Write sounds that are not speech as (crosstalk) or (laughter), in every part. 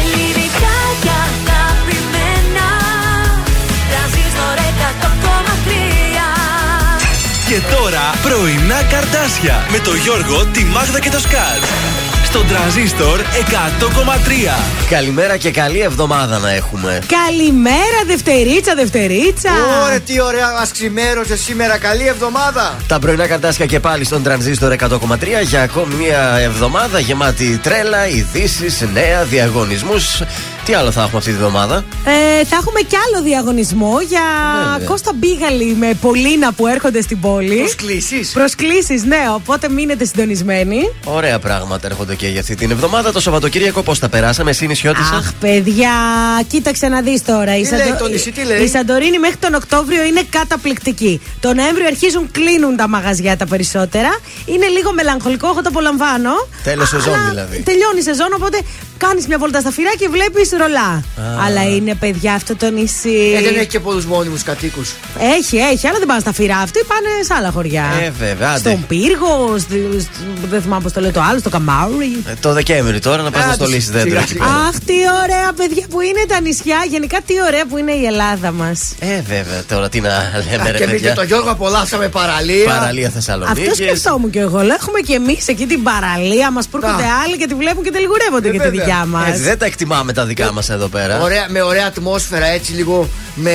Ελληνικά και αγαπημένα Τρανζίστορ 100,3 Και τώρα πρωινά καρτάσια με το Γιώργο, τη Μάγδα και το Σκάτ. Στον τραζίστορ 100,3. Καλημέρα και καλή εβδομάδα να έχουμε. Καλημέρα, Δευτερίτσα, Δευτερίτσα. Ωραία, τι ωραία μα ξημέρωσε σήμερα. Καλή εβδομάδα. Τα πρωινά καρτάσια και πάλι στον τρανζίστορ 100,3 για ακόμη μια εβδομάδα γεμάτη τρέλα, ειδήσεις, νέα, διαγωνισμούς. Τι άλλο θα έχουμε αυτή τη βδομάδα; Ε, θα έχουμε κι άλλο διαγωνισμό για Βέβαια. Κώστα Μπίγαλη με Πολίνα που έρχονται στην πόλη. Προσκλήσεις. Προσκλήσεις, ναι, οπότε μείνετε συντονισμένοι. Ωραία πράγματα έρχονται και για αυτή την εβδομάδα. Το Σαββατοκύριακο πώς τα περάσαμε, εσύ νησιώτησα; Αχ, παιδιά, κοίταξε να δεις τώρα. Η, Τι λέει το νησί, τι λέει; η Σαντορίνη μέχρι τον Οκτώβριο είναι καταπληκτική. Τον Νοέμβριο αρχίζουν, κλείνουν τα μαγαζιά τα περισσότερα. Είναι λίγο μελαγχολικό, εγώ το απολαμβάνω. Τέλος σεζόν Αλλά δηλαδή. Τελειώνει η σεζόν, οπότε κάνεις μια βόλτα στα φυρά και βλέπεις ρολά. Αλλά είναι παιδιά αυτό το νησί. Ε, δεν έχει και πολλούς μόνιμους κατοίκους. Έχει, έχει, αλλά δεν πάνε στα φυρά. Αυτοί πάνε σε άλλα χωριά. Ε, βέβαια, άντε. Στον πύργο, στη- στο- δεν θυμάμαι πώς το λέει το άλλο, στο καμάουρι. Ε, το Δεκέμβρη τώρα να πας να Άντε, στολίσει δέντρο σιγά, εκεί σιγά. πέρα. Αχ, τι ωραία παιδιά που είναι τα νησιά. Γενικά, τι ωραία που είναι η Ελλάδα μας. Ε, βέβαια, τώρα τι να λέμε, ρε Και εμείς και παιδιά. τον Γιώργο απολαύσαμε παραλία. Παραλία Θεσσαλονίκης. Αυτό σκεφτόμουν κι εγώ. Λέω, Έχουμε κι εμείς εκεί την παραλία μας που έρχονται Να. άλλοι και τη βλέπουν και τελιγουρεύονται Ε, για τη βέβαια. Δικιά μας. Έτσι, δεν τα εκτιμάμε τα δικά μας εδώ πέρα. Ωραία, με ωραία ατμόσφαιρα, έτσι λίγο με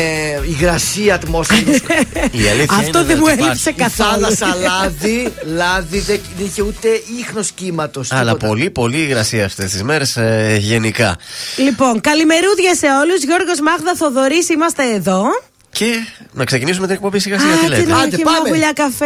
υγρασία ατμόσφαιρα. (laughs) Η αλήθεια Αυτό είναι δεν μου υπάρχει. έλειψε Η καθόλου. θάλασσα (laughs) λάδι, λάδι δεν δεν είχε ούτε ίχνος κύματος. Αλλά πολύ, πολύ υγρασία αυτές τις μέρες γενικά. Λοιπόν, καλημερούδια σε όλους. Γιώργος Μάγδα Θοδωρής, είμαστε εδώ. Και να ξεκινήσουμε την εκπομπή σιγά σιγά τι Άντε λέτε. να Άντε, έχει μια πάμε. γουλιά καφέ.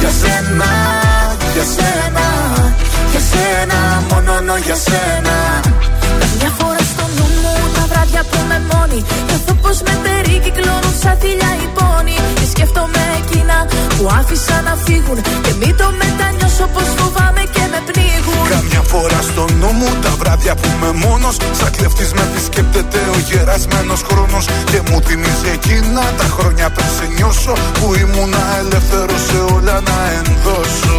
Για σένα, για σένα, για σένα Μόνο για σένα. Μια φορά στο νου μου τα βράδια που είμαι μόνη Νιώθω πως με περικυκλώνουν σαν θηλιά οι πόνοι Και σκέφτομαι εκείνα που άφησα να φύγουν Και μην το μετανιώσω πως φοβάμαι και με πνίγουν Καμιά φορά στο νου μου τα βράδια που είμαι μόνος. Σαν κλεφτής με επισκέπτεται ο γερασμένος χρόνος. Και μου θυμίζει εκείνα τα χρόνια πριν σε νιώσω Που ήμουνα ελεύθερος σε όλα να ενδώσω.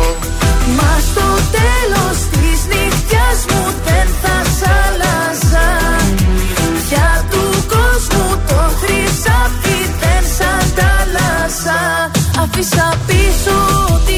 Μα στο τέλος της νύχτιας μου δεν θα σ' άλλαζα. Για του κόσμου το χρυσάφι δεν σ' αντάλλαζα. Αφήσα πίσω ό,τι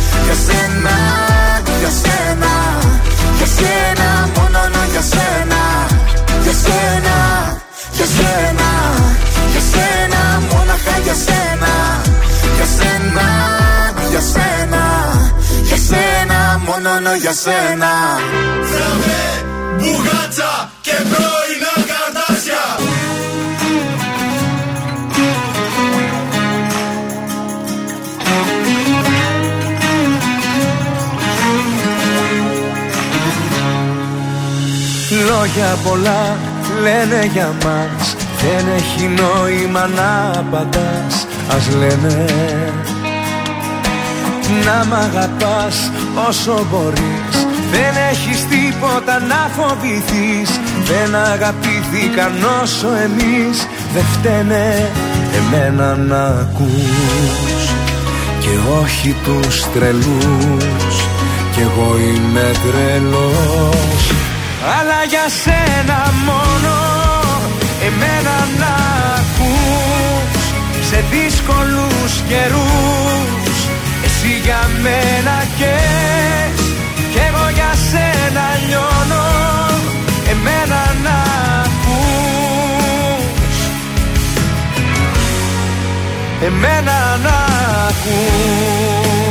για σένα, για σένα, για σένα, μόνο να για σένα, για σένα, για σένα, για σένα, μόνο για σένα, για σένα, για σένα, για σένα, μόνο για σένα. Θέλουμε μπουγάτσα και πρόεδρο. Λόγια πολλά λένε για μας. Δεν έχει νόημα να απαντάς Ας λένε. Να μ' αγαπάς όσο μπορείς. Δεν έχεις τίποτα να φοβηθείς. Δεν αγαπήθηκαν όσο εμείς. Δεν φταίνε εμένα να ακούς. Και όχι τους τρελούς. Κι εγώ είμαι τρελός αλλά για σένα μόνο εμένα να ακούς. Σε δύσκολους καιρούς εσύ για μένα και κι εγώ για σένα λιώνω εμένα να ακούς. Εμένα να ακούς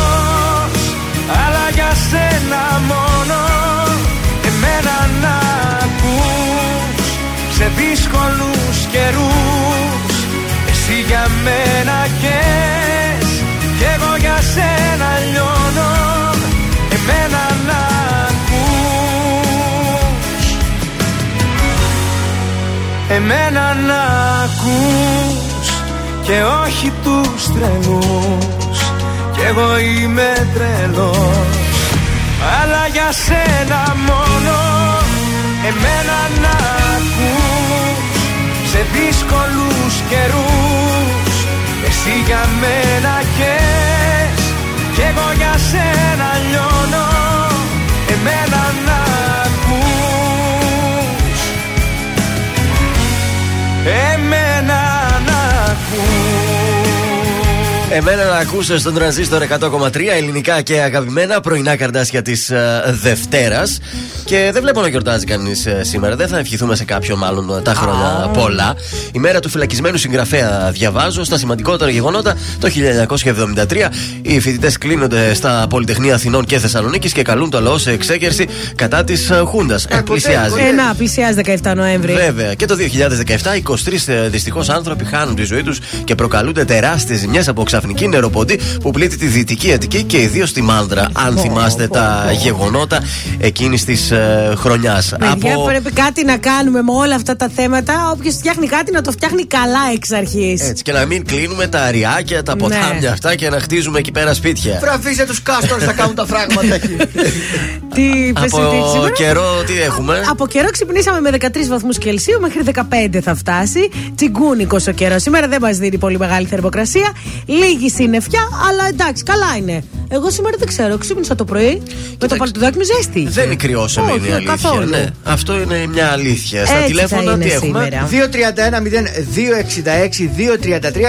Αλλά για σένα μόνο Εμένα να ακούς Σε δύσκολους καιρούς. Εσύ για μένα καις Κι εγώ για σένα λιώνω. Εμένα να ακούς. Εμένα να ακούς Και όχι τους τρελούς Κι εγώ είμαι τρελός αλλά για σένα μόνο. Εμένα να ακούς σε δύσκολους καιρούς. Εσύ για μένα καις κι εγώ για σένα λιώνω. Εμένα να ακούς. Εμένα να ακούς Εμένα να ακούσω στον τρανζίστορ 100,3 ελληνικά και αγαπημένα πρωινά καρδάσια της uh, Δευτέρας. Και δεν βλέπω να γιορτάζει κανείς uh, σήμερα. Δεν θα ευχηθούμε σε κάποιον μάλλον uh, τα χρόνια Ah. πολλά. Η μέρα του φυλακισμένου συγγραφέα διαβάζω στα σημαντικότερα γεγονότα το 1973. Οι φοιτητές κλείνονται στα Πολυτεχνία Αθηνών και Θεσσαλονίκης και καλούν το λαό σε εξέγερση κατά της Χούντας. Εκπλησιάζει. Ε, να, πλησιάζει 17 Νοέμβρη. Βέβαια. Και το 2017, 23 δυστυχώς άνθρωποι χάνουν τη ζωή τους και προκαλούνται τεράστιες ζημιές από ξαφνική νεροποντή που πλήττει τη Δυτική Αττική και ιδίως τη Μάνδρα. Αν θυμάστε τα γεγονότα εκείνης της χρονιάς. Παιδιά, πρέπει κάτι να κάνουμε με όλα αυτά τα θέματα. Όποιος φτιάχνει κάτι να το φτιάχνει καλά εξ αρχής. Έτσι, και να μην κλείνουμε τα αριάκια, τα ποτάμια Ναι. αυτά και να χτίζουμε εκεί πέρα σπίτια. Φραφίστε τους κάστορες να κάνουν τα φράγματα εκεί. (laughs) Τι είπες Από ότι σήμερα; καιρό τι έχουμε; Από καιρό ξυπνήσαμε με 13 βαθμούς Κελσίου, μέχρι 15 θα φτάσει. Τσιγκούνικος ο καιρός. Σήμερα δεν μας δίνει πολύ μεγάλη θερμοκρασία. Λίγη συννεφιά, αλλά εντάξει, καλά είναι. Εγώ σήμερα δεν ξέρω, ξύπνησα το πρωί με το παλτουδάκι μου ζέστη. Δεν είναι κρυώσαμε, Όχι, είναι η αλήθεια. καθόλου. Ναι, αυτό είναι μια αλήθεια. Στα Έτσι τηλέφωνα θα είναι τι έχουμε; σήμερα.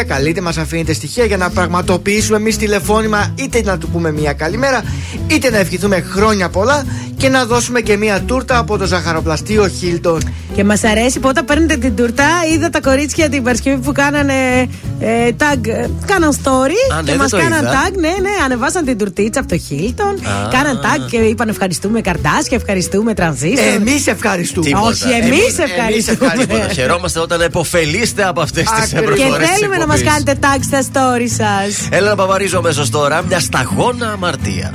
231-0266-233 Καλείτε μας, αφήνετε στοιχεία για να πραγματοποιήσουμε εμείς τηλεφώνημα είτε να του πούμε μια καλημέρα, είτε να ευχηθούμε χρόνια πολλά και να δώσουμε και μια τούρτα από το ζαχαροπλαστείο Χίλτον. Και μας αρέσει που όταν παίρνετε την τουρτά, είδα τα κορίτσια την Παρασκευή που κάνανε ε, tag, ε, κάναν story Α, ναι, και δεν μας το κάναν είδα. tag. Ναι, ναι, ανεβάσαν την τουρτίτσα από το Χίλτον. Α. Κάναν tag και είπαν ευχαριστούμε καρτάσια, ευχαριστούμε τρανζίστορ. Εμείς ευχαριστούμε. Τίποτα. Όχι, εμείς Εμείς- ευχαριστούμε. εμείς Τίποτα. Χαιρόμαστε όταν εποφελείστε από αυτές τις Ακριβώς. Και προσφορέ. θέλουμε να μας κάνετε tag στα story σας. Έλα να παπαρίζω αμέσως τώρα μια σταγόνα αμαρτία.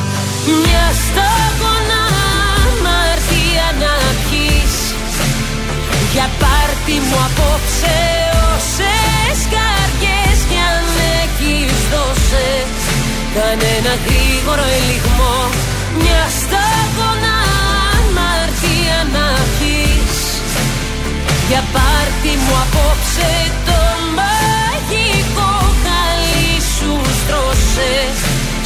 Μια σταγόνα αμαρτία να πιείς Για πάρτι μου απόψε όσες καρδιές κι αν έχεις δώσε Κανένα γρήγορο ελιγμό. Μια σταγόνα αμαρτία να πιείς Για πάρτι μου απόψε το μαγικό χαλί σου στρώσες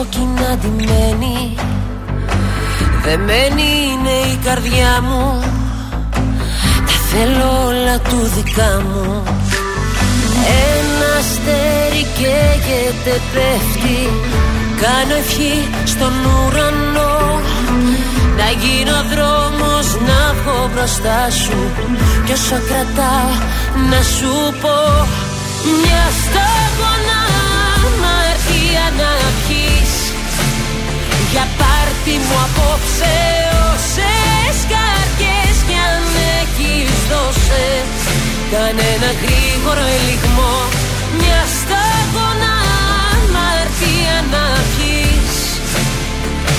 κόκκινα ντυμένη. Δεμένη είναι η καρδιά μου. Τα θέλω όλα του δικά μου. Ένα αστέρι καίγεται πέφτει. Κάνω ευχή στον ουρανό. Να γίνω δρόμος να βγω μπροστά σου. Κι όσο κρατάω να σου πω. Μια σταγόνα αμαρτία να πιείς Για πάρτι μου απόψε όσες καρδιές κι αν έχεις δώσε. Κανένα γρήγορο ελιγμό Μια σταγόνα αμαρτία να πιείς.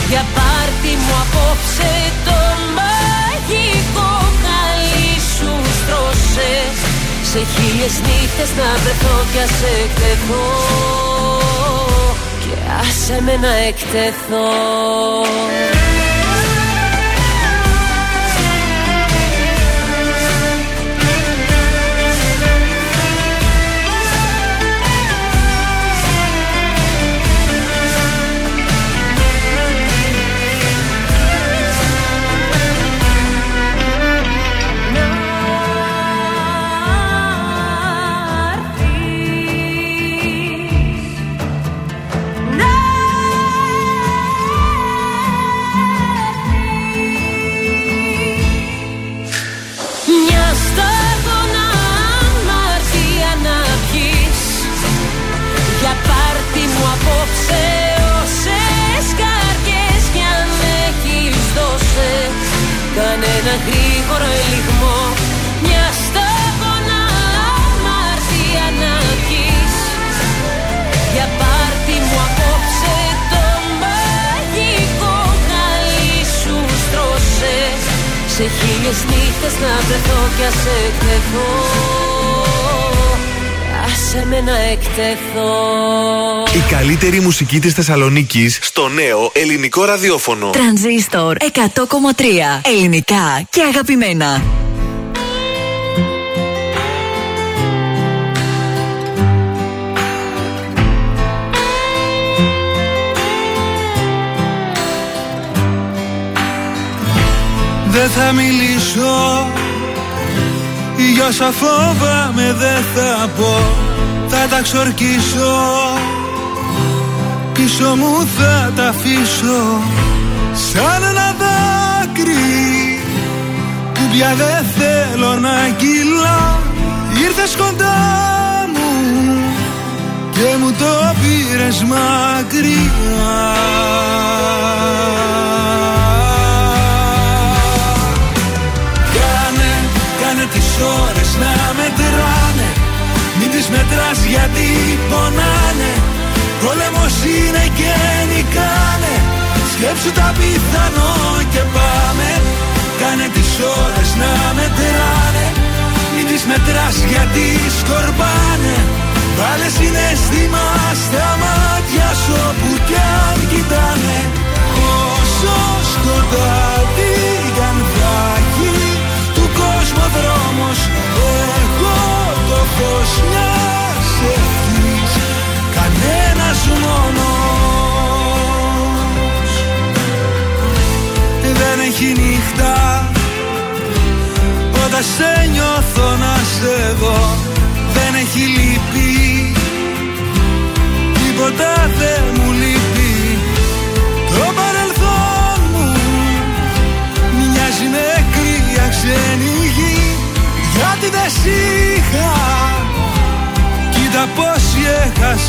Για πάρτι μου απόψε το μαγικό χαλί σου στρώσε. Σε χίλιες νύχτες να βρεθώ κι ας εκτεθώ Και άσε με να εκτεθώ γρήγορο ελιγμό. Μια σταγόνα αμαρτία να πιείς Για πάρτι μου απόψε το μαγικό χαλί σου στρώσε. Σε χίλιες νύχτες να βρεθώ κι ας εκτεθώ Άσε με να εκτεθώ Η καλύτερη μουσική της Θεσσαλονίκης στο νέο ελληνικό ραδιόφωνο. Τρανζίστορ 100,3 Ελληνικά και αγαπημένα. Δεν θα μιλήσω Για όσα φόβαμαι δεν θα πω Θα τα ξορκίσω. Πίσω μου θα τα αφήσω. Σαν ένα δάκρυ Που πια δεν θέλω να κυλά. Ήρθες κοντά μου Και μου το πήρες μακριά μετράς γιατί πονάνε. Πόλεμος είναι και νικάνε. Σκέψου τα πιθανό και πάμε. Κάνε τις ώρες να μετράνε. Μην τις μετράς γιατί σκορπάνε. Βάλε συναίσθημα στα μάτια σου όπου κι αν κοιτάνε. Όσο σκοτάδι κι αν θα έχει του κόσμου δρόμος Εγώ το φως μιας ευχής Κανένας μόνος. Δεν έχει νύχτα Όταν σε νιώθω να σε δω Δεν έχει λύπη. Τίποτα δεν μου λείπει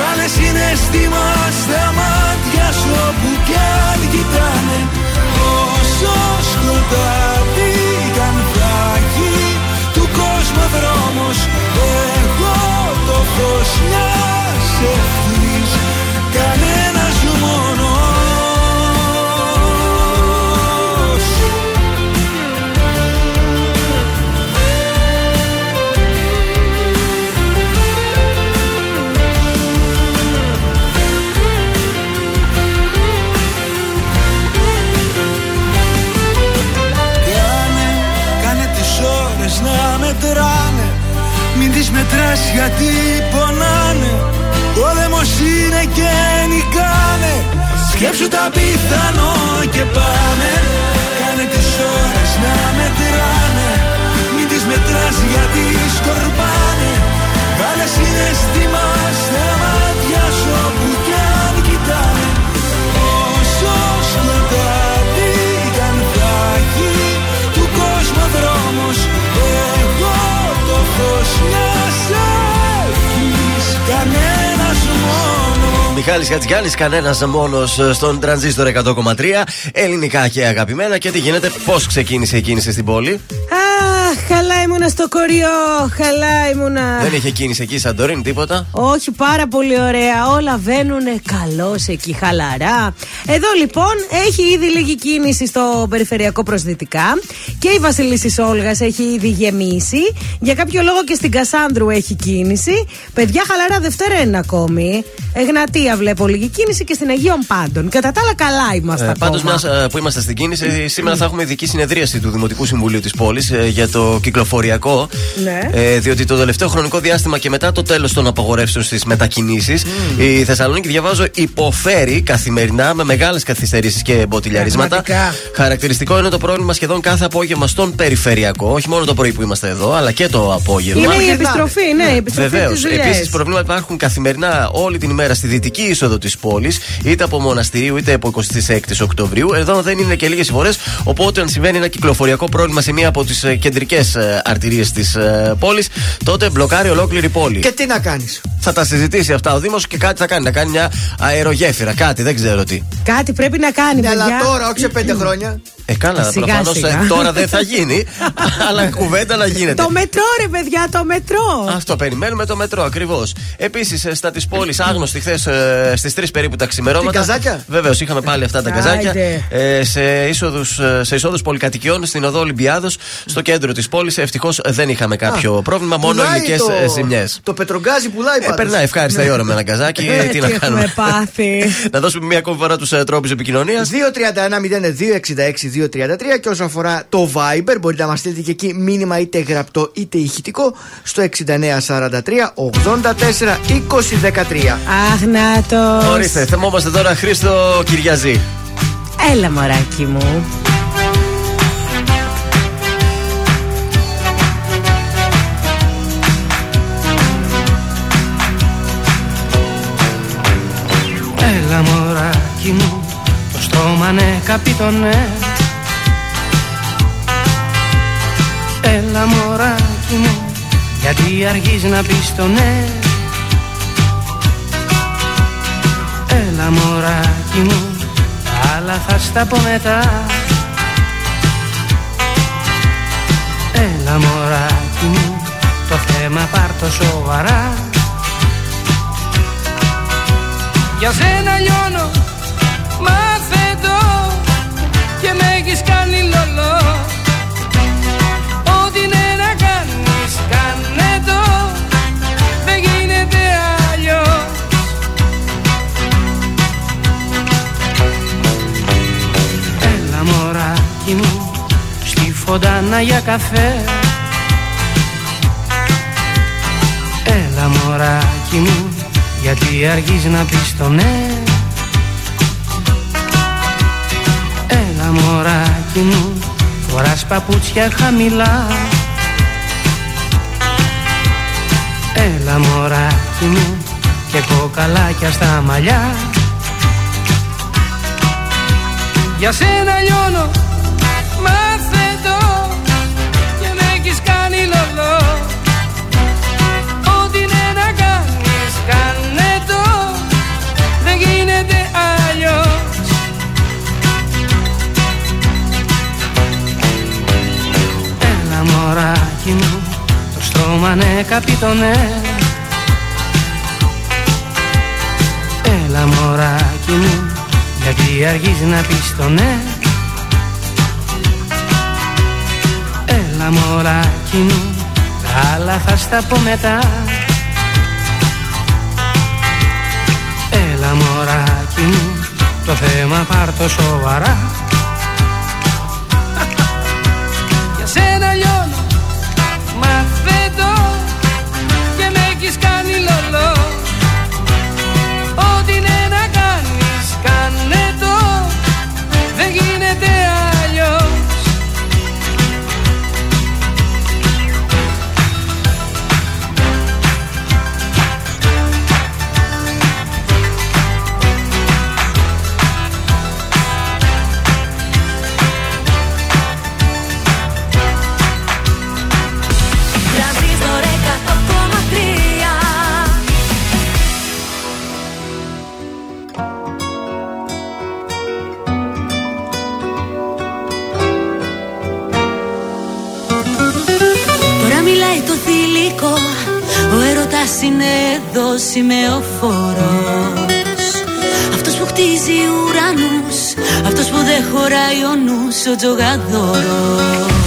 Βάλε συναισθήμα στα μάτια σου όπου κι αν κοιτάνε. Όσο σκοτάδι κι αν θα έχει του κόσμου δρόμος Εγώ το φως μιας ευχής Μην τις μετράς γιατί πονάνε Πόλεμος είναι και νικάνε. Σκέψου τα πιθανό και πάμε Κάνε τις ώρες να μετράνε. Μην τις μετράς γιατί σκορπάνε. Βάλε συναισθήμα στα μόνο Μιχάλης Χατζιάννης, κανένας μόνος στον τρανζίστορ 100,3. Ελληνικά και αγαπημένα. Και τι γίνεται, πώς ξεκίνησε η κίνηση στην πόλη; Αχ, καλά ήμουνα στο κοριό. Καλά ήμουνα. Δεν είχε κίνηση εκεί, Σαντορίνη, τίποτα; Όχι, πάρα πολύ ωραία. Όλα βαίνουν καλώ εκεί, χαλαρά. Εδώ λοιπόν έχει ήδη λίγη κίνηση στο περιφερειακό προσδυτικά και η Βασιλίση Όλγας έχει ήδη γεμίσει. Για κάποιο λόγο και στην Κασάνδρου έχει κίνηση. Παιδιά, χαλαρά Δευτέρα είναι ακόμη. Εγνατία βλέπω λίγη κίνηση και στην Αγίων Πάντων. Κατά τα άλλα, καλά είμαστε. Ε, Πάντως, ακόμα. μια που είμαστε στην κίνηση, σήμερα θα έχουμε ειδική συνεδρίαση του Δημοτικού Συμβουλίου της πόλης για το κυκλοφοριακό. Ναι. Ε, διότι το τελευταίο χρονικό διάστημα και μετά το τέλος των απαγορεύσεων στις μετακινήσεις, η Θεσσαλονίκη, διαβάζω, υποφέρει καθημερινά με μεγάλες καθυστερήσεις και μποτιλιαρίσματα. Πραγματικά. Χαρακτηριστικό είναι το πρόβλημα σχεδόν κάθε απόγευμα στον περιφερειακό. Όχι μόνο το πρωί που είμαστε εδώ, αλλά και το απόγευμα. Είναι η επιστροφή, ναι, η επιστροφή Βεβαίως. στις δουλειές. Επίση, προβλήματα υπάρχουν καθημερινά όλη την ημέρα στη δυτική είσοδο της πόλης, είτε από μοναστηρίου είτε από 26 Οκτωβρίου. Εδώ δεν είναι και λίγες φορές. Οπότε, αν συμβαίνει ένα κυκλοφοριακό πρόβλημα σε μία από τις κεντρικές αρτηρίε της πόλης, τότε μπλοκάρει ολόκληρη πόλη. Και τι να κάνεις; Θα τα συζητήσει αυτά ο Δήμος και κάτι θα κάνει. Να κάνει μια αερογέφυρα, κάτι, δεν ξέρω τι. Κάτι πρέπει να κάνει, Ναι, παιδιά. αλλά τώρα, όχι σε πέντε χρόνια. Ε, καλά, Σιγά, προφανώς σιγά. τώρα δεν θα γίνει, (laughs) αλλά κουβέντα να γίνεται. Το μετρό, ρε παιδιά, το μετρό. Αυτό περιμένουμε το μετρό ακριβώς. Επίσης, στα της πόλης, άγνωστη χθες στις 3 περίπου τα ξημερώματα. Τι καζάκια; Βεβαίως, είχαμε πάλι αυτά τα καζάκια. Άιντε. Ε, σε εισόδου σε εισόδους πολυκατοικιών στην οδό Ολυμπιάδος, στο κέντρο της πόλης. Ευτυχώς δεν είχαμε κάποιο πρόβλημα, μόνο Πουλάει ελληνικές το- ζημιές. Το πετρογκάζι πουλάει Ε, πάντως. περνάει ευχάριστα η ώρα με ένα καζάκι. Ε, τι τι να έχουμε κάνουμε. πάθει. (laughs) να δώσουμε μία ακόμη φορά τους τρόπους επικοινωνίας. 231-0266-233 και όσον αφορά το Viber μπορείτε να μας στείλετε και εκεί μήνυμα είτε γραπτό είτε ηχητικό στο 6943 84 20 13. Αχ, να το. Ορίστε, θυμόμαστε τώρα Χρήστο Κυριαζή. Έλα, μωράκι μου. Μωράκι μου Το στόμα ναι καπιτονέ Έλα μωράκι μου Γιατί αργείς να πεις το ναι. Έλα μωράκι μου άλλα θα στα πω μετά. Έλα μωράκι μου το θέμα πάρ' το σοβαρά. Για σένα λιώνω μάθε το και με έχεις κάνει λολό Ό,τι είναι να κάνεις κάνε το. Δεν γίνεται αλλιώς. Έλα μωράκι μου στη φωντάνα για καφέ. Έλα μωράκι μου γιατί αργείς να πεις το ναι μωράκι μου φοράς παπούτσια χαμηλά. Έλα μωράκι μου και κοκαλάκια στα μαλλιά. Για σένα λιώνω μάθε το και με έχεις κάνει λολό το στόμα ναι. Καπιτονέ Έλα μωράκι μου γιατί αργείς να πεις το ναι. Έλα μωράκι μου τα άλλα θα στα πω μετά. Έλα μωράκι μου το θέμα πάρ' το σοβαρά. (laughs) Για σένα λιώνω Ο έρωτας είναι εδώ σημεοφόρος Αυτός που χτίζει ουρανούς Αυτός που δεν χωράει ο νους Ο τζογαδόρος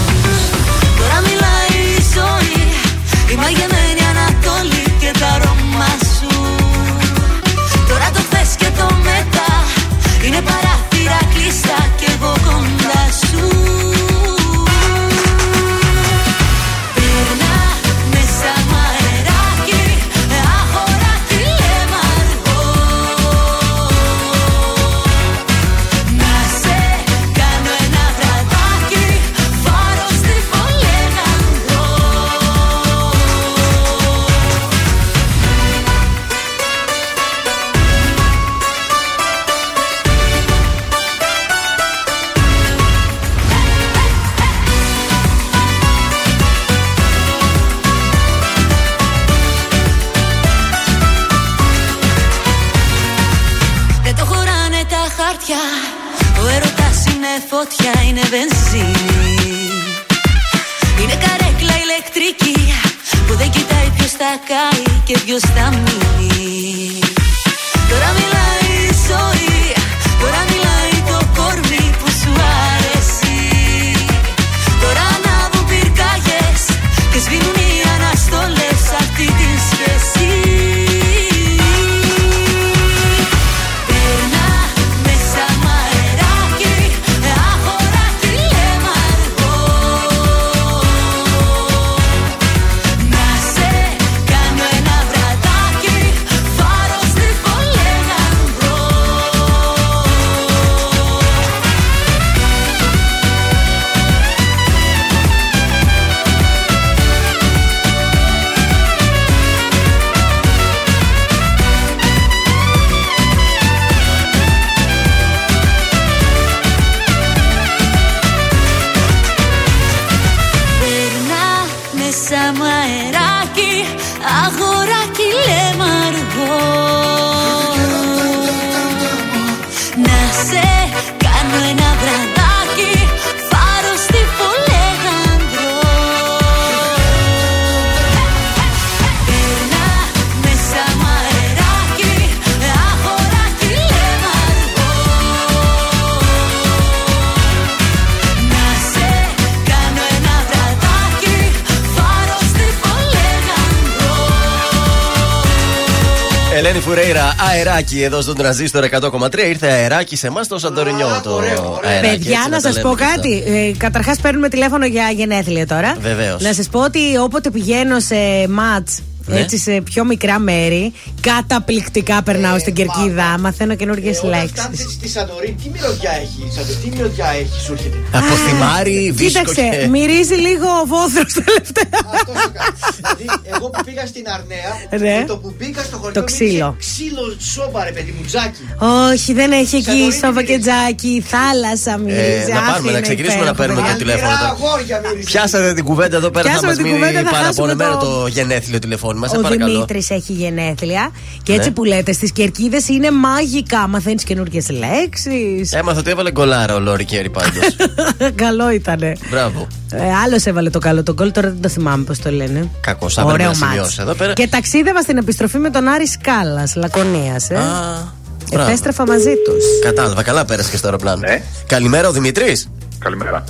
αεράκι εδώ στον τραζίστορ 100,3. Ήρθε αεράκι σε εμάς το Σαντορινιό. Το αεράκι, Παιδιά, έτσι να τα σας λέμε πω και αυτά. κάτι. Ε, Καταρχάς, παίρνουμε τηλέφωνο για γενέθλια τώρα. Βεβαίως. Να σας πω ότι όποτε πηγαίνω σε ματ. Ναι. Έτσι σε πιο μικρά μέρη, καταπληκτικά περνάω Ε, στην κερκίδα. Μαθαίνω καινούργιες Όταν λέξεις. φτάνεις έτσι στη Σαντορίνη, τι μυρωδιά έχει, η Σαντορίνη, τι μυρωδιά έχει, σου έρχεται; Από θυμάρι, βίσκο Κοίταξε, και. μυρίζει λίγο βόθρο τελευταία. Αυτό σου κάνει. Δηλαδή, εγώ που πήγα στην Αρνέα, Ναι. με το που μπήκα στο χωριό, Το ξύλο. μύρισε ξύλο σόμπα, ρε παιδί μου, τζάκι. Όχι, δεν έχει εκεί Σαντορίνη σόβα και μυρίζει. τζάκι. Θάλασσα μυρίζει. Ε, να Αχ, πάρουμε, να είναι ξεκινήσουμε να υπέροχο, παίρνουμε παιδιά. και τηλέφωνο Αλμυρά τώρα. αγόρια μύριζε. Πιάσατε την κουβέντα εδώ πέρα, θα Πιάσαμε μας την μείνει κουβέντα, θα παραπονεμένο χάσουμε το το- γενέθλιο τηλεφώνημα. Σε Ο παρακαλώ. Δημήτρης έχει γενέθλια και έτσι Ναι. που λέτε στις κερκίδες είναι μαγικά. Μαθαίνεις καινούργιες λέξεις. Έμαθα ότι έβαλε γκολάρα ο Λόρι Κέρι πάντως. (laughs) Καλό ήτανε. Μπράβο. Ε, Άλλος έβαλε το καλό τον κόλ, τώρα δεν το θυμάμαι πώς το λένε. Κακός, θα πρέπει Ωραίο να μάτς. σημειώσει εδώ πέρα. Και ταξίδευα στην επιστροφή με τον Άρης Σκάλα, Λακωνίας. Ε. Α, μπράβο. Επέστρεφα μαζί τους. Κατάλαβα, καλά πέρασες και στο αεροπλάνο. Ναι. Καλημέρα, ο Δημήτρης. Καλημέρα.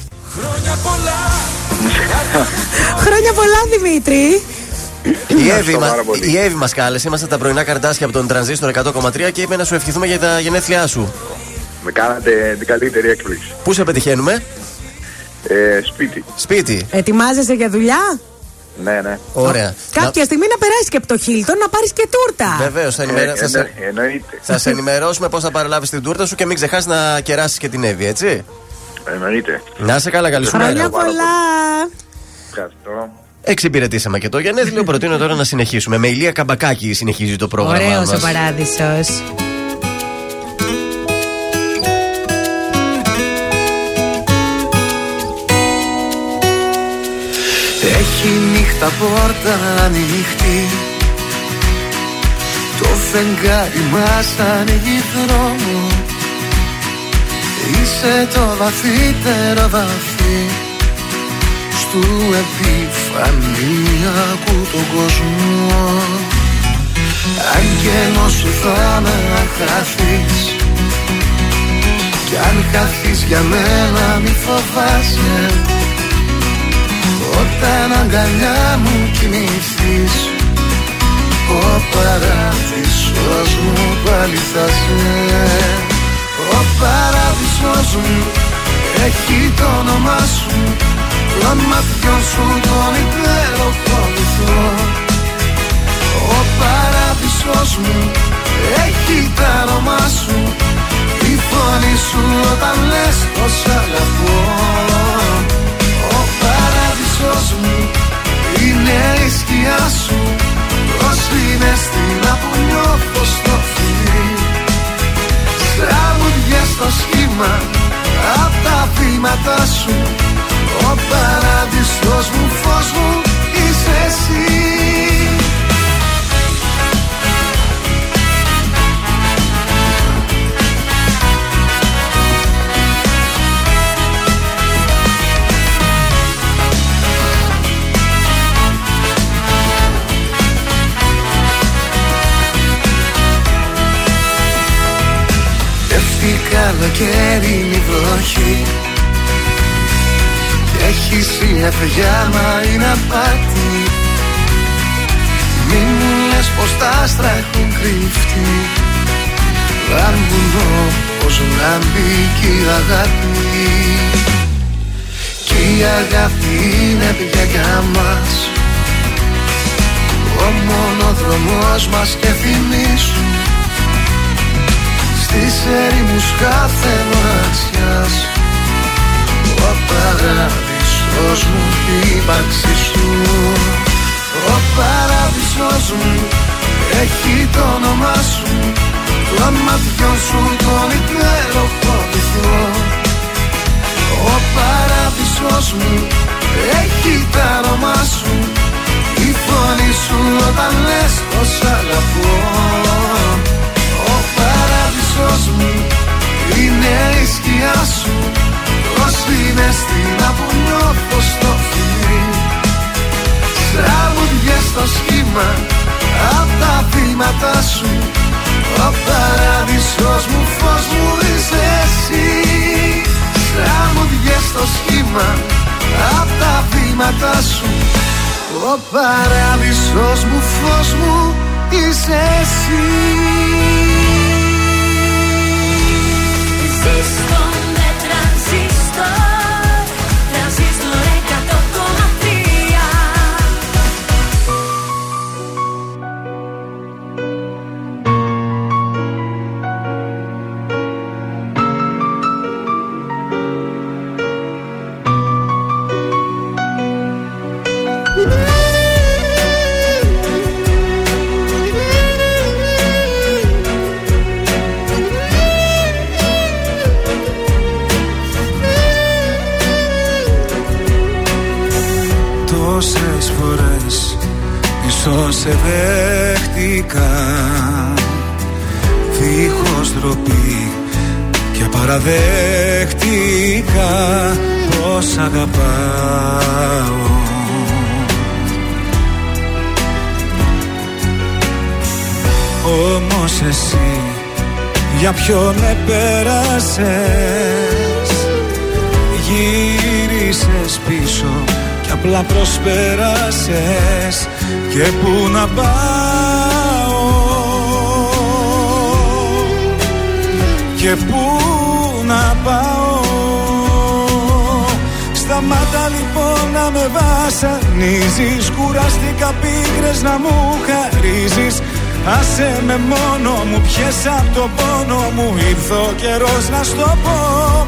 Χρόνια πολλά, Δημήτρη. Η Εύη, μα, πάρα πολύ. η Εύη μας κάλεσε, είμαστε τα πρωινά καρτάσια από τον Τρανζίστορ 100,3 και είπε να σου ευχηθούμε για τα γενέθλιά σου. Με κάνατε την καλύτερη έκπληξη. Πού σε πετυχαίνουμε, Ε, σπίτι. σπίτι. Ετοιμάζεσαι για δουλειά; Ναι, ναι. Ωραία. Κάποια στιγμή να περάσει και από το Χίλτον να πάρεις και τούρτα. Βεβαίως, θα, Ε, ενημερα... θα, σε... εννο- εννοείται. θα σε ενημερώσουμε πώς θα παραλάβεις την τούρτα σου και μην ξεχάσεις να κεράσεις και την Εύη, έτσι. Εννοείται. Να είσαι καλά, καλή σου Χρόνια μέρα. πάρα πολλά. Ευχαριστώ. Εξυπηρετήσαμε και το γενέθλιο. Προτείνω τώρα να συνεχίσουμε. Με ηλία καμπακάκι συνεχίζει το πρόγραμμα. Ωραίος ο μας. παράδεισος. Νύχτα πόρτα ανοιχτή. Το φεγγάρι μας ανοίγει δρόμο. Είσαι το βαθύτερο βαθύ Στου επιφανειακού τον κόσμο. Άγγελος σου θα με χαθείς Κι αν χαθείς για μένα μη φοβάσαι όταν αγκαλιά μου κοιμηθείς Ο παράδεισος μου πάλι θα σε. Ο παράδεισος μου έχει το όνομά σου Των ματιών σου τον υπέροχο βυθό Ο παράδεισος μου έχει το όνομά σου Η φωνή σου όταν λες πως αγαπώ. ο παράδεισος μου. Είναι η σκιά σου. Ως είναι στην που νιώθω στο φιλί Τραγουδιές στο σχήμα Απ' τα βήματα σου. Ο παράδεισος μου φως μου είσαι εσύ Πέφτει καλοκαίρινη βροχή. Και έχει συννεφιά μα είναι απάτη. Μη μου λες πως τα άστρα έχουν κρυφτεί. Λάμπουν όπως λάμπει και η αγάπη. Κι η αγάπη είναι πια για μας. Ο μονοδρομός μας και θυμίσου στις ερήμους κάθε μοναξιάς Ο παράδεισος μου η ύπαρξη σου. Ο παράδεισος μου έχει το όνομά σου. Των ματιών σου τον υπέροχο βυθό Ο παράδεισος μου έχει τα όνομά σου. Η φωνή σου όταν λες πως αγαπώ. ο παράδεισος μου. Είναι η σκιά σου. Ως είναι στην που νιώθω στο φιλί Τραγουδιές στο σχήμα Απ' τα βήματα σου. Ο παράδεισος μου φως μου είσαι εσύ. Τραγουδιές στο σχήμα Απ' τα βήματα σου. Ο παράδεισος μου φως μου είσαι εσύ Ζήστο με τρανζίστορ ίσως σε δέχτηκα Δίχως ντροπή και παραδέχτηκα Πως αγαπάω. Όμως εσύ για ποιον με πέρασες Γύρισες πίσω και απλά προσπέρασες Και πού να πάω. Και πού να πάω. Σταμάτα λοιπόν να με βασανίζεις Κουράστηκα πίκρες να μου χαρίζεις. Άσε με μόνο μου, πιες απ' το πόνο μου Ήρθε ο καιρός να στο πω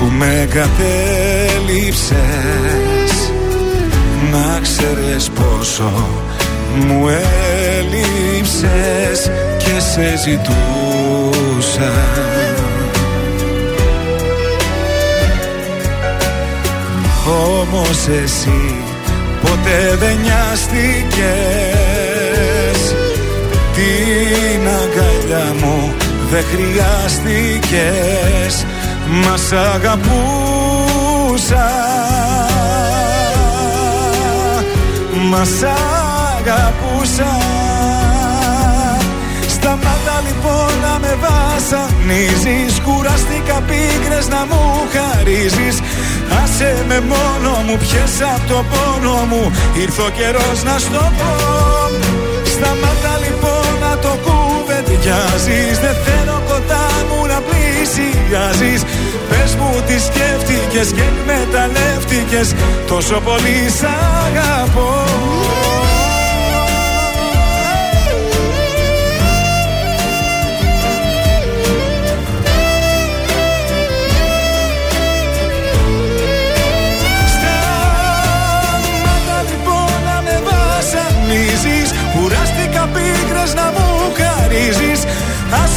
που με κατέληψες Να ξέρεις πόσο μου έλειψες και σε ζητούσα. Όμως εσύ ποτέ δεν νοιάστηκες. Την αγκαλιά μου δεν χρειάστηκες Μας σ' αγαπούσα. Μας σ' αγαπούσα. Σταμάτα λοιπόν να με βασανίζεις. Κουραστήκα πίκρες να μου χαρίζεις. Άσε με μόνο μου πιες απ' το πόνο μου. Ήρθε ο καιρός να στο πω. Σταμάτα λοιπόν να το κουβεντιάζεις Δεν θέλω κοντά μου να πλησιάζεις. Πες μου τι σκέφτηκες και εκμεταλλεύτηκες Τόσο πολύ σ' αγαπώ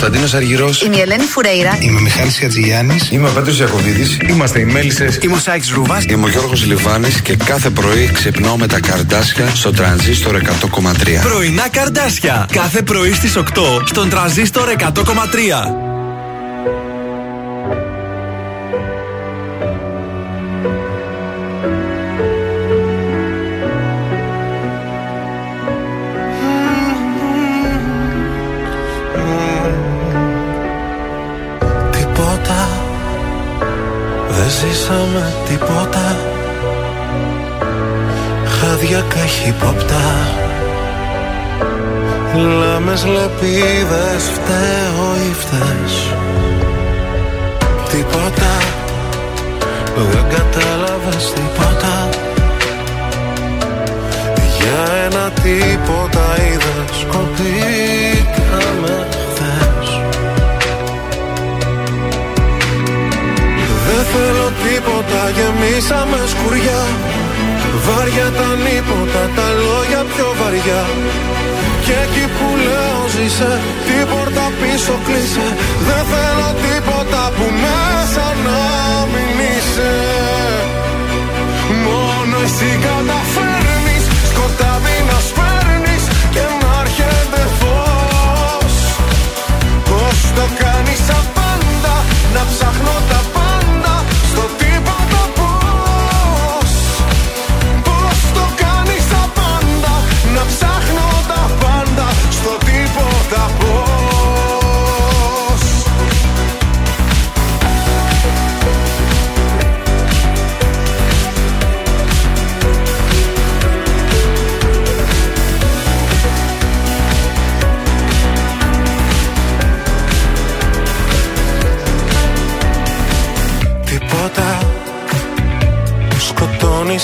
Κωνσταντίνος Αργυρός. Είμαι η Ελένη Φουρέιρα. Είμαι ο Μιχάλης Χατζηγιάννης. Είμαι ο Πέτρο Ιακοβίδη. Είμαστε οι Μέλισσες. Είμαι ο Σάιξ Ρούβα. Είμαι ο Γιώργος Λιβάνης και κάθε πρωί ξυπνάω με τα καρδάσια στο τρανζίστορ 100,3. Πρωινά καρδάσια. Κάθε πρωί στις 8 στον τραζίστορ 100,3. Λάμες λεπίδες φταίω ή φταίς. Τίποτα. Δεν κατάλαβες τίποτα. Για ένα τίποτα είδες Κοπήκαμε χθες. Δεν θέλω τίποτα, γεμίσαμε σκουριά. Βάρια τα νύποτα, τα λόγια πιο βαριά Και εκεί που λέω ζήσε, την πόρτα πίσω κλείσε. Δεν θέλω τίποτα που μέσα να μην είσαι. Μόνο εσύ καταφέρνεις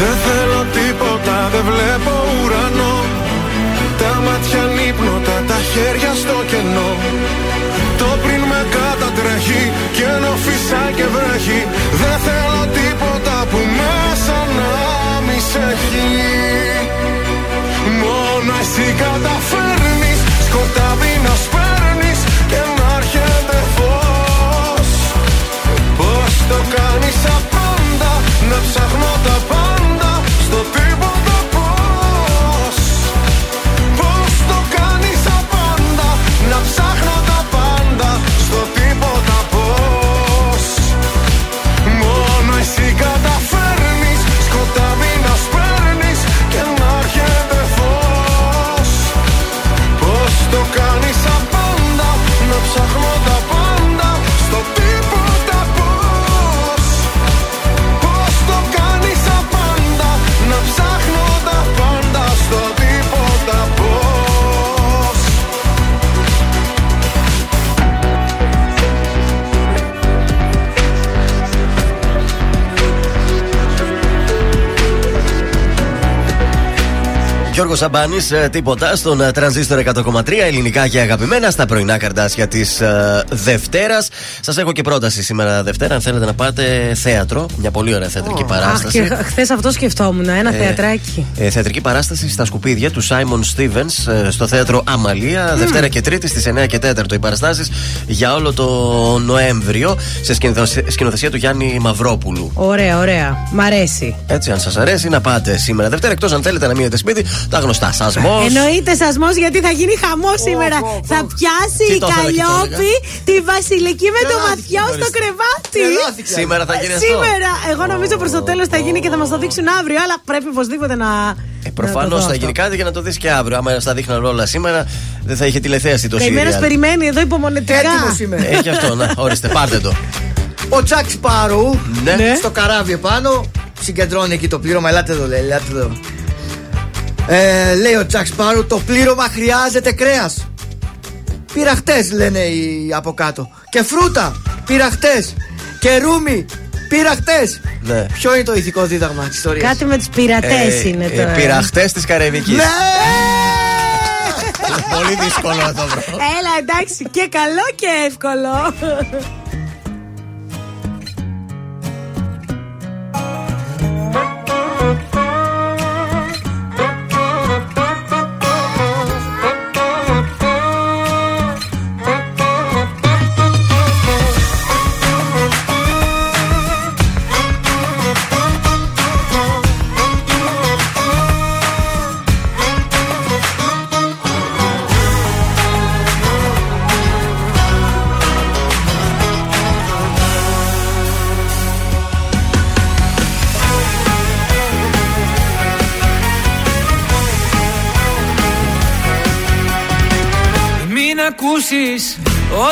Δεν θέλω τίποτα, δεν βλέπω ουρανό. Τα μάτια νύπνοτα, τα χέρια στο κενό. Το πριν με κατατρέχει και ενώ φυσάει και βρέχει. Δεν θέλω τίποτα που μέσα να μη σε έχει. Μόνο εσύ καταφέρνεις. Σκοτάδι Γιώργος Σαμπάνης, τίποτα στον ε, τρανζίστορ 100,3 ελληνικά και αγαπημένα στα πρωινά καρτάσια της Δευτέρας. Σας έχω και πρόταση σήμερα Δευτέρα. Αν θέλετε να πάτε θέατρο, μια πολύ ωραία θεατρική Αχ, παράσταση. και χθες αυτό σκεφτόμουν, ένα Ε, θεατράκι. Ε, θεατρική παράσταση στα σκουπίδια του Σάιμον Στίβενς στο θέατρο Αμαλία. Δευτέρα και Τρίτη στις 9 και 4 οι παραστάσεις για όλο το Νοέμβριο σε σκηνοθεσία- σκηνοθεσία του Γιάννη Μαυρόπουλου. Ωραία, ωραία. Μ' αρέσει. Έτσι, αν σας αρέσει, να πάτε σήμερα Δευτέρα. Εκτός αν θέλετε να μείνετε σπίτι, τα γνωστά. Σασμός. Εννοείται σασμός γιατί θα γίνει χαμός σήμερα. Θα πιάσει Τι η το ήθελα και το Καλλιόπη τη Βασιλική με το Τρελάθηκε ματιό νωρίς. στο κρεβάτι. Τρελάθηκε. Σήμερα θα γίνει αυτό. Σήμερα. Εγώ νομίζω προ το τέλος θα γίνει και θα μας το δείξουν αύριο, αλλά πρέπει οπωσδήποτε να. Ε, Προφανώς θα γίνει κάτι για να το δεις και αύριο. Άμα στα δείχναν όλα σήμερα, δεν θα είχε τηλεθέαση το Καημένο σύριαλ. περιμένει εδώ υπομονετικά. Έτοιμος είμαι. Έχει αυτό, να, ορίστε, πάρτε το. Ο Τζακ Σπάρου Ναι. στο καράβι επάνω συγκεντρώνει εκεί το πλήρωμα. Ελάτε εδώ, λέει, ελάτε εδώ. Ε, λέει ο Τζακ Σπάρου, το πλήρωμα χρειάζεται κρέας. Πήρα χτες, λένε οι από κάτω. Και φρούτα, πήρα χτες. Και ρούμι, πήρα χτες. Ναι. Ποιο είναι το ηθικό δίδαγμα της ιστορίας; Κάτι με του πειρατές Ε, είναι ε, τώρα. Πειραχτές της Καραϊβικής. Ναι! Πολύ δύσκολο να το βρω. Έλα, εντάξει, και καλό και εύκολο.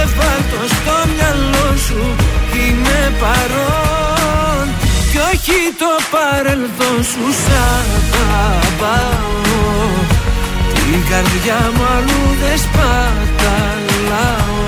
Και βάλ' το στο μυαλό σου Είμαι παρόν. Κι όχι το παρελθόν σου Σ' αγαπάω. Την καρδιά μου αλλού δεν σπαταλάω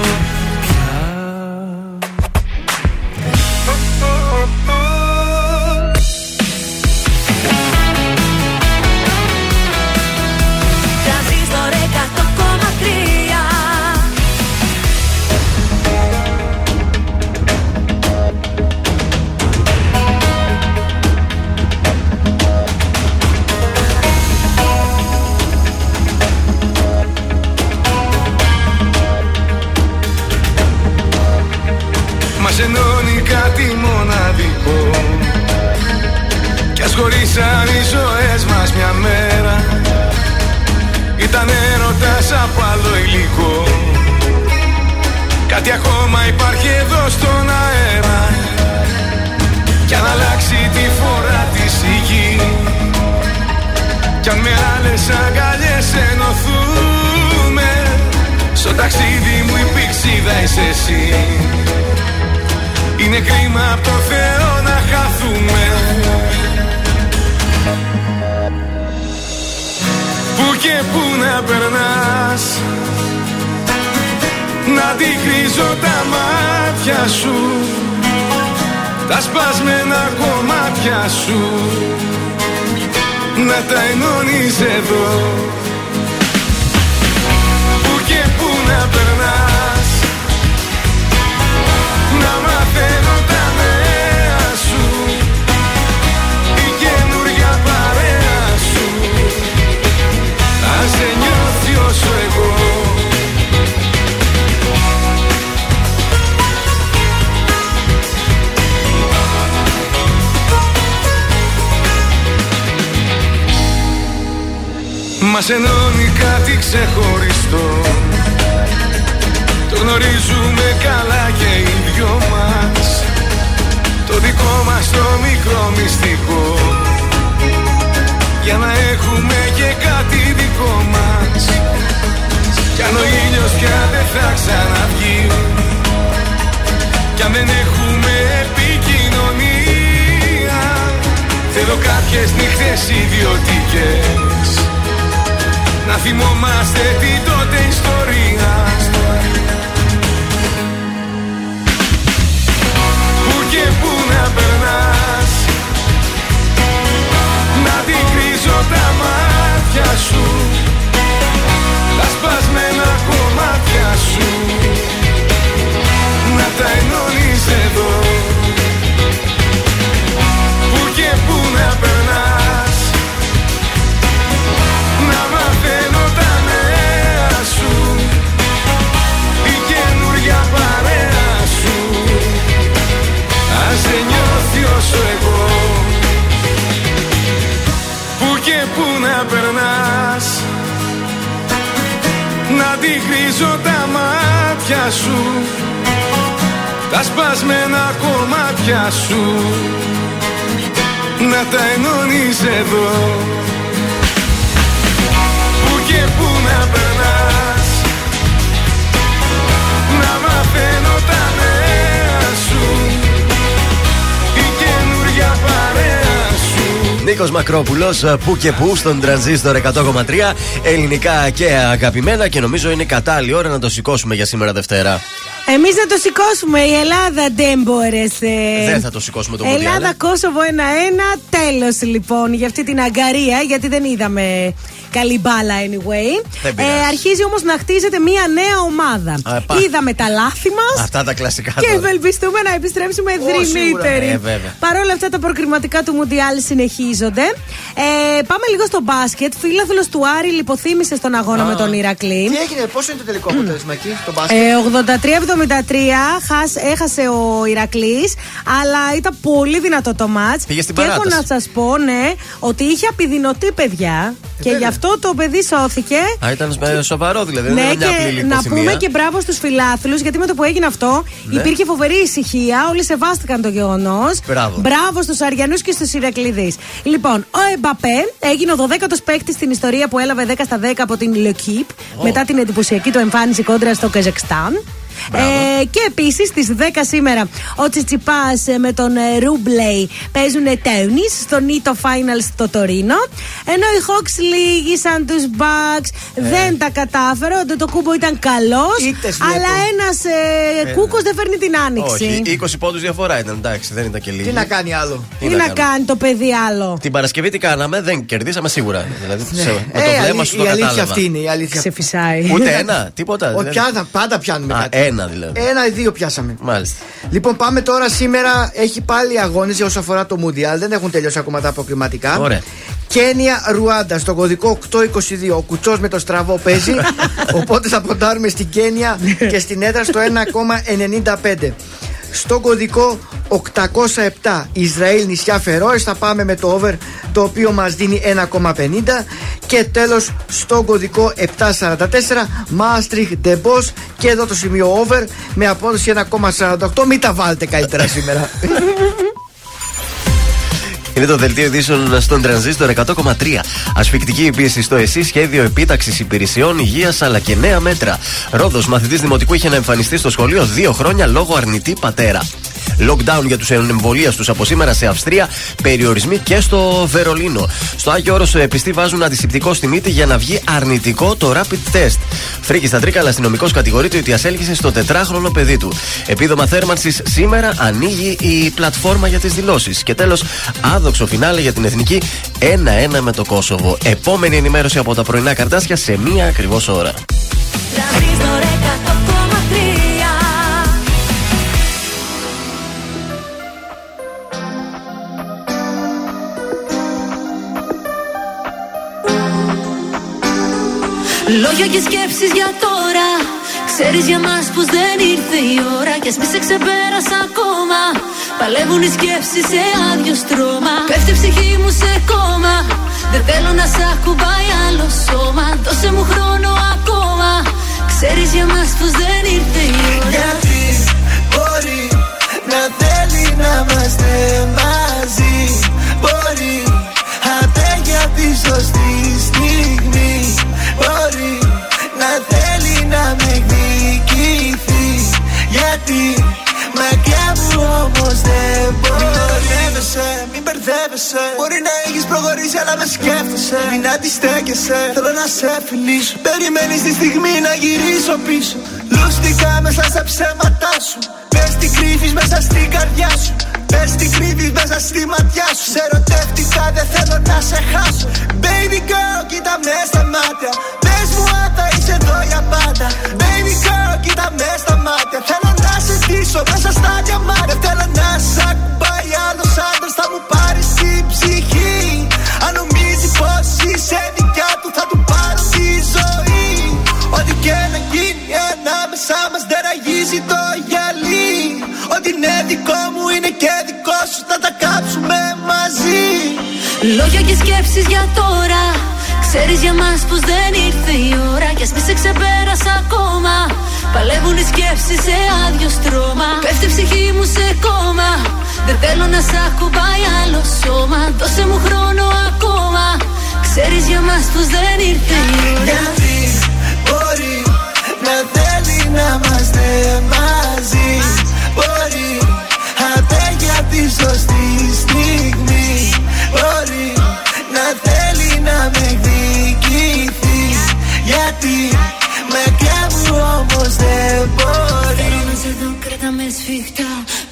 Κι ας χωρίσαν οι ζωές μας μια μέρα. Ήταν έρωτας από άλλο υλικό. Κάτι ακόμα υπάρχει εδώ στον αέρα. Κι αν αλλάξει τη φορά της η γη. Κι αν με άλλες αγκαλιές ενωθούμε. Στο ταξίδι μου η πηξίδα είσαι εσύ. Είναι κρίμα από το Θεό να χαθούμε Πού και πού να περνάς. Να αντικρίζω τα μάτια σου. Τα σπασμένα κομμάτια σου. Να τα ενώνεις εδώ. Πού και πού να περνάς σε νιώθει όσο εγώ. Μας ενώνει κάτι ξεχωριστό. Το γνωρίζουμε καλά και οι δυο μας. Μικρό μυστικό Για να έχουμε και κάτι δικό μας. Κι αν ο ήλιος πια δεν θα ξαναβγεί. Κι αν δεν έχουμε επικοινωνία. Θέλω κάποιες νύχτες ιδιωτικές. Να θυμόμαστε την τότε ιστορία. Πού και πού να περνάς την κρίζω τα μάτια σου. Τα σπασμένα κομμάτια σου. Να τα ενώνεις μάτια σου. Τα σπασμένα κομμάτια σου. Να τα ενώνεις εδώ Νίκος Μακρόπουλος, που και που, στον τρανζίστορ 100,3. Ελληνικά και αγαπημένα και νομίζω είναι κατάλληλη ώρα να το σηκώσουμε για σήμερα Δευτέρα. Εμείς να το σηκώσουμε. Η Ελλάδα δεν μπόρεσε. Δεν θα το σηκώσουμε το Μουντιάλ. Ελλάδα, Κόσοβο 1-1. Τέλος λοιπόν για αυτή την αγκαρία, γιατί δεν είδαμε καλή μπάλα anyway. Δεν πειράζει. Ε, αρχίζει όμως να χτίζεται μια νέα ομάδα. Α, πα. Είδαμε τα λάθη μας. Αυτά τα κλασικά Και τώρα. ευελπιστούμε να επιστρέψουμε δρυμύτεροι. Ε, βέβαια. Παρ' όλα αυτά, τα προκριματικά του Μουντιάλ συνεχίζονται. Ε, πάμε λίγο στο μπάσκετ. Φίλαθλος του Άρη λιποθύμησε στον αγώνα Α. με τον Ηρακλή. Τι έγινε, πόσο είναι το τελικό αποτέλεσμα εκεί στο μπάσκετ; Ε, 83-73 χας- έχασε ο Ηρακλής, αλλά ήταν πολύ δυνατό το μάτς. Πήγε στην και έχω παράταση. να σας πω, ναι, ότι είχε απειδηνωτή παιδιά. Και γι' αυτό το παιδί σώθηκε. Α, ήταν ε, σοβαρό δηλαδή. δεν Ναι, ήταν μια απλή και να λιποθυμία. πούμε και μπράβο στους φιλάθλους, γιατί με το που έγινε αυτό Ναι. υπήρχε φοβερή ησυχία. Όλοι σεβάστηκαν το γεγονός. Μπράβο. Μπράβο στους Αριανούς και στους Ηρακλειδείς. Λοιπόν, ο Εμπαπέ έγινε ο 12ο παίκτης στην ιστορία που έλαβε 10 στα 10 από την Λεκύπ μετά την εντυπωσιακή του εμφάνιση κόντρα στο Καζακστάν. Ε, και επίσης στις 10 σήμερα ο Τσιτσιπάς με τον ε, Ρούμπλεϊ παίζουν τέννη στο Νίτο Final στο Τωρίνο. Ενώ οι Hawks λύγησαν τους Bucks, δεν τα κατάφερε. Ο Ντοτοκούμπο ήταν καλός. Ήττες βλέπω. Αλλά ένας ε, Ε, κούκος δεν φέρνει την άνοιξη. Όχι, 20 πόντους διαφορά ήταν εντάξει, δεν ήταν και λίγοι. Τι να κάνει άλλο; Τι Τι να να κάνουμε. κάνει το παιδί άλλο; Την Παρασκευή τι κάναμε, δεν κερδίσαμε σίγουρα. Δηλαδή, Ναι. σε- με το Ε, βλέμμα αλή- σου το η αλήθεια κατάλαβα. αυτή είναι. Η αλήθεια. Σε φυσάει. Ούτε ένα, τίποτα. Ο, δηλαδή. πιάνα, πάντα πιάνουμε Α, κάτι. Ένα δηλαδή. Ένα ή δύο πιάσαμε. Μάλιστα. Λοιπόν, πάμε τώρα σήμερα. Έχει πάλι αγώνε όσο αφορά το Μουντιάλ. Δεν έχουν τελειώσει ακόμα τα αποκριματικά. Ωραία. Κένια Ρουάντα στο κωδικό 822. Ο κουτσός με το στραβό παίζει. (laughs) οπότε θα ποντάρουμε στην Κένια και στην έδρα στο 1,95. Στο κωδικό 807 Ισραήλ νησιά Φερόες θα πάμε με το over το οποίο μας δίνει 1,50 και τέλος στο κωδικό 744 Maastricht The Boss και εδώ το σημείο over με απόδοση 1,48 μην τα βάλετε καλύτερα σήμερα (laughs) Είναι το δελτίο ειδήσεων στον τρανζίστορ 100,3. Ασφικτική πίεση στο ΕΣΥ, σχέδιο επίταξης υπηρεσιών υγείας αλλά και νέα μέτρα. Ρόδος, μαθητής δημοτικού είχε να εμφανιστεί στο σχολείο δύο χρόνια λόγω αρνητή πατέρα. Lockdown για τους εμβολίαστου από σήμερα σε Αυστρία, περιορισμοί και στο Βερολίνο. Στο Άγιο Όρος επιστή βάζουν αντισηπτικό στη μύτη για να βγει αρνητικό το rapid test. Φρίκη στα Τρίκαλα, αστυνομικός κατηγορείται ότι ασέλγησε στο τετράχρονο παιδί του. Επίδομα θέρμανσης σήμερα ανοίγει η πλατφόρμα για τις δηλώσεις. Και τέλος, άδοξο φινάλε για την εθνική 1-1 με το Κόσοβο. Επόμενη ενημέρωση από τα πρωινά καρτάσια σε μία ακριβώς ώρα. Λόγια και σκέψεις για τώρα. Ξέρεις για μας πως δεν ήρθε η ώρα. Κι ας μη σε ξεπέρασα ακόμα. Παλεύουν οι σκέψεις σε άδειο στρώμα. Πέφτει η ψυχή μου σε κόμμα. Δεν θέλω να σ' ακουμπάει άλλο σώμα. Δώσε μου χρόνο ακόμα. Ξέρεις για μας πως δεν ήρθε η ώρα. Γιατί μπορεί να θέλει να είμαστε μαζί είμαστε Μην μπερδεύεσαι, μην μπερδεύεσαι. Μπορεί να έχεις προχωρήσει αλλά με σκέφτεσαι. Μην αντιστέκεσαι, θέλω να σε φιλήσω Περιμένεις τη στιγμή να γυρίσω πίσω. Λούστηκα μέσα στα ψέματά σου. Πες τι κρύβεις μέσα στην καρδιά σου. Πες τι κρύβεις μέσα στη ματιά σου. Σε ερωτεύτηκα, δεν θέλω να σε χάσω. Baby girl, κοίτα με στα μάτια. Πες μου αν θα είσαι εδώ για πάντα. Baby girl, κοίτα με στα μάτια. Θέλω να σε ντύσω μέσα στα διαμάτια. Θέλω να σε ακουμπάει άλλος άντρας, θα μου πάρεις την ψυχή. Αν νομίζεις πως είσαι δικιά του, θα του πάρω τη ζωή. Ό,τι και να γίνει ανάμεσά μα δεν αγίζει το γυαλί. Ό,τι είναι δικό μου είναι και δικό σου, θα τα κάψουμε μαζί. Λόγια και σκέψεις για τώρα. Ξέρεις για μας πως δεν ήρθε η ώρα. Κι ας μη σε ξεπέρασα ακόμα. Παλεύουν οι σκέψεις σε άδειο στρώμα. Πέφτει η ψυχή μου σε κόμμα. Δεν θέλω να σ' ακουμπάει άλλο σώμα. Δώσε μου χρόνο ακόμα. Ξέρεις για μας πως δεν ήρθε η ώρα. Γιατί μπορεί να θέλει να είμαστε μαζί. Μπορεί αντέχει απ' τη σωστή στιγμή. Μπορεί να θέλει να με εκδικηθείς. Γιατί μακριά μου όμως δεν μπορεί. Θέλω να σε δω, κράτα με σφιχτά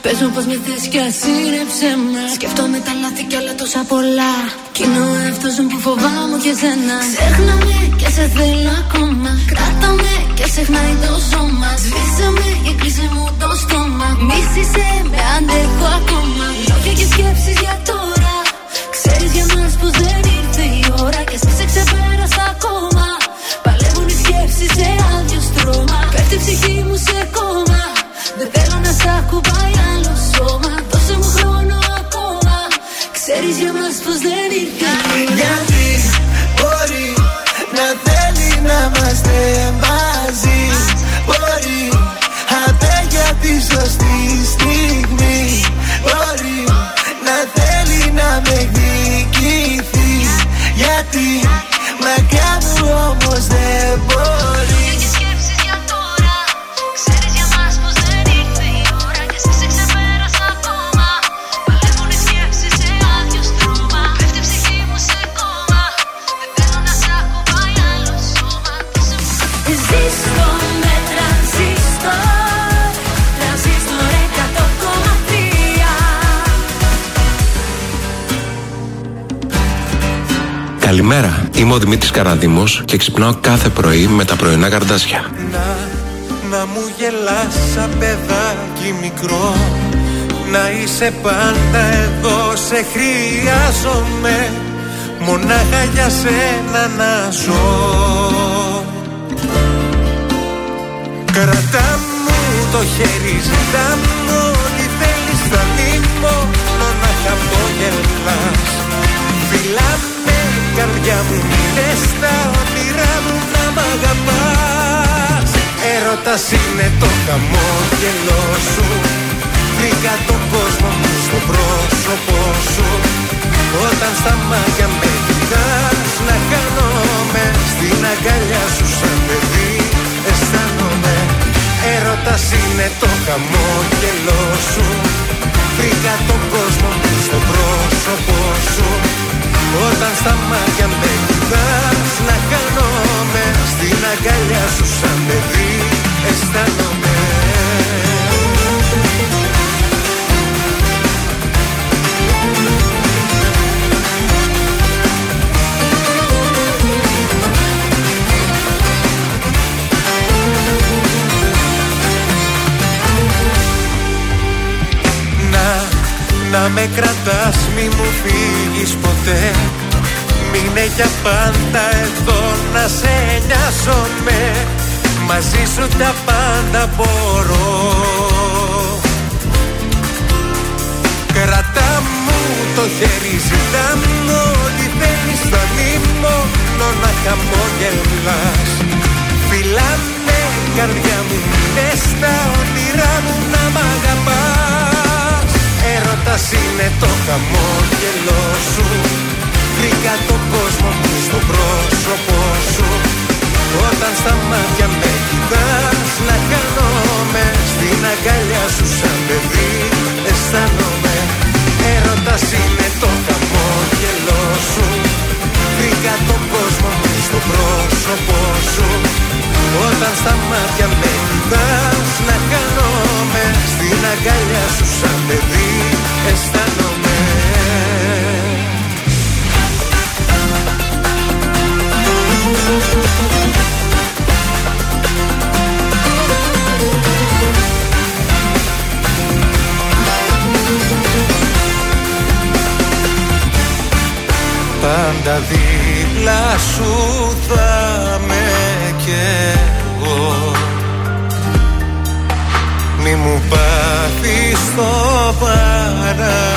Πες μου πως με θες κι ας είναι ψέμα Σκέφτομαι τα λάθη κι άλλα τόσα πολλά. Κι είναι ο εαυτός μου που φοβάμαι και σένα. Ξέχνα με και σε θέλω ακόμα. Κράτα με και ξεχνάει το σώμα. Σβήσε με και κλείσε μου το στόμα. Μίσησε με αντέχω ακόμα. Λόγια και σκέψεις για τώρα. Ξέρεις για μας πως δεν ήρθε η ώρα. Και εσύ σε ξεπέρασα ακόμα. Παλεύουν οι σκέψεις σε άδειο στρώμα. Πέφτει η ψυχή Ξέρεις για είμαι ο Δημήτρης Καραδήμος και ξυπνάω κάθε πρωί με τα πρωινά καρδάσια. Να μου γελάς σαν παιδάκι μικρό. Να είσαι πάντα εδώ σε χρειάζομαι. Μονάχα για σένα να ζω. Κρατά μου το χέρι, ζητά μου ό,τι θέλεις θα νύμω Να χαμογελάς Φιλάμε καρδιά μου, μείνες στα όνειρά μου να μ' αγαπάς. Έρωτας είναι το χαμόγελό σου. Βρήκα τον κόσμο μου στο πρόσωπό σου. Όταν στα μάτια με κοιτάς Να χάνομαι. Στην αγκαλιά σου σαν παιδί Αισθάνομαι. Έρωτας είναι το χαμόγελό σου. Βρήκα τον κόσμο μου στο πρόσωπό σου Όταν στα μάτια με κοιτάς Να χάνομαι στην αγκαλιά σου σαν παιδί Αισθάνομαι να με κρατάς μη μου φύγεις ποτέ. Μείνε για πάντα εδώ να σε νοιάζομαι. Μαζί σου τα πάντα μπορώ. Κρατά μου το χέρι ζητά μου Ό,τι θέλεις θα νύμω να χαμόγελας Φιλάμε καρδιά μου μείνε στα όνειρά μου να μ' αγαπάς πατάς είναι το χαμόγελό σου. Βρήκα τον κόσμο μου στο πρόσωπό σου. Όταν στα μάτια με κοιτάς να χάνομαι Στην αγκαλιά σου σαν παιδί αισθάνομαι. Έρωτας είναι το χαμόγελό σου. Βρήκα το κόσμο μου στο πρόσωπό σου. Όταν στα μάτια με κοιτάς να χάνομαι Στην αγκαλιά σου σαν παιδί Πάντα δίπλα σου θα με κι εγώ. Μη μου πάρεις πάθεις το παραμικρό.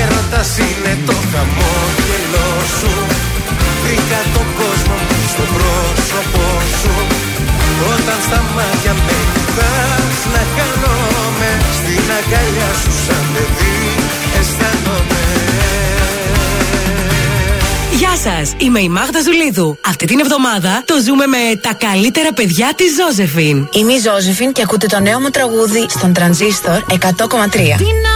Έρωτας είναι το χαμόγελό σου. Βρήκα τον κόσμο μου στο πρόσωπό σου. Όταν στα μάτια με κοιτάς να χάνομαι. Στην αγκαλιά σου σαν παιδί σας, είμαι η Μάγδα Ζουλίδου. Αυτή την εβδομάδα το ζούμε με τα καλύτερα παιδιά της Ζώζεφιν. Είμαι η Ζώζεφιν και ακούτε το νέο μου τραγούδι στον Τρανζίστορ 100,3.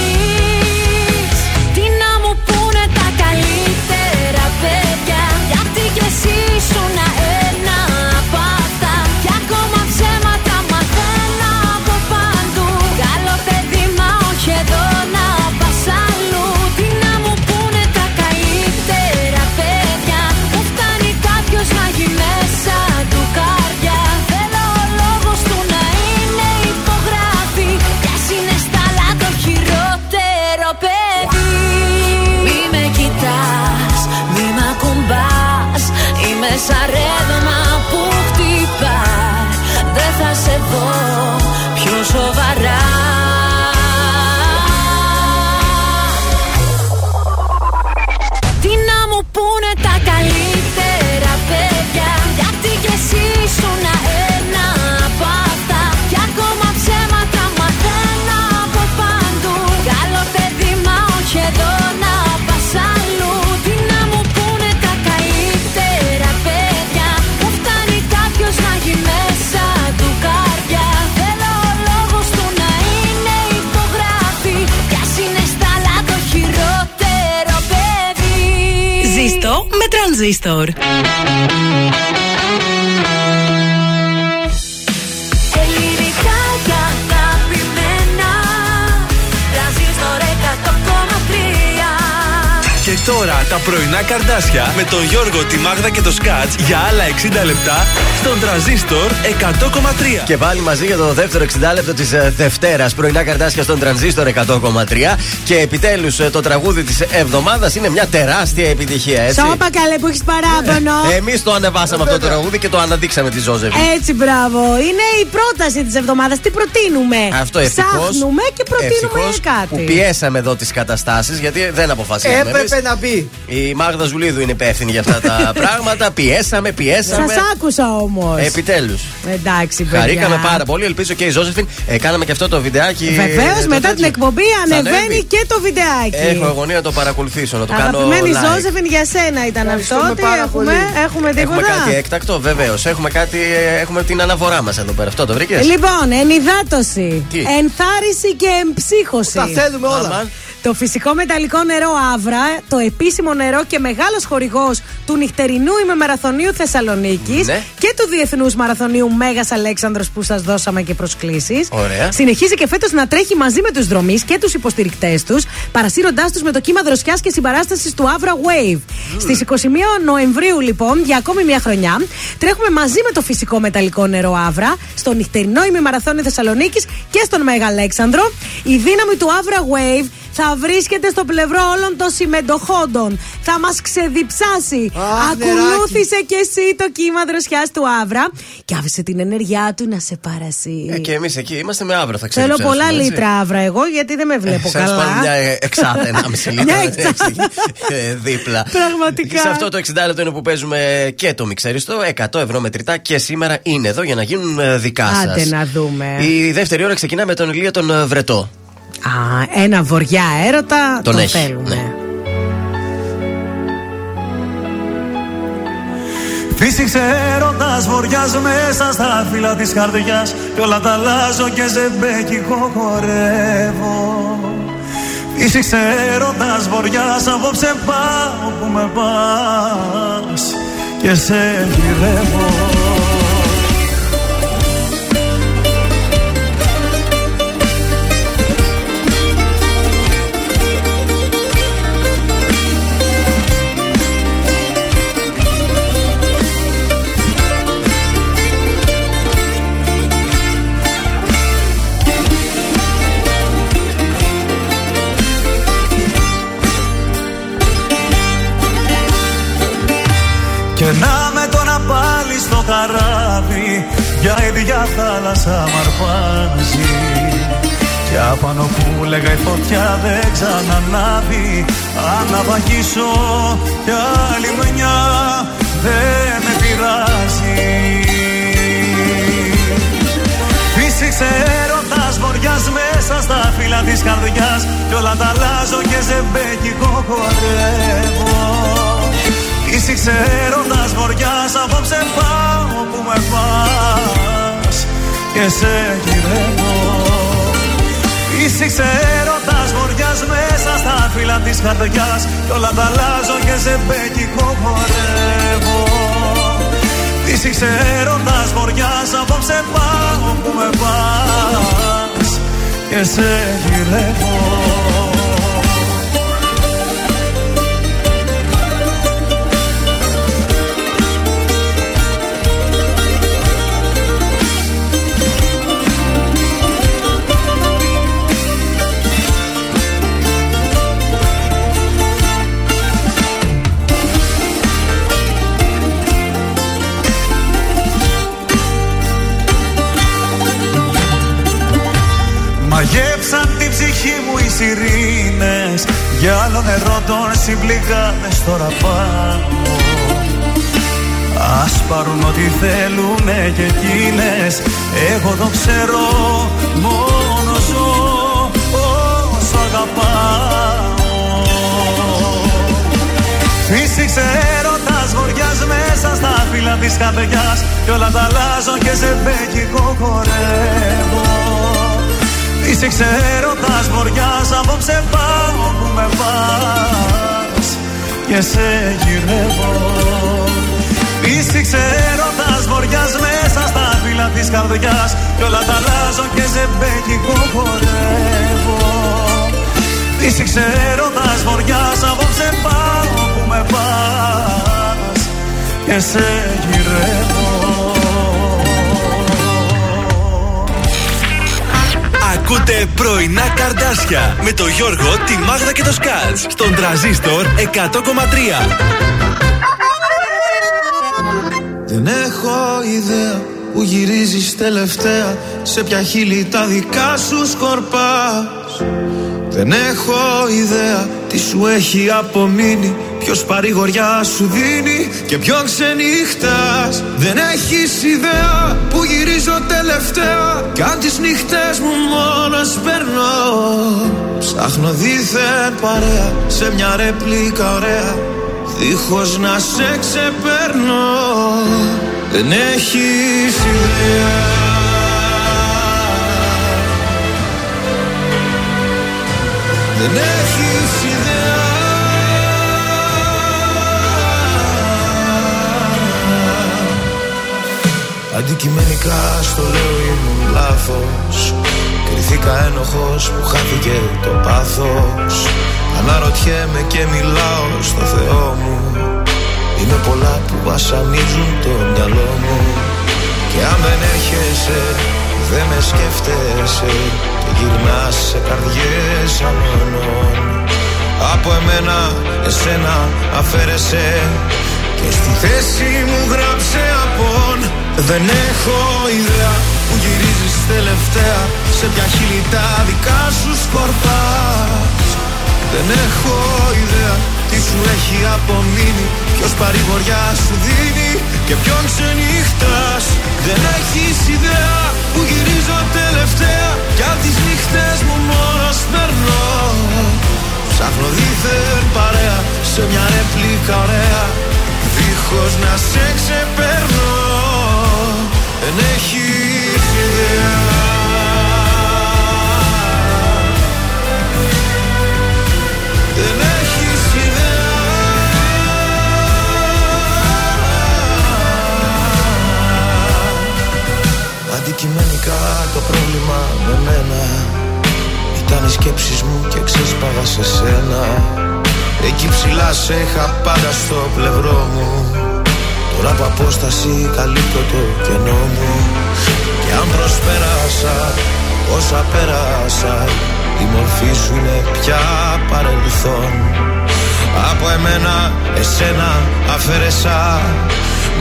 με τρανζίστορ. Τα πρωινά καρδάσια με τον Γιώργο, τη Μάγδα και το Σκάτς για άλλα 60 λεπτά στον τραζίστορ 100,3. Και πάλι μαζί για το δεύτερο 60 λεπτό της Δευτέρας. Πρωινά καρτάσια στον τρανζίστορ 100,3. Και επιτέλους το τραγούδι της εβδομάδας είναι μια τεράστια επιτυχία, έτσι. Σώπα καλέ που έχεις παράπονο. Εμείς το ανεβάσαμε αυτό το τραγούδι και το αναδείξαμε τη Ζώζεφη. Έτσι, μπράβο. Είναι η πρόταση της εβδομάδας. Τι προτείνουμε; Αυτό ευτυχώς, Ψάχνουμε και προτείνουμε ευτυχώς κάτι. Που πιέσαμε εδώ τις καταστάσεις γιατί δεν αποφασίσαμε. Έπρεπε εμείς. να μπει. Η Μάγδα Ζουλίδου είναι υπεύθυνη για αυτά τα (laughs) πράγματα. Πιέσαμε, πιέσαμε. Σας άκουσα όμως. Επιτέλους. Εντάξει, παιδιά. Χαρήκαμε πάρα πολύ. Ελπίζω και η Ζώζεφιν. Ε, κάναμε και αυτό το βιντεάκι. Βεβαίως, ε, το μετά τέτοιο. την εκπομπή Θα ανεβαίνει ανέβει. και το βιντεάκι. Έχω αγωνία να το παρακολουθήσω, να το κάνω. Αγαπημένη live. Ζώζεφιν, για σένα ήταν αυτό. Ευχαριστούμε Τι πάρα έχουμε, πολύ. έχουμε τίποτα; Έχουμε κάτι έκτακτο, βεβαίως. Έχουμε, κάτι, ε, έχουμε την αναφορά μας εδώ πέρα. Αυτό το βρήκες; Λοιπόν, ενυδάτωση, Τι; ενθάρρυνση και εμψύχωση. Τα θέλουμε όλα. Το φυσικό μεταλλικό νερό Άβρα, το επίσημο νερό και μεγάλος χορηγός του νυχτερινού ημεμαραθωνίου Θεσσαλονίκης Ναι. και του Διεθνούς Μαραθωνίου Μέγας Αλέξανδρος που σας δώσαμε και προσκλήσεις. Ωραία. Συνεχίζει και φέτος να τρέχει μαζί με τους δρομή και τους υποστηρικτές τους, παρασύροντάς τους με το κύμα δροσιάς και συμπαράστασης του Avra Wave. Στις 21 Νοεμβρίου, λοιπόν, για ακόμη μια χρονιά, τρέχουμε μαζί με το φυσικό μεταλλικό νερό Avra στο νυχτερινό ημιμαραθώνιο Θεσσαλονίκης και στον Μέγα Αλέξανδρο. Η δύναμη του Avra Wave θα βρίσκεται στο πλευρό όλων των συμμετοχόντων. Θα μας ξεδιψάσει. Ακολούθησε κι εσύ το κύμα δροσιάς του Άβρα και άφησε την ενέργειά του να σε παρασύρει. Ε, και εμείς εκεί είμαστε με αύριο, θα Θέλω ξέρουμε. πολλά λίτρα Άβρα εγώ γιατί δεν με βλέπω Σας καλά. πάρω μια ε, εξάδα, ένα μισή λίτρα. (laughs) Μια εξάδα. ε, Δίπλα. Πραγματικά. Και σε αυτό το 60 λεπτό είναι που παίζουμε και το μιξέριστο. 100 ευρώ μετρητά και σήμερα είναι εδώ για να γίνουν ε, δικά σας. Άντε να δούμε. Η δεύτερη ώρα ξεκινά με τον Ηλία τον ε, Βρετό. Α, ένα βοριά έρωτα Τον τον, έχει, θέλουμε. ναι. Φύσηξε έρωτας βοριάς μέσα στα φύλλα της καρδιάς Κι όλα τα αλλάζω και ζεμπέκικο χορεύω Φύσηξε έρωτας βοριάς απόψε πάω που με πας Και σε γυρεύω Και να με τώρα πάλι στο καράβι Για ίδια θάλασσα μ' αρπάζει. Και απάνω που λέγα η φωτιά δεν ξανανάβει Αν να βαγίσω κι άλλη μια δεν με πειράζει. Φύσηξε έρωτας βοριάς μέσα στα φύλλα της καρδιάς Κι όλα τα αλλάζω και ζεμπέκικο χορεύω Φύσηξε έρωτας βοριάς απόψε πάω που με πας. Και σε γυρεύω. Φύσηξε έρωτας βοριάς μέσα στα φύλλα της καρδιάς. Κι όλα τα αλλάζω και ζεμπέκικο χορεύω. Φύσηξε έρωτας βοριάς απόψε πάω που με πας. Και σε γυρεύω τώρα πάω. Ας πάρουν ό,τι θέλουνε και εκείνες Εγώ το ξέρω μόνο ζω όσο αγαπάω. Φύσηξε έρωτας βοριάς μέσα στα φύλλα της καρδιάς Κι όλα τα αλλάζω και σε μπέκικο χορεύω. Φύσηξε έρωτας βοριάς απόψε πάω που με πας Και σε γυρεύω. Φύσηξε έρωτας βοριάς μέσα στα φύλλα της καρδιάς. Κι όλα τα αλλάζω και σε μπέκικο χορεύω. Φύσηξε έρωτας βοριάς απόψε πάω που με πας. Και σε γυρεύω Ακούτε πρωινά καρδάσια με το Γιώργο, τη Μάγδα και το Σκάτς στον τραζίστορ 100,3. Δεν έχω ιδέα που γυρίζεις τελευταία. Σε ποια χείλη τα δικά σου σκορπάς. Δεν έχω ιδέα τι σου έχει απομείνει. Ποιος παρηγοριά σου δίνει και ποιον ξενύχτας Δεν έχεις ιδέα που γυρίζω τελευταία. Κι αν τις νύχτες μου μόνος περνώ Ψάχνω δίθεν παρέα σε μια ρεπλίκα ωραία. Δίχως να σε ξεπέρνω. Δεν έχεις ιδέα. Δεν έχεις ιδέα Αντικειμενικά στο λέω ήμουν λάθος. Κρυθήκα ένοχος που χάθηκε το πάθος. Αναρωτιέμαι και μιλάω στο Θεό μου. Είναι πολλά που βασανίζουν το μυαλό μου. Και αν δεν έρχεσαι δεν με σκέφτεσαι. Και γυρνάς σε καρδιές αμονών Από εμένα εσένα αφαίρεσαι. Και στη θέση μου γράψε απόν Δεν έχω ιδέα που γυρίζεις τελευταία. Σε ποια χείλη τα δικά σου σκορπάς. Δεν έχω ιδέα τι σου έχει απομείνει. Ποιος παρηγοριά σου δίνει και ποιον ξενύχτας Δεν έχεις ιδέα που γυρίζω τελευταία. Κι απ' τις νύχτες μου μόνος περνώ. Ψάχνω δίθεν παρέα σε μια ρεπλίκα ωραία. Δίχως να σε ξεπερνώ Δεν έχεις ιδέα. Δεν έχεις ιδέα. Αντικειμενικά το πρόβλημα με μένα. Ήταν οι σκέψεις μου και ξέσπαγα σε σένα. Εκεί ψηλά σε είχα πάντα στο πλευρό μου Τώρα από απόσταση καλύπτω το κενό μου. Και αν προσπέρασα όσα πέρασα Η μορφή σου είναι πια παρελθόν. Από εμένα εσένα αφαίρεσα.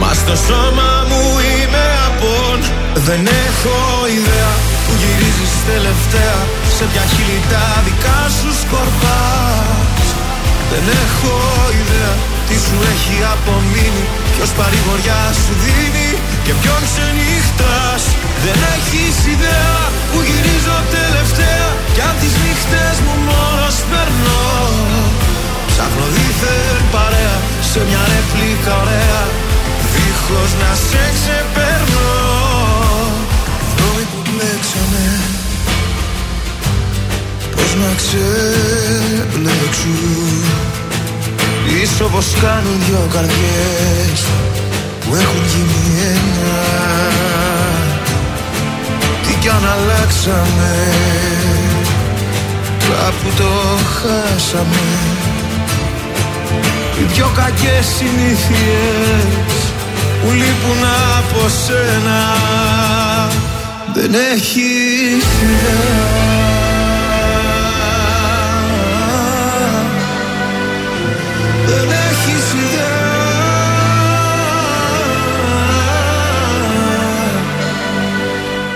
Μα στο σώμα μου είμαι απόν. Δεν έχω ιδέα που γυρίζεις τελευταία. Σε ποια χείλη τα δικά σου σκορπάς. Δεν έχω ιδέα τι σου έχει απομείνει Ποιος παρηγοριά σου δίνει και ποιον ξενύχτας; Δεν έχεις ιδέα που γυρίζω τελευταία Κι απ' τις νύχτες μου μόνος περνώ. Ψάχνω δίθεν παρέα σε μια ρεπλίκα ωραία. Δίχως να σε ξεπερνώ. Δρόμοι που μπλέξανε Πώς να ξεμπλέξουν Πίσω πως κάνουν δυο καρδιές Που έχουν γίνει ένα. Τι κι αν αλλάξαμε Κάπου το χάσαμε. Οι δυο κακές συνήθειες Που λείπουν από σένα Δεν έχεις ιδέα Δεν έχεις ιδέα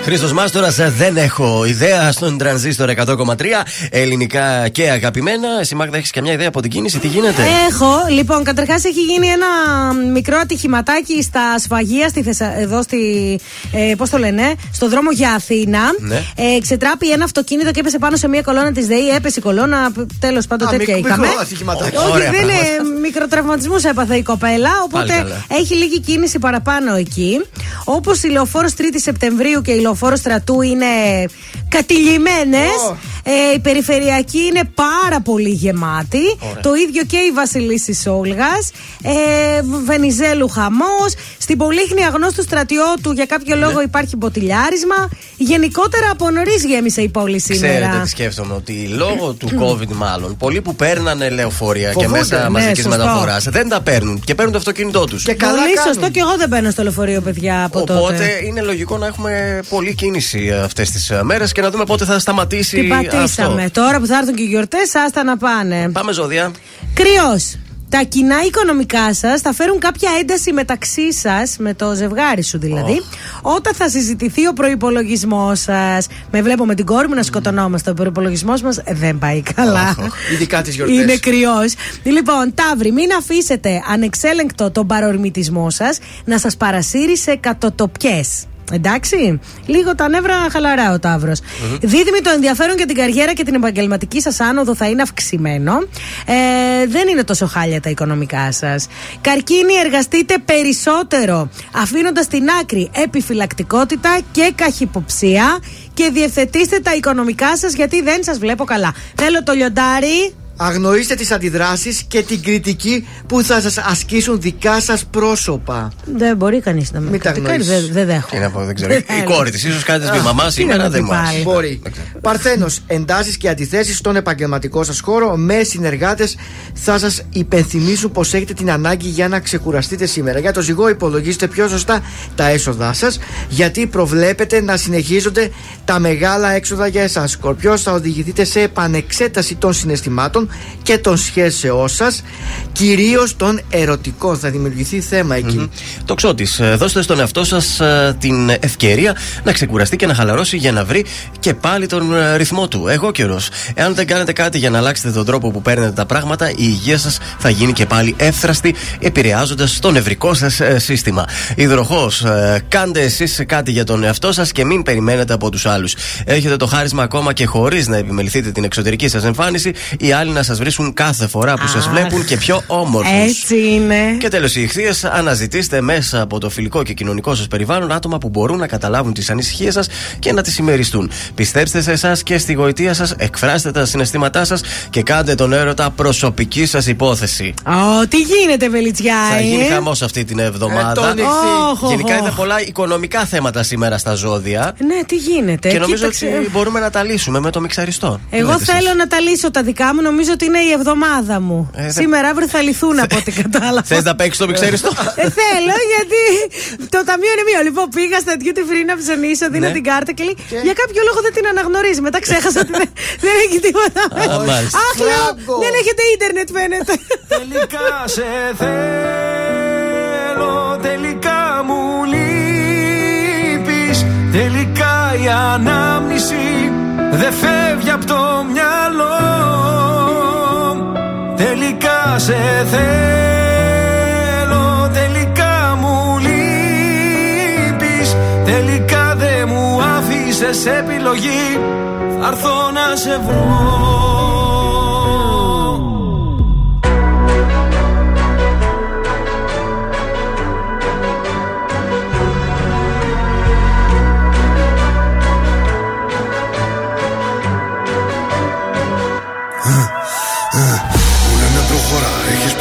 Χρήστος Μάστορας, δεν έχω ιδέα στον τρανζίστορ 100,3 ελληνικά και αγαπημένα. Εσύ, Μάγδα, έχεις καμιά ιδέα από την κίνηση, τι γίνεται; Έχω. Λοιπόν, καταρχάς έχει γίνει ένα μικρό ατυχηματάκι στα σφαγεία στη Θεσσα... εδώ στη. Ε, Πώς το λένε, στο δρόμο για Αθήνα. Ναι. Ε, ξετράπη ένα αυτοκίνητο και έπεσε πάνω σε μια κολόνα της ΔΕΗ. Έπεσε η κολόνα. Τέλος πάντων, Α, τέτοια μικ- είχαμε. μικρό ατυχηματάκι. Όχι, Ωραία δεν είναι. πράγματα. Μικροτραυματισμούς έπαθε η κοπέλα. Οπότε καλά. έχει λίγη κίνηση παραπάνω εκεί. Όπως η λεωφόρος 3η Σεπτεμβρίου και η λεωφόρο στρατού είναι κατηλημένες. Ε, η περιφερειακή είναι πάρα πολύ γεμάτη. Ωραία. Το ίδιο και η Βασιλίση Όλγας. Ε, Βενιζέλου χαμός. Στην Πολύχνη αγνώστου στρατιώτου για κάποιο λόγο υπάρχει μποτιλιάρισμα. Γενικότερα από νωρίς γέμισε η πόλη σήμερα. Ξέρετε τι σκέφτομαι, ότι λόγω του COVID μάλλον, πολλοί που παίρνανε λεωφορεία και Φοβούνται. μέσα Ναι, μαζικής σωστό. μεταφοράς δεν τα παίρνουν και παίρνουν το αυτοκίνητό τους. Πολύ σωστό και εγώ δεν μπαίνω στο λεωφορείο, παιδιά, από Οπότε τότε. είναι λογικό να έχουμε πολλή κίνηση αυτές τις μέρες και να δούμε πότε θα σταματήσει Τι πατήσαμε. αυτό. Τώρα που θα έρθουν και οι γιορτές, άστα να πάνε. Πάμε ζώδια. Κρυός. Τα κοινά οικονομικά σας θα φέρουν κάποια ένταση μεταξύ σας, με το ζευγάρι σου δηλαδή, όταν θα συζητηθεί ο προπολογισμό σας. Με βλέπω με την κόρη μου να σκοτωνόμαστε. Ο προπολογισμό μας δεν πάει καλά. Ειδικά τις γιορτές. Είναι κρυός. Λοιπόν, Ταύρι, μην αφήσετε ανεξέλεγκτο τον παρορμητισμό σας να σας παρασύρει σε κατοτοπιές. Εντάξει. Λίγο τα νεύρα χαλαρά ο ταυρο Δίδυμη, το ενδιαφέρον για την καριέρα και την επαγγελματική σας άνοδο θα είναι αυξημένο. Ε, δεν είναι τόσο χάλια τα οικονομικά σας. Καρκίνη, εργαστείτε περισσότερο. Αφήνοντας στην άκρη επιφυλακτικότητα και καχυποψία και διευθετήστε τα οικονομικά σας γιατί δεν σας βλέπω καλά. Θέλω το λιοντάρι. Αγνοήστε τις αντιδράσεις και την κριτική που θα σας ασκήσουν δικά σας πρόσωπα. Δεν μπορεί κανείς να με Μην τα κριτικάρει, αγνοήσεις. Δεν δεν δέχομαι. Τι να πω, δεν ξέρω. Η κόρη της, ίσως κάτι της μαμά σήμερα δεν μου άρεσε. Μπορεί. Παρθένος, εντάσεις και αντιθέσεις στον επαγγελματικό σας χώρο με συνεργάτες θα σας υπενθυμίσουν πως έχετε την ανάγκη για να ξεκουραστείτε σήμερα. Για το ζυγό, υπολογίστε πιο σωστά τα έσοδά σας, γιατί προβλέπετε να συνεχίζονται τα μεγάλα έξοδα για εσάς. Σκορπιός, θα οδηγηθείτε σε επανεξέταση των συναισθημάτων και των σχέσεών σας, κυρίως των ερωτικών. Θα δημιουργηθεί θέμα εκεί. Το ξώτης, δώστε στον εαυτό σας την ευκαιρία να ξεκουραστεί και να χαλαρώσει για να βρει και πάλι τον ε, ρυθμό του. Εγώ καιρός. Εάν δεν κάνετε κάτι για να αλλάξετε τον τρόπο που παίρνετε τα πράγματα, η υγεία σας θα γίνει και πάλι εύθραστη, επηρεάζοντας το νευρικό σας σύστημα. Υδροχός, κάντε εσείς κάτι για τον εαυτό σας και μην περιμένετε από τους άλλους. Έχετε το χάρισμα ακόμα και χωρίς να επιμεληθείτε την εξωτερική σας εμφάνιση, οι άλλοι να σας βρίσκουν κάθε φορά που σας Αχ. βλέπουν και πιο όμορφους. Έτσι είναι. Και τέλος, οι ηχθείες, αναζητήστε μέσα από το φιλικό και κοινωνικό σας περιβάλλον άτομα που μπορούν να καταλάβουν τις ανησυχίες σας και να τις συμμεριστούν. Πιστέψτε σε εσάς και στη γοητεία σας, εκφράστε τα συναισθήματά σας και κάντε τον έρωτα προσωπική σας υπόθεση. Ω, τι γίνεται, Βελιτζιά, Θα γίνει ε; χαμός αυτή την εβδομάδα. Ε, τον ηχθή. Όχ, Γενικά όχ, είναι όχ. πολλά οικονομικά θέματα σήμερα στα ζώδια. Ναι, τι γίνεται. Και νομίζω Κοίταξε. ότι μπορούμε να τα λύσουμε με το μιξαριστό. Τι Εγώ λέτε εσείς; θέλω να τα λύσω τα δικά μου. Νομίζω ότι είναι η εβδομάδα μου. Ε, δεν- Σήμερα αύριο θα λυθούν από ό,τι (laughs) κατάλαβα. Θες να παίξεις το μιξαριστό. Ε, θέλω γιατί το ταμείο είναι μείο. Λοιπόν, πήγα στα duty free να ψωνίσω, δίνω Ναι. την κάρτα και λέει για κάποιο λόγο δεν την αναγνωρίζει. Μετά ξέχασα ότι δεν, δεν έχει τίποτα. μέσα. μάλιστα. Αχ, λέω, Φράγκο. δεν έχετε ίντερνετ φαίνεται. Τελικά σε θέλω, τελικά μου λείπεις Τελικά η ανάμνηση δεν φεύγει από το μυαλό σε θέλω, τελικά μου λείπεις. Τελικά δεν μου άφησες επιλογή. Θα έρθω να σε βρω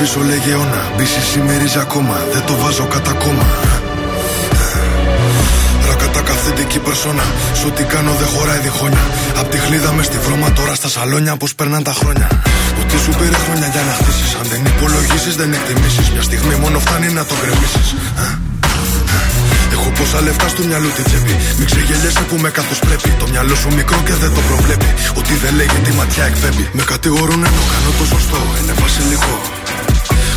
έχεις πίσω λεγεώνα Μπίση σημερίζει ακόμα, δεν το βάζω κατά κόμμα Ρακατά καθεντική περσόνα Σ' ό,τι κάνω δεν χωράει διχόνια Απ' τη χλίδα μες στη βρώμα τώρα στα σαλόνια Πως περνάνε τα χρόνια Ότι σου πήρε χρόνια για να χτίσεις Αν δεν υπολογίσεις δεν εκτιμήσεις Μια στιγμή μόνο φτάνει να το γκρεμίσεις Έχω πόσα λεφτά στο μυαλό τη τσέπη. Μην ξεγελιέσαι που με καθώ πρέπει. Το μυαλό σου μικρό και δεν το προβλέπει. Ότι δεν λέγει τη ματιά εκπέμπει. Με κατηγορούν ενώ κάνω το σωστό. Είναι βασιλικό.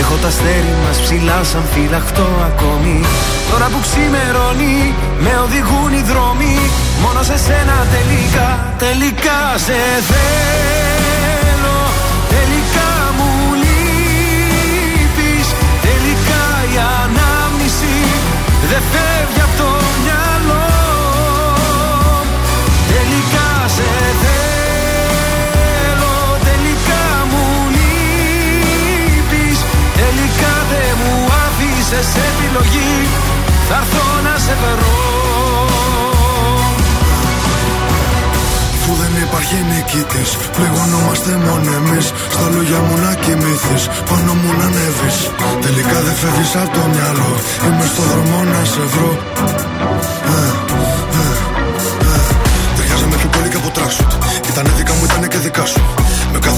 Έχω τα αστέρι μας ψηλά σαν φυλαχτό ακόμη. Τώρα που ξημερώνει, με οδηγούν οι δρόμοι. Μόνο σε σένα τελικά, τελικά σε θέλω. Τελικά μου λείπεις Τελικά η ανάμνηση. Δεν φεύγει από το άφησες επιλογή Θα έρθω να σε βρω Αφού δεν υπάρχει νικητής, πληγωνόμαστε μόνο εμείς. Στα λόγια μου να κοιμηθείς, πάνω μου να ανέβεις. Τελικά δεν φεύγεις από το μυαλό. Είμαι στο δρόμο να σε βρω. Ε, ε, ε. Ταιριάζαμε πιο πολύ και από τράξουτ. Ήτανε δικά μου, ήτανε και δικά σου.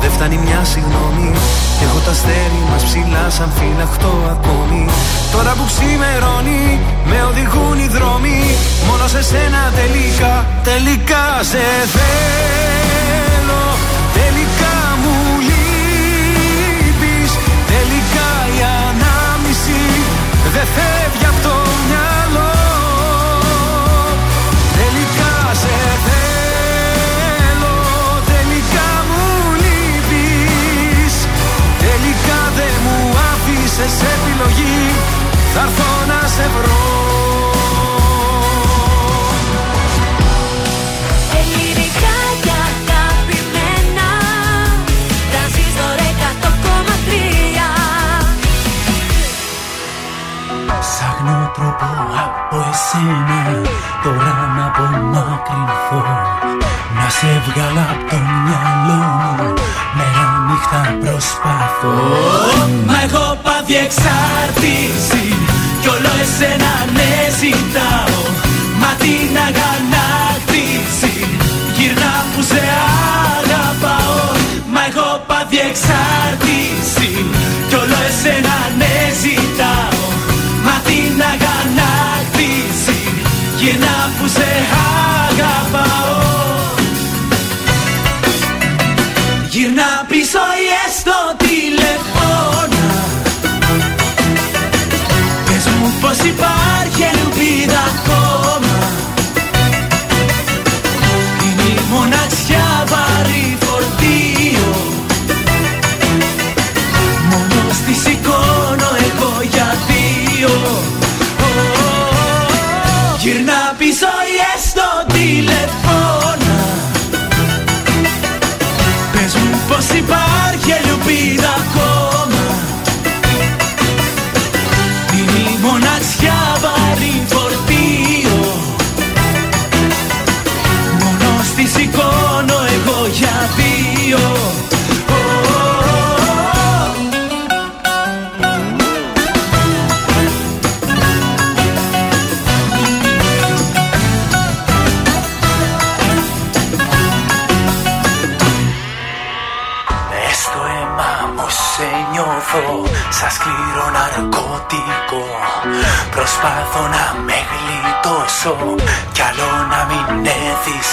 Δεν φτάνει μια συγγνώμη. Έχω τα αστέρι μας ψηλά σαν φυλαχτό ακόμη. Τώρα που ξημερώνει με οδηγούν οι δρόμοι. Μόνο σε σένα τελικά, τελικά σε θέλω. Τελικά μου λείπεις. Τελικά η ανάμνηση δεν φεύγει από το άφησες επιλογή Θα έρθω να σε βρω. Ελληνικά και αγαπημένα Τρανζίστορ 100,3 Ψάχνω τρόπος από εσένα Τώρα να απομακρυνθώ Να σε βγάλω από το μυαλό μου Μέρα νύχτα προσπαθώ. Μα έχω πάθει εξάρτηση Κι όλο εσένα ναι ζητάω. Μα την αγανάκτηση Γυρνά που σε αγαπάω. Μα έχω πάθει εξάρτηση Κι όλο εσένα ναι ζητάω. Μα την αγανάκτηση Γυρνά που σε αγαπάω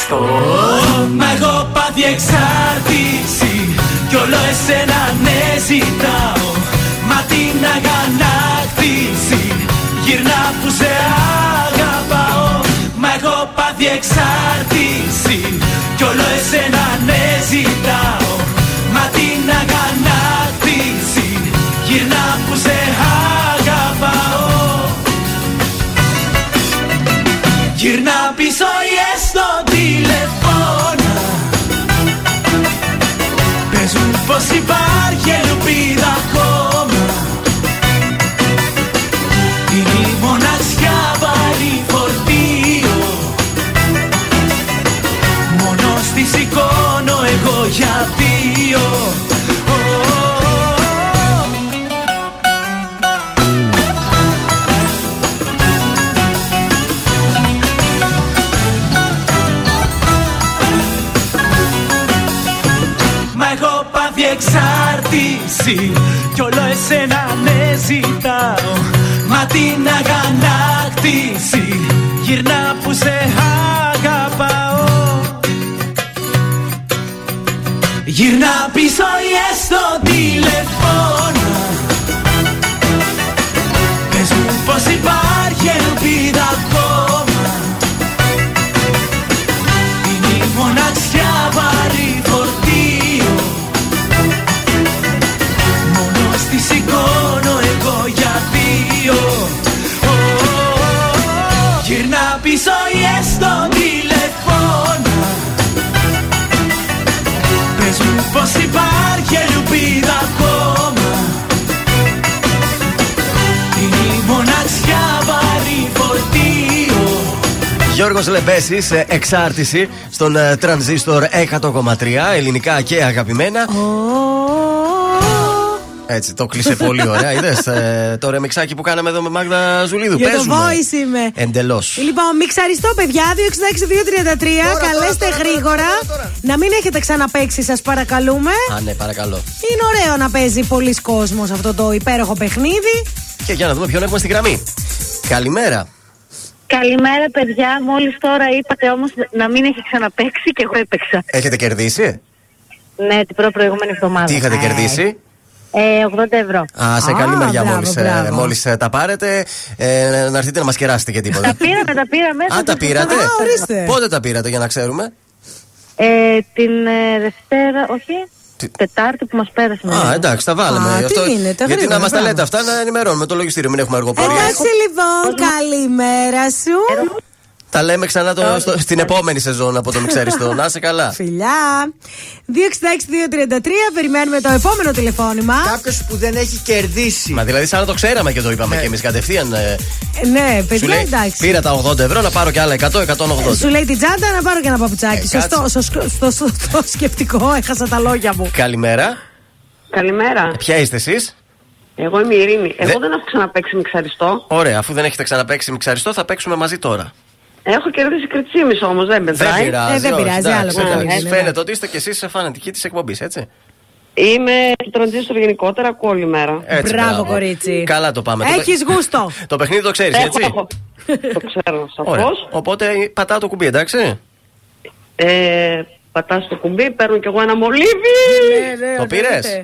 εθιστώ Μα έχω πάθει εξάρτηση κι όλο εσένα ναι ζητάω. Μα την αγανάκτηση γυρνά που σε αγαπάω. Μα έχω πάθει εξάρτηση κι όλο εσένα ναι ζητάω εξάρτηση Κι όλο εσένα με ζητάω Μα την αγανάκτηση. Γυρνά που σε αγαπάω. Γυρνά πίσω ή έστω τηλεφώνα Γιώργος Λεμπέσης, εξάρτηση στον ε, τρανζίστορ 100,3 ελληνικά και αγαπημένα. Έτσι, το κλείσε πολύ ωραία. Είδες το ρεμιξάκι που κάναμε εδώ με Μάγδα Ζουλίδου. Για το Παίζουμε. voice είμαι. Εντελώς. Λοιπόν, μιξαριστό, παιδιά, 266-233. Καλέστε γρήγορα. Να μην έχετε ξαναπέξει, σας παρακαλούμε. Α, ναι, παρακαλώ. Είναι ωραίο να παίζει πολλοί κόσμος αυτό το υπέροχο παιχνίδι. Και για να δούμε ποιον έχουμε στη γραμμή. Καλημέρα. Καλημέρα, παιδιά. Μόλις τώρα είπατε όμως να μην έχει ξαναπέξει και εγώ έπαιξα. Έχετε κερδίσει; Ναι, την προ προηγούμενη εβδομάδα. Τι είχατε κερδίσει; Ε, 80 ευρώ. Α, σε καλή μεριά μπράβο, μόλις μπράβο. μόλις, ε, τα πάρετε. Ε, να έρθετε να μας κεράσετε και τίποτα. Τα πήραμε, τα πήραμε. Α, τα πήρατε; Α, ορίστε. Πότε τα πήρατε για να ξέρουμε; Ε, την ε, Δευτέρα, όχι. Τετάρτη που μας πέρασε. Α, εντάξει, τα βάλαμε. Α, τι Αυτό- είναι, τα γιατί να γρήγορα, μας τα μπράβο. λέτε αυτά, να ενημερώνουμε το λογιστήριο, μην έχουμε αργοπορία. Εντάξει, λοιπόν, καλημέρα σου. Τα λέμε ξανά το, στο- στην επόμενη σεζόν από το Μιξαριστό. Να είσαι καλά. Φιλιά. 266-233, περιμένουμε το επόμενο τηλεφώνημα. Κάποιος που δεν έχει κερδίσει. Μα δηλαδή, σαν να το ξέραμε και το είπαμε και εμείς κατευθείαν. ε, Ε, Ναι, Σου παιδιά, λέει, εντάξει. πήρα τα 80 ευρώ να πάρω και άλλα 100-180. Σου λέει την τσάντα να πάρω και ένα παπουτσάκι. Ε, Σωστό, σωστό, σωστό, σωστό σκεπτικό. Έχασα τα λόγια μου. Καλημέρα. Καλημέρα. Ποια είστε εσείς; Εγώ είμαι η Ειρήνη. Εγώ Δε- δεν έχω ξαναπέξει μιξαριστό. Ωραία, αφού δεν έχετε ξαναπέξει μιξαριστό, θα παίξουμε μαζί τώρα. Έχω κερδίσει κριτσίμις όμως, δεν Δεν μετράει. πειράζει. Ε, δεν όχι, πειράζει, εντάξει, άλλο εντάξει. παιχνίδι είναι, Φαίνεται ότι είστε κι εσείς φανατικοί της εκπομπής, έτσι. Είμαι του τραντζίστορ γενικότερα, ακούω όλη μέρα. έτσι Μπράβο, κορίτσι. Καλά το πάμε. Το Έχεις παι- γούστο. (laughs) Το παιχνίδι το ξέρεις, Έχω, έτσι. έχω. το ξέρω, Ωραία. σαφώς. Οπότε πατάω το κουμπί, εντάξει. Ε, πατάς το κουμπί, παίρνω κι εγώ ένα μολύβι. Ναι, Το πήρες;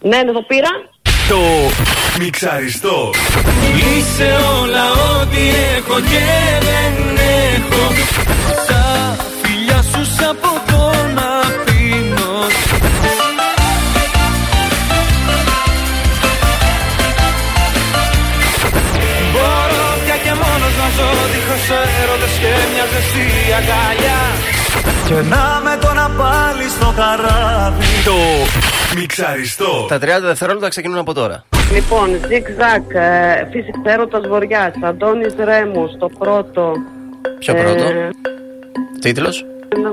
Ναι, ναι, το πήρα. Το Μιξαριστό. Είσαι όλα ό,τι έχω και δεν έχω. Τα φιλιά σου σ' από το να πίνω Μπορώ πια και μόνος να ζω δίχως έρωτες και μια ζεστή αγκαλιά. Και να με το να πάλι στο καράβι. Το Μιξαριστό. Τα 30 δευτερόλεπτα ξεκινούν από τώρα. Λοιπόν, zigzag, ε, φύσηξ έρωτας βοριάς, Αντώνης Ρέμος, το πρώτο. Ποιο πρώτο; Ε, Τίτλος; ένα-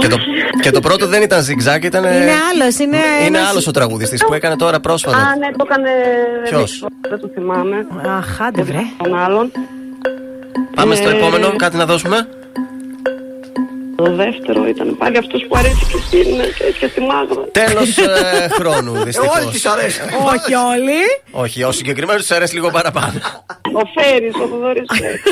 Και το, και το πρώτο δεν ήταν zigzag, ήταν. Είναι άλλος, είναι. Είναι ένας- άλλος ο τραγουδιστής που έκανε τώρα πρόσφατα. Α, ναι, το έκανε. Ποιος; Δεν το θυμάμαι. Αχ, άντε βρε. Τον άλλον. Πάμε στο Ε, επόμενο, κάτι να δώσουμε; Το δεύτερο ήταν πάλι αυτός που αρέσει και στην, και στη Μάγδα. Τέλος χρόνου, δυστυχώς. Όλοι τις αρέσει. Όχι όλοι. Όχι, ο συγκεκριμένος τους αρέσει λίγο παραπάνω. Ο Φέρης, ο Θοδωρής Φέρης.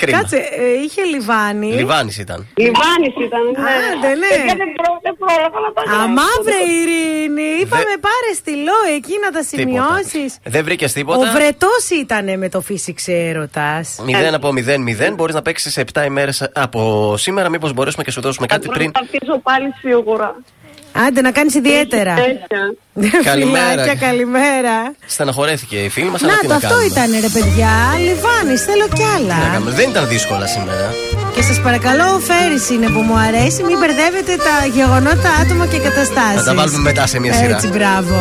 Κρίμα. Κάτσε, ε, είχε λιβάνι. Λιβάνη ήταν. Λιβάνης ήταν, ναι. Άντε, ναι. Παιδιά, δεν προ- δεν πρόλαβα να τα γράψω. Αμά βρε Ειρήνη, είπαμε πάρε στυλό εκεί να τα σημειώσεις. Δεν βρήκες Ο τίποτα. βρετός ήταν με το φύσηξε έρωτας. 0 από 0-0 μπορείς να παίξεις σε 7 ημέρες από σήμερα. Μήπως μπορέσουμε και σου δώσουμε κάτι πριν. Θα αφήσω πάλι σίγουρα. Άντε να κάνεις ιδιαίτερα. Τέτοια. Καλημέρα. Φιλάκια, καλημέρα. Στεναχωρέθηκε η φίλη μας, αλλά Να τι το να αυτό κάνουμε; ήταν ρε παιδιά. Λιβάνι, θέλω κι Τι να άλλα. κάνουμε; Δεν ήταν δύσκολα σήμερα. Και σας παρακαλώ, ο Φέρης είναι που μου αρέσει. Μην μπερδεύετε τα γεγονότα, άτομα και καταστάσεις. Θα τα βάλουμε μετά σε μια σειρά. Έτσι, μπράβο.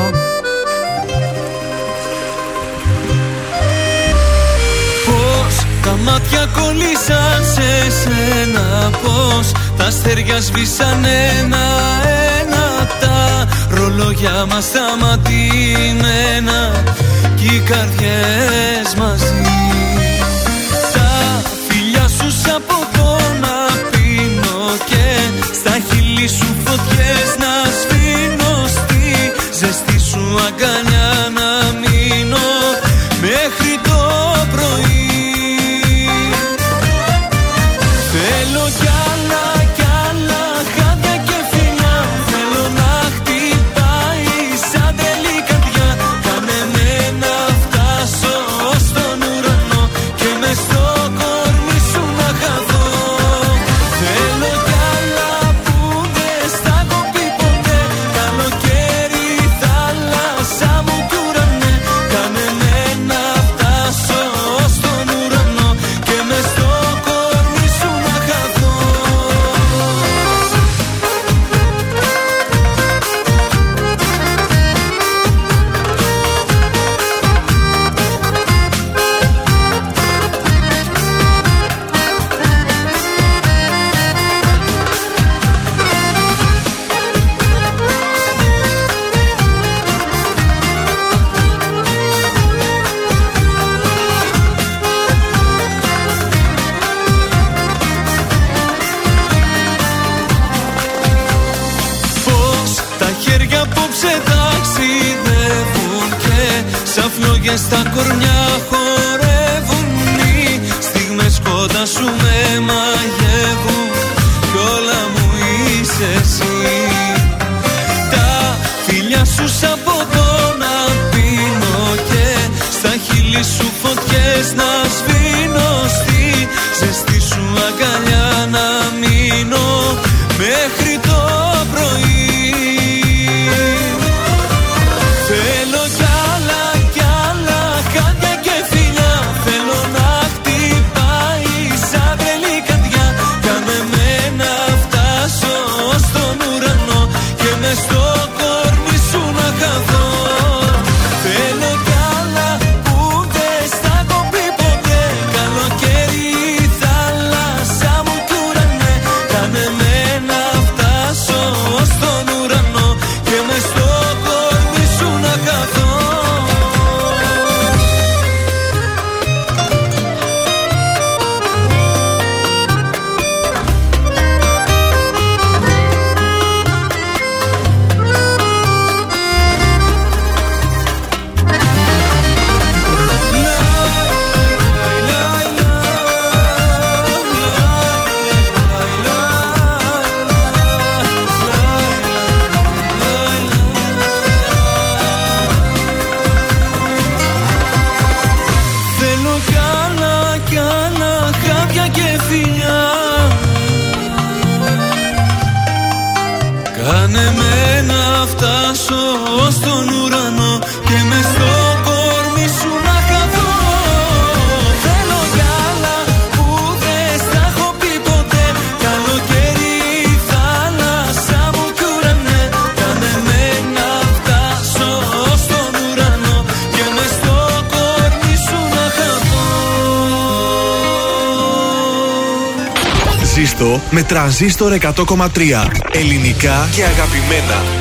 Τα μάτια κολλήσαν σε σένα Πώς τα αστέρια σβήσαν ένα-ένα Τα ρολόγια μας σταματημένα Κι οι καρδιές μαζί. Τα φιλιά σου σ' από το να πίνω Και στα χείλη σου φωτιές να σβήνω Στη ζεστή σου αγκαλιά με τρανζίστορ 100,3. Ελληνικά και αγαπημένα.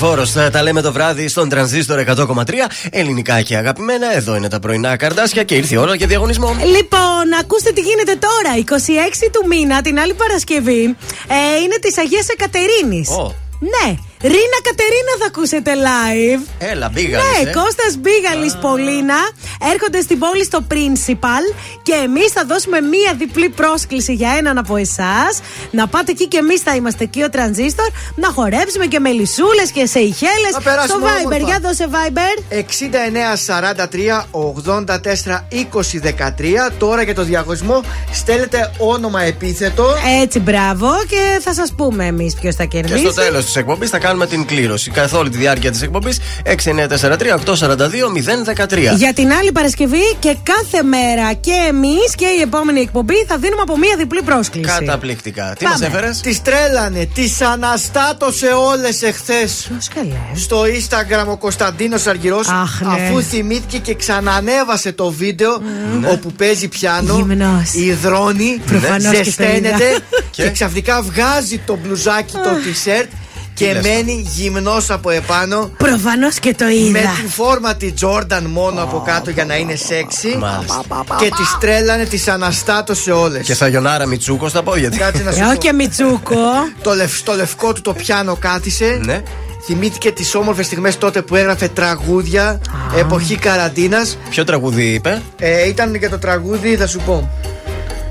Νίκη Φόρο, τα λέμε το βράδυ στον τρανζίστορ 100,3. Ελληνικά και αγαπημένα. Εδώ είναι τα πρωινά καρτάσια και ήρθε η ώρα για διαγωνισμό. Λοιπόν, ακούστε τι γίνεται τώρα. 26 του μήνα, την άλλη Παρασκευή, ε, είναι της Αγίας Εκατερίνης. Ω. Ναι, Ρίνα Κατερίνα θα ακούσετε live. Έλα, μπήγαλη. Ναι, Κώστας Μπίγαλης Πολίνα έρχονται στην πόλη στο Principal και εμείς θα δώσουμε μία διπλή πρόσκληση για έναν από εσάς. Να πάτε εκεί και εμείς θα είμαστε εκεί ο Τρανζίστορ να χορέψουμε και με λισούλε και σε ηχέλε. Να περάσουμε Στο Viber, όμορφα. για δώσε Viber. 6943 84 2013. Τώρα για το διαγωνισμό στέλνετε όνομα επίθετο. Έτσι, μπράβο και θα σας πούμε εμείς ποιος θα Και κερδίσει. στο τέλος της εκπομπής θα κάνουμε την κλήρωση. Καθ' όλη τη διάρκεια της εκπομπής 6943-842-013. Για την άλλη Παρασκευή και κάθε μέρα και εμείς και η επόμενη εκπομπή θα δίνουμε από μία διπλή πρόσκληση. Καταπληκτικά. Τι Πάμε. μας έφερες; Τις τρέλανε, τις αναστάτωσε όλες εχθές. Στο Instagram ο Κωνσταντίνος Αργυρός, Αχ, ναι. αφού θυμήθηκε και ξανανέβασε το βίντεο όπου παίζει πιάνο, Γυμνός. υδρώνει, Προφανώς και το ζεσταίνεται είδα. και, ξαφνικά βγάζει το μπλουζάκι, το t-shirt και λες μένει γυμνός από επάνω. Προφανώς και το Με είδα. την φόρμα τη Jordan μόνο από κάτω για να είναι σεξι. Μάλιστα. Και τι τρέλανε, τι αναστάτωσε όλες. Και Σαγιονάρα Μιτσούκο στα πόδια. Κάτσε να (laughs) σου Ε, πω. όχι και Μιτσούκο. Το, λευ, στο λευκό του το πιάνο κάθισε. Ναι. Θυμήθηκε τις όμορφες στιγμές τότε που έγραφε τραγούδια εποχή καραντίνας. Ποιο τραγούδι είπε; Ε, ήταν για το τραγούδι, θα σου πω.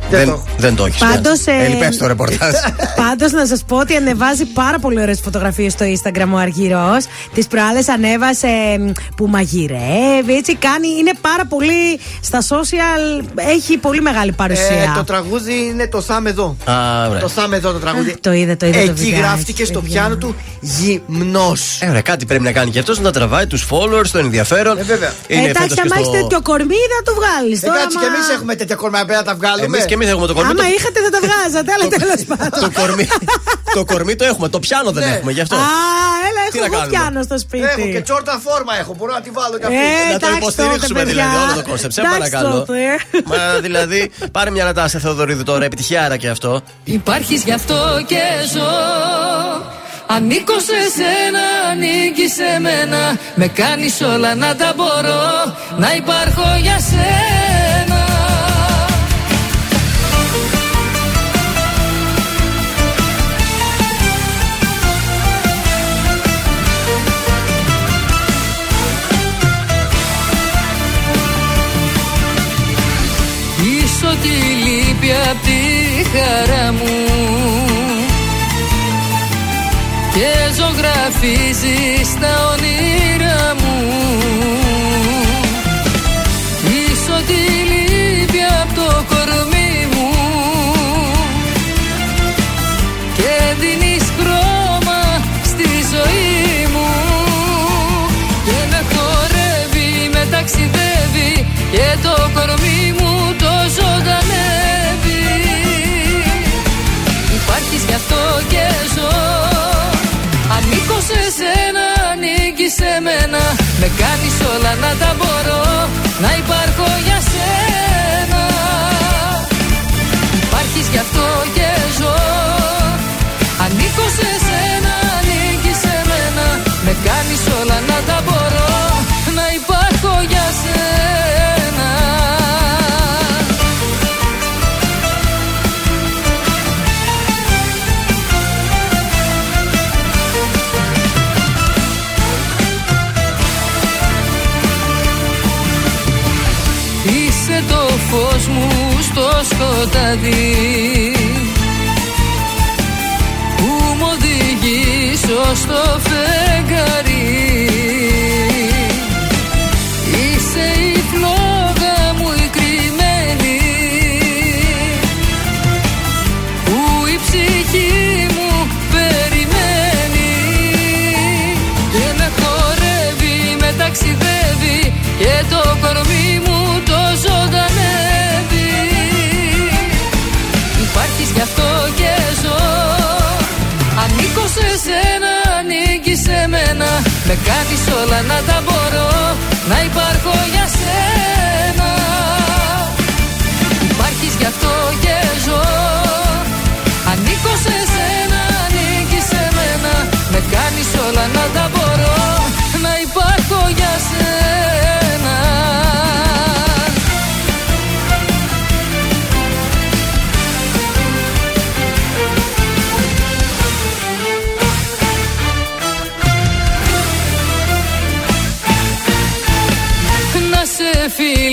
Δεν, το Δεν, έχω. δεν το έχεις. Πάντως, ε, Ελπέ το ρεπορτάζ. (laughs) Πάντως να σας πω ότι ανεβάζει πάρα πολύ ωραίες φωτογραφίες στο Instagram ο Αργυρό. Τις προάλλες ανέβασε μ, που μαγειρεύει. Έτσι κάνει. Είναι πάρα πολύ στα social. Έχει πολύ μεγάλη παρουσία. Ε, το τραγούδι είναι το Θάμε εδώ. Α, ωραία. Το Θάμε εδώ το τραγούδι. Αχ, το είδα, το είδα το Εκεί βιντεάκι, γράφτηκε στο παιδιά. πιάνο του γυμνός. Ε, ωραία, κάτι πρέπει να κάνει και αυτός να τραβάει τους followers, το ενδιαφέρον. Ε, βέβαια. Είναι Εντάξει, φέτος και άμα έχεις στο- τέτοιο κορμί, θα το βγάλεις. Εντάξει, και εμείς έχουμε τέτοια κορμιά πέρα να τα βγάλουμε. Εμείς και εμεί έχουμε το κορμί. Άμα το- είχατε, θα τα βγάζατε. Αλλά τέλος πάντων. Το κορμί, το κορμί το έχουμε, το πιάνο δεν Ναι. έχουμε γι' αυτό. Α, έλα, Τι έχω να εγώ κάνουμε; πιάνω στο σπίτι. Έχω και σόρτσα φόρμα έχω. Μπορώ να τη βάλω και αυτή. Ε, να το εντάξει υποστηρίξουμε τότε, δηλαδή παιδιά. όλο το concept. Σε Εντάξει παρακαλώ. τότε. Μα δηλαδή, πάρε μια Νατάσα Θεοδωρίδου τώρα, επιτυχιάρα και αυτό. Υπάρχεις γι' αυτό και ζω Ανήκω σε σένα, ανήκει σε μένα Με κάνεις όλα να τα μπορώ Να υπάρχω για σένα Είσαι ό,τι λείπει απ' τη χαρά μου. Και ζωγραφίζεις τα όνειρά μου Με κάνεις όλα να τα μπορώ Να υπάρχω για σένα. Υπάρχεις γι' αυτό και ζω Με κάνεις όλα να τα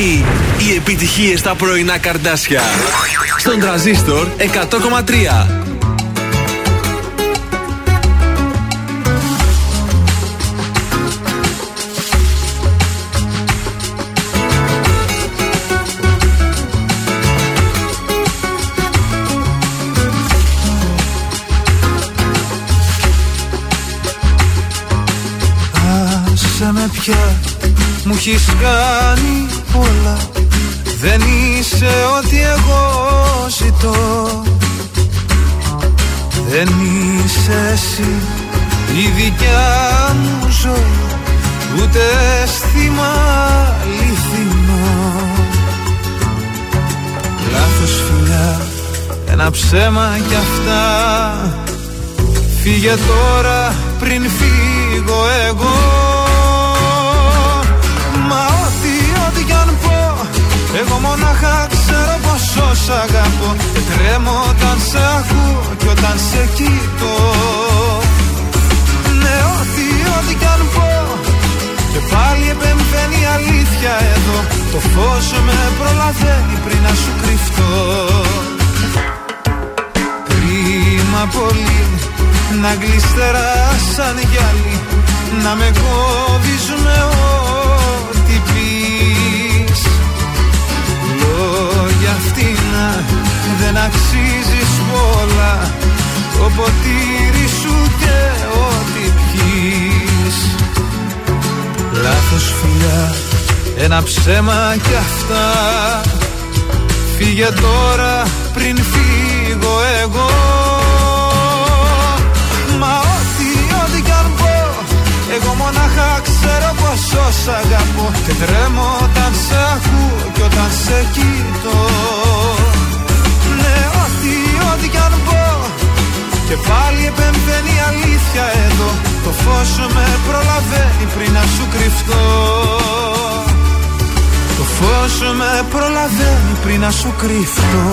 Βροχή! Οι επιτυχίες στα πρωινά καρδάσια. Στον τραζίστορ 100,3. Άσε με πια μου έχεις κάνει πολλά Δεν είσαι ό,τι εγώ ζητώ. Δεν είσαι εσύ η δικιά μου ζωή. Ούτε αίσθημα αληθινό. Λάθος φιλιά, ένα ψέμα κι αυτά. Φύγε τώρα πριν φύγω εγώ Εγώ μονάχα ξέρω πόσο σ' αγαπώ Και τρέμω όταν σ' ακούω κι όταν σε κοιτώ. Ναι, ό,τι, ό,τι κι αν πω. Και πάλι επεμβαίνει η αλήθεια εδώ. Το φως με προλαβαίνει πριν να σου κρυφτώ. Κρίμα πολύ να γλιστεράς σαν γυαλί Να με κόβεις με ό,τι πεις Λόγια φτηνά δεν αξίζεις πολλά. Το ποτήρι σου και ό,τι πιείς. Λάθος φιλιά, ένα ψέμα κι αυτά. Φύγε τώρα πριν φύγω εγώ. Μα ό,τι, ό,τι κι αν πω Εγώ μονάχα ξέρω πόσο σ' αγαπώ. Και τρέμω όταν σ' ακούω και όταν σε κοιτώ. Ναι, ό,τι, ό,τι κι αν πω. Και πάλι επεμβαίνει η αλήθεια εδώ. Το φως σου με προλαβαίνει πριν να σου κρυφτώ. Το φως σου με προλαβαίνει πριν να σου κρυφτώ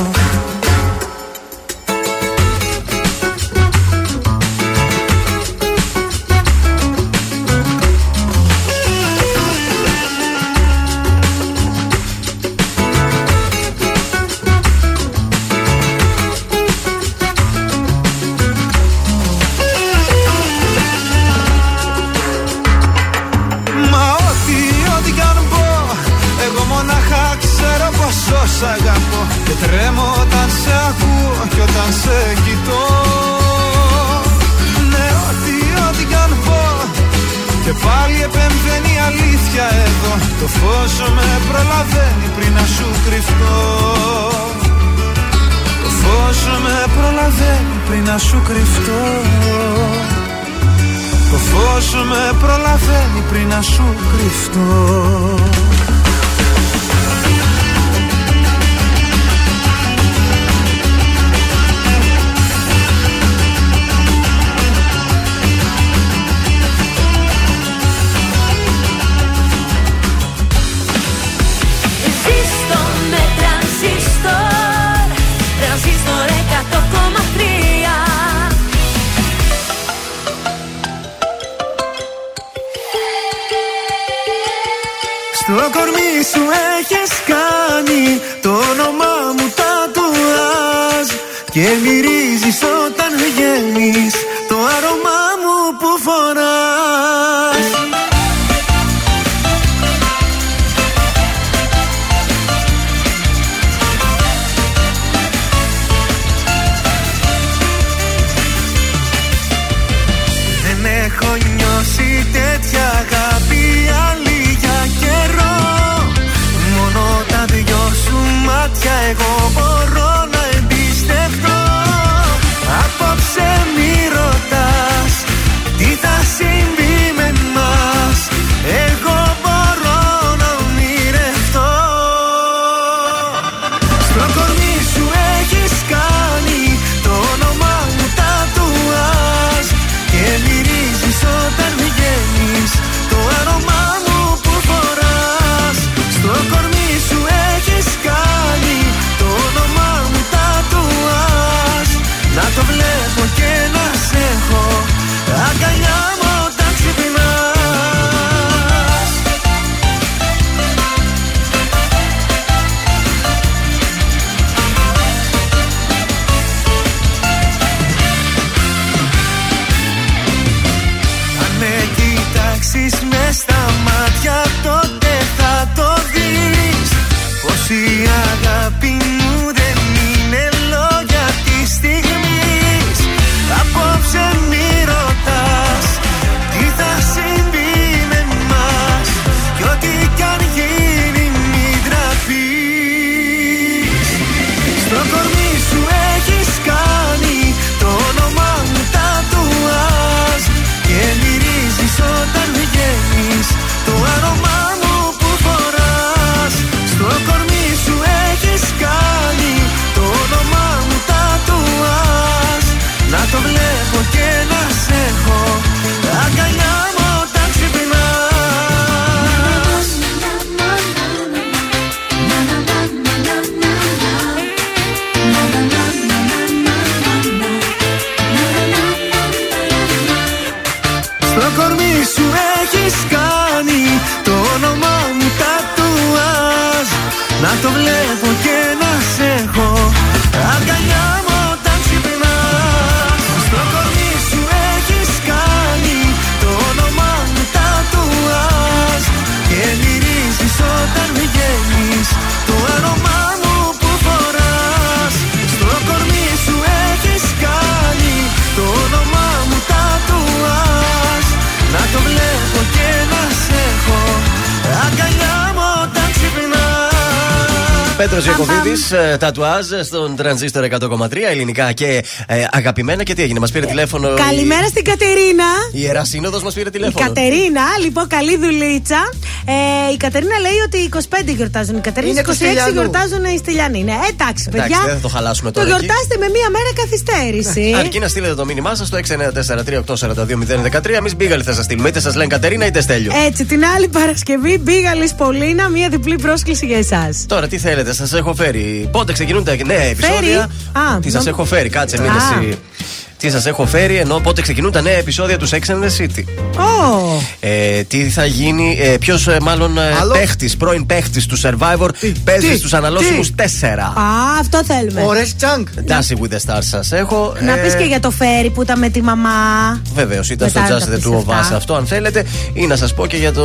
να σου κρυφτώ. Το φως σου με προλαβαίνει πριν να σου κρυφτώ σου έχεις κάνει. Το όνομά μου τατουάζ Και μυρίζεις όταν βγαίνεις τατουάζ στον τρανζίστορ 100,3 ελληνικά και ε, αγαπημένα. Και τι έγινε, μας πήρε τηλέφωνο. η- Καλημέρα στην Κατερίνα. Η Ιερά Σύνοδος μας πήρε Η τηλέφωνο. Κατερίνα, λοιπόν, καλή δουλίτσα. Ε, η Κατερίνα λέει ότι 25 γιορτάζουν. Οι Κατερίνα Είναι 26 του Στυλιανού. γιορτάζουν οι Στυλιανοί. Ναι, εντάξει, παιδιά. Εντάξει, δεν θα το χαλάσουμε Το τώρα. εκεί. γιορτάστε με μία μέρα καθυστέρηση. Αρκεί να στείλετε το μήνυμά σας στο 694-384-2013. Εμείς μπήγαλοι θα σας στείλουμε. Είτε σας λένε Κατερίνα είτε Στέλιο. Έτσι, την άλλη Παρασκευή μπήγαλης Πολίνα, μία διπλή πρόσκληση για εσάς. Τώρα τι θέλετε, σας έχω φέρει. Πότε ξεκινούν τα νέα επεισόδια. Α, τι νο- σα έχω φέρει, κάτσε, μην Α. εσύ. Τι σας έχω φέρει, ενώ πότε ξεκινούν τα νέα επεισόδια τους Sex and the City. Ω, Ε, τι θα γίνει, ε, ποιος μάλλον ε, Άλλο; παίχτης, πρώην παίχτης του Survivor παίζει τι, στους αναλώσιμους τι; 4. Α, αυτό θέλουμε. Ωραίες τσάνκ. Dancing with the Stars σας έχω. Να ε, πεις και για το φέρι που ήταν με τη μαμά. Βεβαίως, ήταν στο Μετά θα Just the πεις Two of αυτά. Us αυτό, αν θέλετε, ή να σας πω και για το.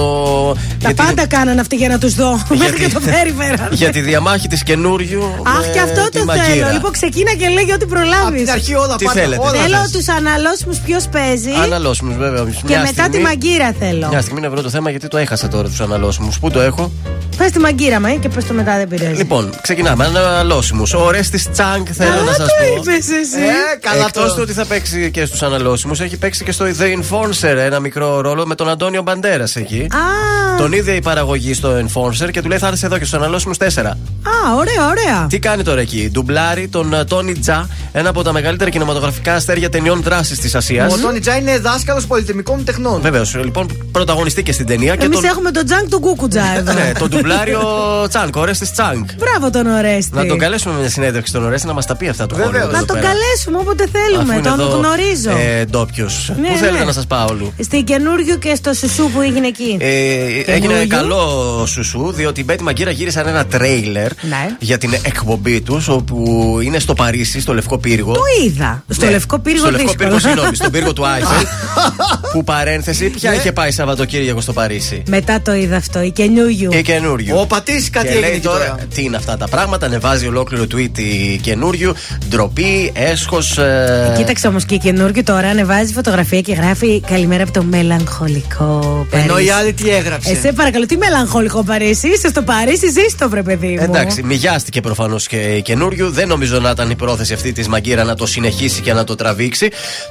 Τα για τη- πάντα κάνανε αυτοί για να τους δω. (laughs) Μέχρι και το φέρι φέρανε. για τη διαμάχη της καινούριου. Αχ, με και αυτό τη το Μαγκύρα. θέλω. Λοιπόν, ξεκίνα και λέγει ό,τι προλάβεις. Από την αρχή όλα Τι πάντα. Θέλετε; όλα Θέλω θες. τους αναλώσιμους ποιος παίζει. Αναλώσιμους, βέβαια. Και Μια μετά στιγμή- τη μαγκύρα θέλω. Μια στιγμή να βρω το θέμα γιατί το έχασα τώρα τους αναλώσιμους. Πού το έχω; Πες τη μαγκύρα μα ε, και πες το μετά δεν πειράζει. Λοιπόν, ξεκινάμε. Αναλώσιμους. Ο Ρέστης Τσάνκ θέλω Α, να σας το πω. είπες εσύ. Ε, καλά Εκτό το. του ότι θα παίξει και στους αναλώσιμους, έχει παίξει και στο The Enforcer ένα μικρό ρόλο με τον Αντώνιο Μπαντέρας εκεί. Α, Τον είδε η παραγωγή στο Enforcer και του λέει θα έρθεις εδώ και στους αναλώσιμους 4. α, ωραία, ωραία. Τι κάνει τώρα εκεί, ντουμπλάρει τον ε, Τόνι Τζα, ένα από τα μεγαλύτερα κινηματογραφικά αστέρια ταινιών δράσης της Ασίας. Ο Τόνι Τζά είναι δάσκαλος πολυτεμικών τεχνών. Βεβαίως, λοιπόν, πρωταγωνιστεί και στην ταινία και Εμείς τον. έχουμε τον Τζάνκ του Κούκουτζα εδώ. Ναι, τον ντουμπλάρει ο Τσάνκ, ο Ρέστη Τσάνκ. Μπράβο τον Ορέστη. Να τον καλέσουμε μια συνέντευξη στον Ορέστη να μας τα πει αυτά του Βεβαίως. Hollywood Να εδώ τον πέρα. καλέσουμε όποτε Αφού θέλουμε. είναι Τον εδώ, γνωρίζω. Ε, ντόπιος. Ναι, Πού θέλετε ναι. να σας πάω όλου. Στην καινούριο και στο σουσού που έγινε εκεί. Ε, έγινε καινούριου. καλό σουσού, διότι η Μπέτη Μαγκύρα γύρισαν ένα τρέιλερ Ναι. για την εκπομπή τους, όπου είναι στο Παρίσι, στο Λευκό Πύργο. Το είδα. Στο Ναι, Λευκό Πύργο Στο Λευκό δύσκολο. Πύργο, συγγνώμη, στον πύργο του Άιφελ. (laughs) που παρένθεση, ποια Ναι. είχε πάει Σαββατοκύριακο στο Παρίσι; Μετά το είδα αυτό, η καινούριου. Η καινούριου. Ο πατής κάτι και έγινε λέει εκεί τώρα, τώρα. τι είναι αυτά τα πράγματα, ανεβάζει ολόκληρο tweet η καινούριου. Ντροπή, έσχος. Ε... Κοίταξε όμως και η καινούργια τώρα ανεβάζει φωτογραφία και γράφει Καλημέρα από το μελαγχολικό Παρίσι. Ενώ η άλλη τι έγραψε; Ε, σε παρακαλώ, τι μελαγχολικό Παρίσι, είσαι στο Παρίσι, ζεις το βρε παιδί μου. Εντάξει, μοιάστηκε προφανώς και η καινούριου. Δεν νομίζω να ήταν η πρόθεση αυτή της Μαγκύρα να το συνεχίσει και να το τραβήξει.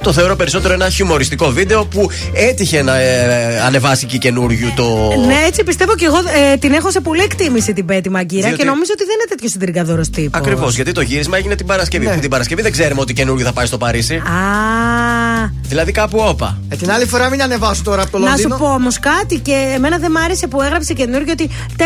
Το θεωρώ περισσότερο ένα χιουμοριστικό βίντεο που έτυχε να ε, ανεβάσει και η καινούριου το. Ναι, έτσι πιστεύω και εγώ ε, την έχω σε πολύ εκτίμηση την Πέτη Μαγκύρα Διότι- και νομίζω ότι δεν είναι τέτοιο συντριγκαδόρο τύπος. Ακριβώς, γιατί το γύρισμα έγινε την Παρασκευή. Ναι. Που την Παρασκευή δεν ξέρουμε ότι η καινούριου θα πάει στο Παρίσι. Α, Δηλαδή κάπου όπα. Ε, την άλλη φορά μην ανεβάσω τώρα από το να σου Λονδίνο. πω όμως κάτι και εμένα δεν μ' άρεσε που έγραψε καινούργιο ότι 4%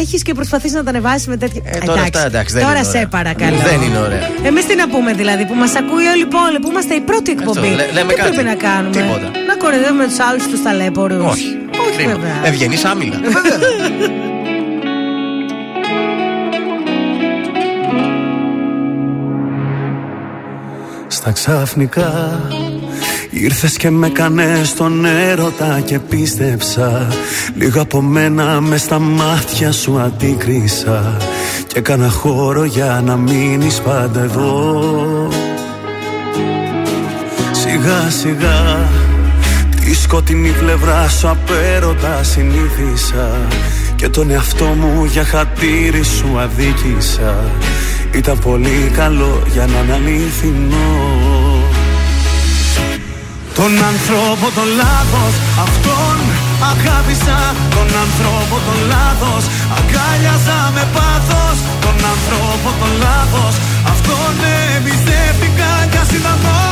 έχεις και προσπαθείς να τα ανεβάσεις με τέτοια. Ε, τώρα αυτά, εντάξει, δεν τώρα είναι ωραία. σε παρακαλώ. Δεν είναι ωραία. Εμείς τι να πούμε δηλαδή, που μας ακούει όλη η πόλη, που είμαστε η πρώτη εκπομπή. λέ- λέμε τι κάτι. πρέπει να κάνουμε; Τίποτα. Να κοροϊδεύουμε τους άλλους τους ταλέπορου. Όχι. Όχι, βέβαια. Ευγενής άμυλα. Στα ξαφνικά Ήρθες και με κάνες στον έρωτα και πίστεψα Λίγο από μένα μες στα μάτια σου αντίκρισα Και έκανα χώρο για να μείνεις πάντα εδώ Σιγά σιγά Τη σκοτεινή πλευρά σου απέρωτα συνήθισα. Και τον εαυτό μου για χατήρι σου αδίκησα. Ήταν πολύ καλό για να είναι αληθινό. Τον άνθρωπο τον λάθος Αυτόν αγάπησα. Τον άνθρωπο τον λάθος Αγκάλιαζα με πάθος. Τον άνθρωπο τον λάθος Αυτόν εμπιστεύτηκα Κι ας ήταν όλα λάθος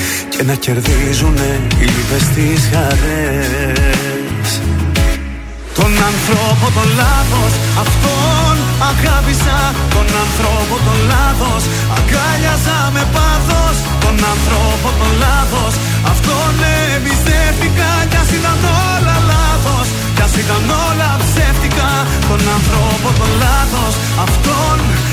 Και να κερδίζουνε οι λύπες τις χαρές. Τον ανθρώπο τον λάθος Αυτόν αγάπησα. Τον ανθρώπο τον λάθος Αγκάλιαζα με πάθος. Τον ανθρώπο τον λάθος Αυτόν εμπιστεύτηκα. Κι ας ήταν όλα λάθος Κι ας ήταν όλα ψεύτικα. Τον ανθρώπο τον λάθος Αυτόν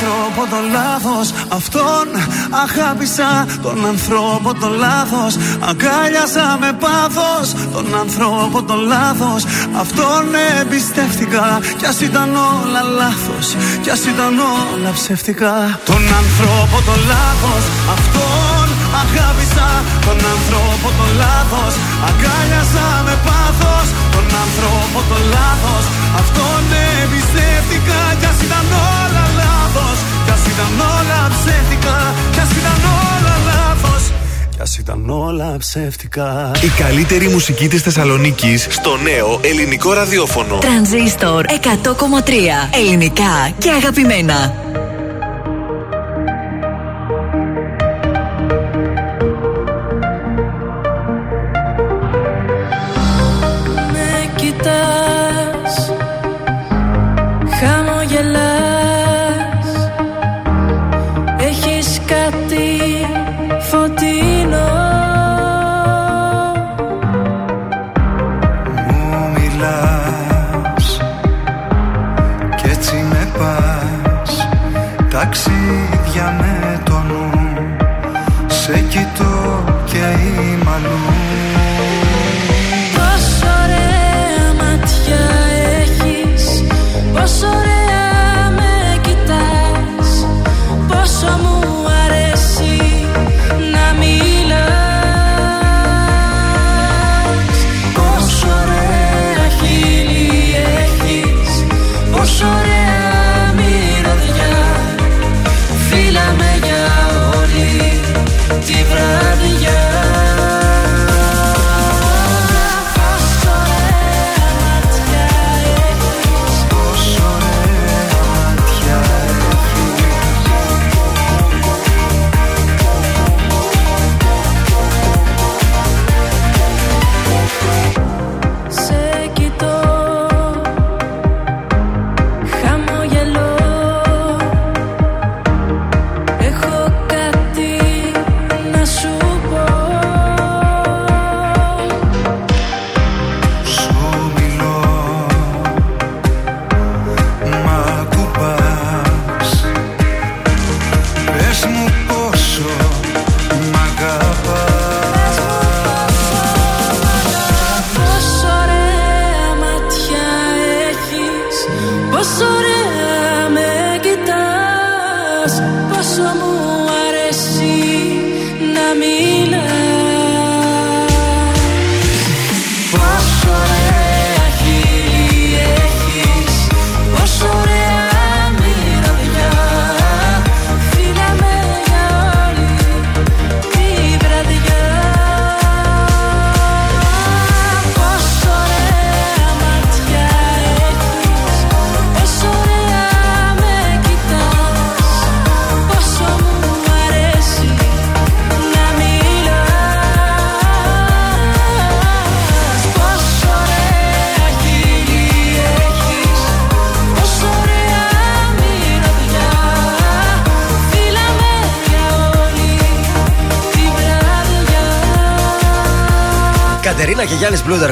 Τον ανθρώπο τον λάθος. Αυτόν αγάπησα Τον ανθρώπο τον λάθος. Αγκάλιασα με πάθος Τον ανθρώπο τον λάθος. Αυτόν εμπιστεύτηκα Κι ας ήταν όλα λάθος. Κι ας ήταν όλα ψεύτικα. Τον ανθρώπο τον λάθος Αυτόν αγάπησα Τον ανθρώπο τον λάθος Αγκάλιασα με πάθος. Τον ανθρώπο τον λάθος Αυτόν εμπιστεύτηκα. Κι ας ήταν όλα λάθος Κι ας ήταν όλα ψεύτικα. Κι ας ήταν όλα λάθος Κι ας ήταν όλα ψεύτικα. Η καλύτερη μουσική της Θεσσαλονίκης στο νέο ελληνικό ραδιόφωνο. Τρανζίστορ 100,3 ελληνικά και αγαπημένα.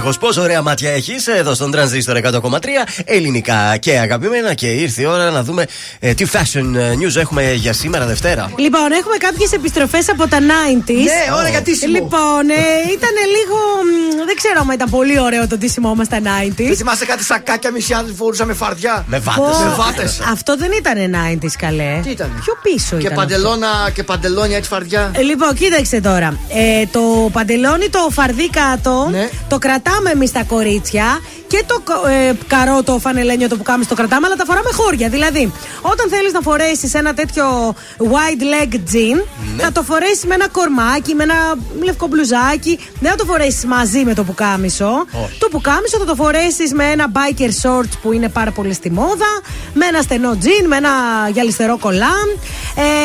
Γιάννη Πλούταρχο, πόσο ωραία μάτια έχεις εδώ στον Τρανζίστορ 100,3 ελληνικά και αγαπημένα. Και ήρθε η ώρα να δούμε ε, τι fashion news έχουμε για σήμερα Δευτέρα. Λοιπόν, έχουμε κάποιες επιστροφές από τα 90s. Ναι, ωραία, γιατί σιμώ. Λοιπόν, ε, ήταν λίγο. Μ, Δεν ξέρω αν ήταν πολύ ωραίο το ντύσιμό μα τα 90s. Δεν θυμάσαι κάτι σακάκια μισιάδε φορούσαμε φαρδιά; Με Πω, Με βάτες. Αυτό δεν ήταν 90s, καλέ. Τι ήταν. Πιο πίσω Και ήταν. παντελώνα και παντελόνια έτσι φαρδιά; Ε, Λοιπόν, κοίταξε τώρα. Ε, το παντελόνι, το φαρδί κάτω, Ναι. το κρατάμε εμείς τα κορίτσια και το κα- ε, καρό, το φανελένιο, το που κάμε, το κρατάμε, αλλά τα φοράμε χώρια. Δηλαδή, όταν θέλεις να φορέσεις ένα τέτοιο wide leg jean, θα το φορέσεις με ένα κορμάκι, με ένα λευκό μπλουζάκι. Δεν θα το φορέσεις μαζί με το πουκάμισο. Όχι. Το πουκάμισο θα το φορέσεις με ένα biker short που είναι πάρα πολύ στη μόδα, με ένα στενό jean, με ένα γυαλιστερό κολάμ.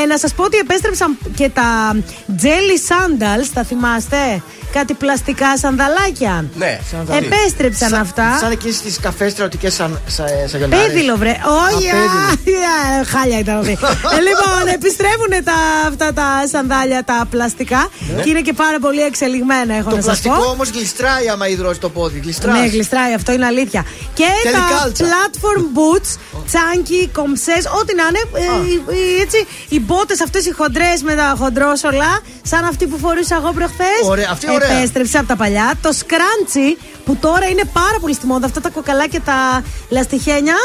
Ε, να σας πω ότι επέστρεψαν και τα jelly sandals, τα θυμάστε; Κάτι πλαστικά σανδαλάκια. Ναι, Επέστρεψαν Σαν- αυτά. Σαν εκείνες τις καφές στρατιωτικές σαν, σα, σαγιονάρες. Πέδιλο, βρε. Όχι, Α, πέδιλο. α, χάλια ήταν αυτή. Ε, λοιπόν, επιστρέφουν τα, αυτά τα σανδάλια τα πλαστικά Ναι. και είναι και πάρα πολύ εξελιγμένα, έχω Το να σας πλαστικό πω. όμως γλιστράει άμα υδρώσει το πόδι. Γλιστράει. Ναι, γλιστράει, αυτό είναι αλήθεια. Και Θέλει τα κάλτσα. platform boots, τσάνκι, κομψές, ό,τι να είναι. ε, οι- οι- έτσι, οι μπότες αυτές οι χοντρές με τα χοντρόσολα, σαν αυτή που φορούσα εγώ προχθές. Ωραία, αυτή ωραία. Επέστρεψε από τα παλιά. Το σκράντσι που τώρα είναι πάρα πολύ στη μόδα. Αυτά τα κοκαλάκια τα λαστιχένια.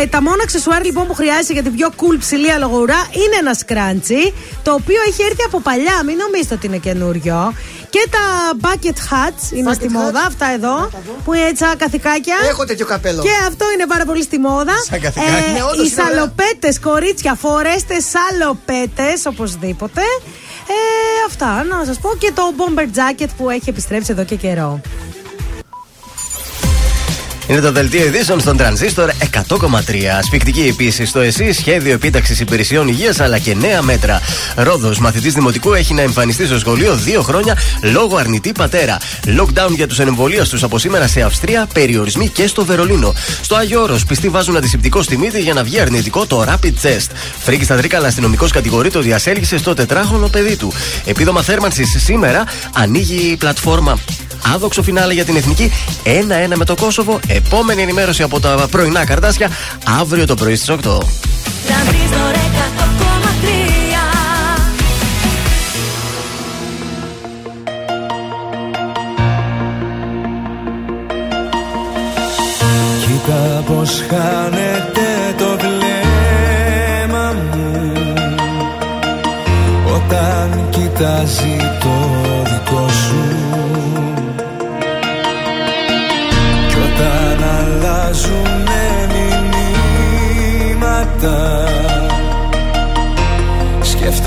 Ε, τα μόνα αξεσουάρ λοιπόν που χρειάζεσαι για την πιο cool ψηλή αλογουρά είναι ένα σκράντσι. Το οποίο έχει έρθει από παλιά. Μην νομίζετε ότι είναι καινούριο. Και τα bucket hats είναι Bucket στη hats. μόδα. Αυτά εδώ. Που είναι έτσι σαν καθηκάκια. Έχω τέτοιο καπέλο. Και αυτό είναι πάρα πολύ στη μόδα. Σαν καθηκάκι. Ναι, όντως οι είναι ωραία. σαλοπέτες, κορίτσια, φορέστε σαλοπέτες οπωσδήποτε. Ε, αυτά να σας πω. Και το bomber jacket που έχει επιστρέψει εδώ και καιρό. Είναι το δελτίο ειδήσεων στον τρανζίστορ 100,3. Σπικτική επίσης στο ΕΣΥ, σχέδιο επίταξης υπηρεσιών υγείας αλλά και νέα μέτρα. Ρόδος, μαθητής δημοτικού, έχει να εμφανιστεί στο σχολείο δύο χρόνια λόγω αρνητή πατέρα. Lockdown για τους εμβολίαστου από σήμερα σε Αυστρία, περιορισμοί και στο Βερολίνο. Στο Άγιο Όρος, πιστοί βάζουν αντισηπτικό στη μύτη για να βγει αρνητικό το rapid test. Φρίκη στα Τρίκαλα, αστυνομικός κατηγορείται ότι ασέλγησε στο τετράχρονο παιδί του. Επίδομα θέρμανσης σήμερα ανοίγει η πλατφόρμα άδοξο φινάλε για την εθνική 1-1 με το Κόσοβο. Επόμενη ενημέρωση από τα πρωινά καρτάσια αύριο το πρωί στις 8. Κοίτα πως χάνεται το βλέμμα μου Όταν κοιτάζει το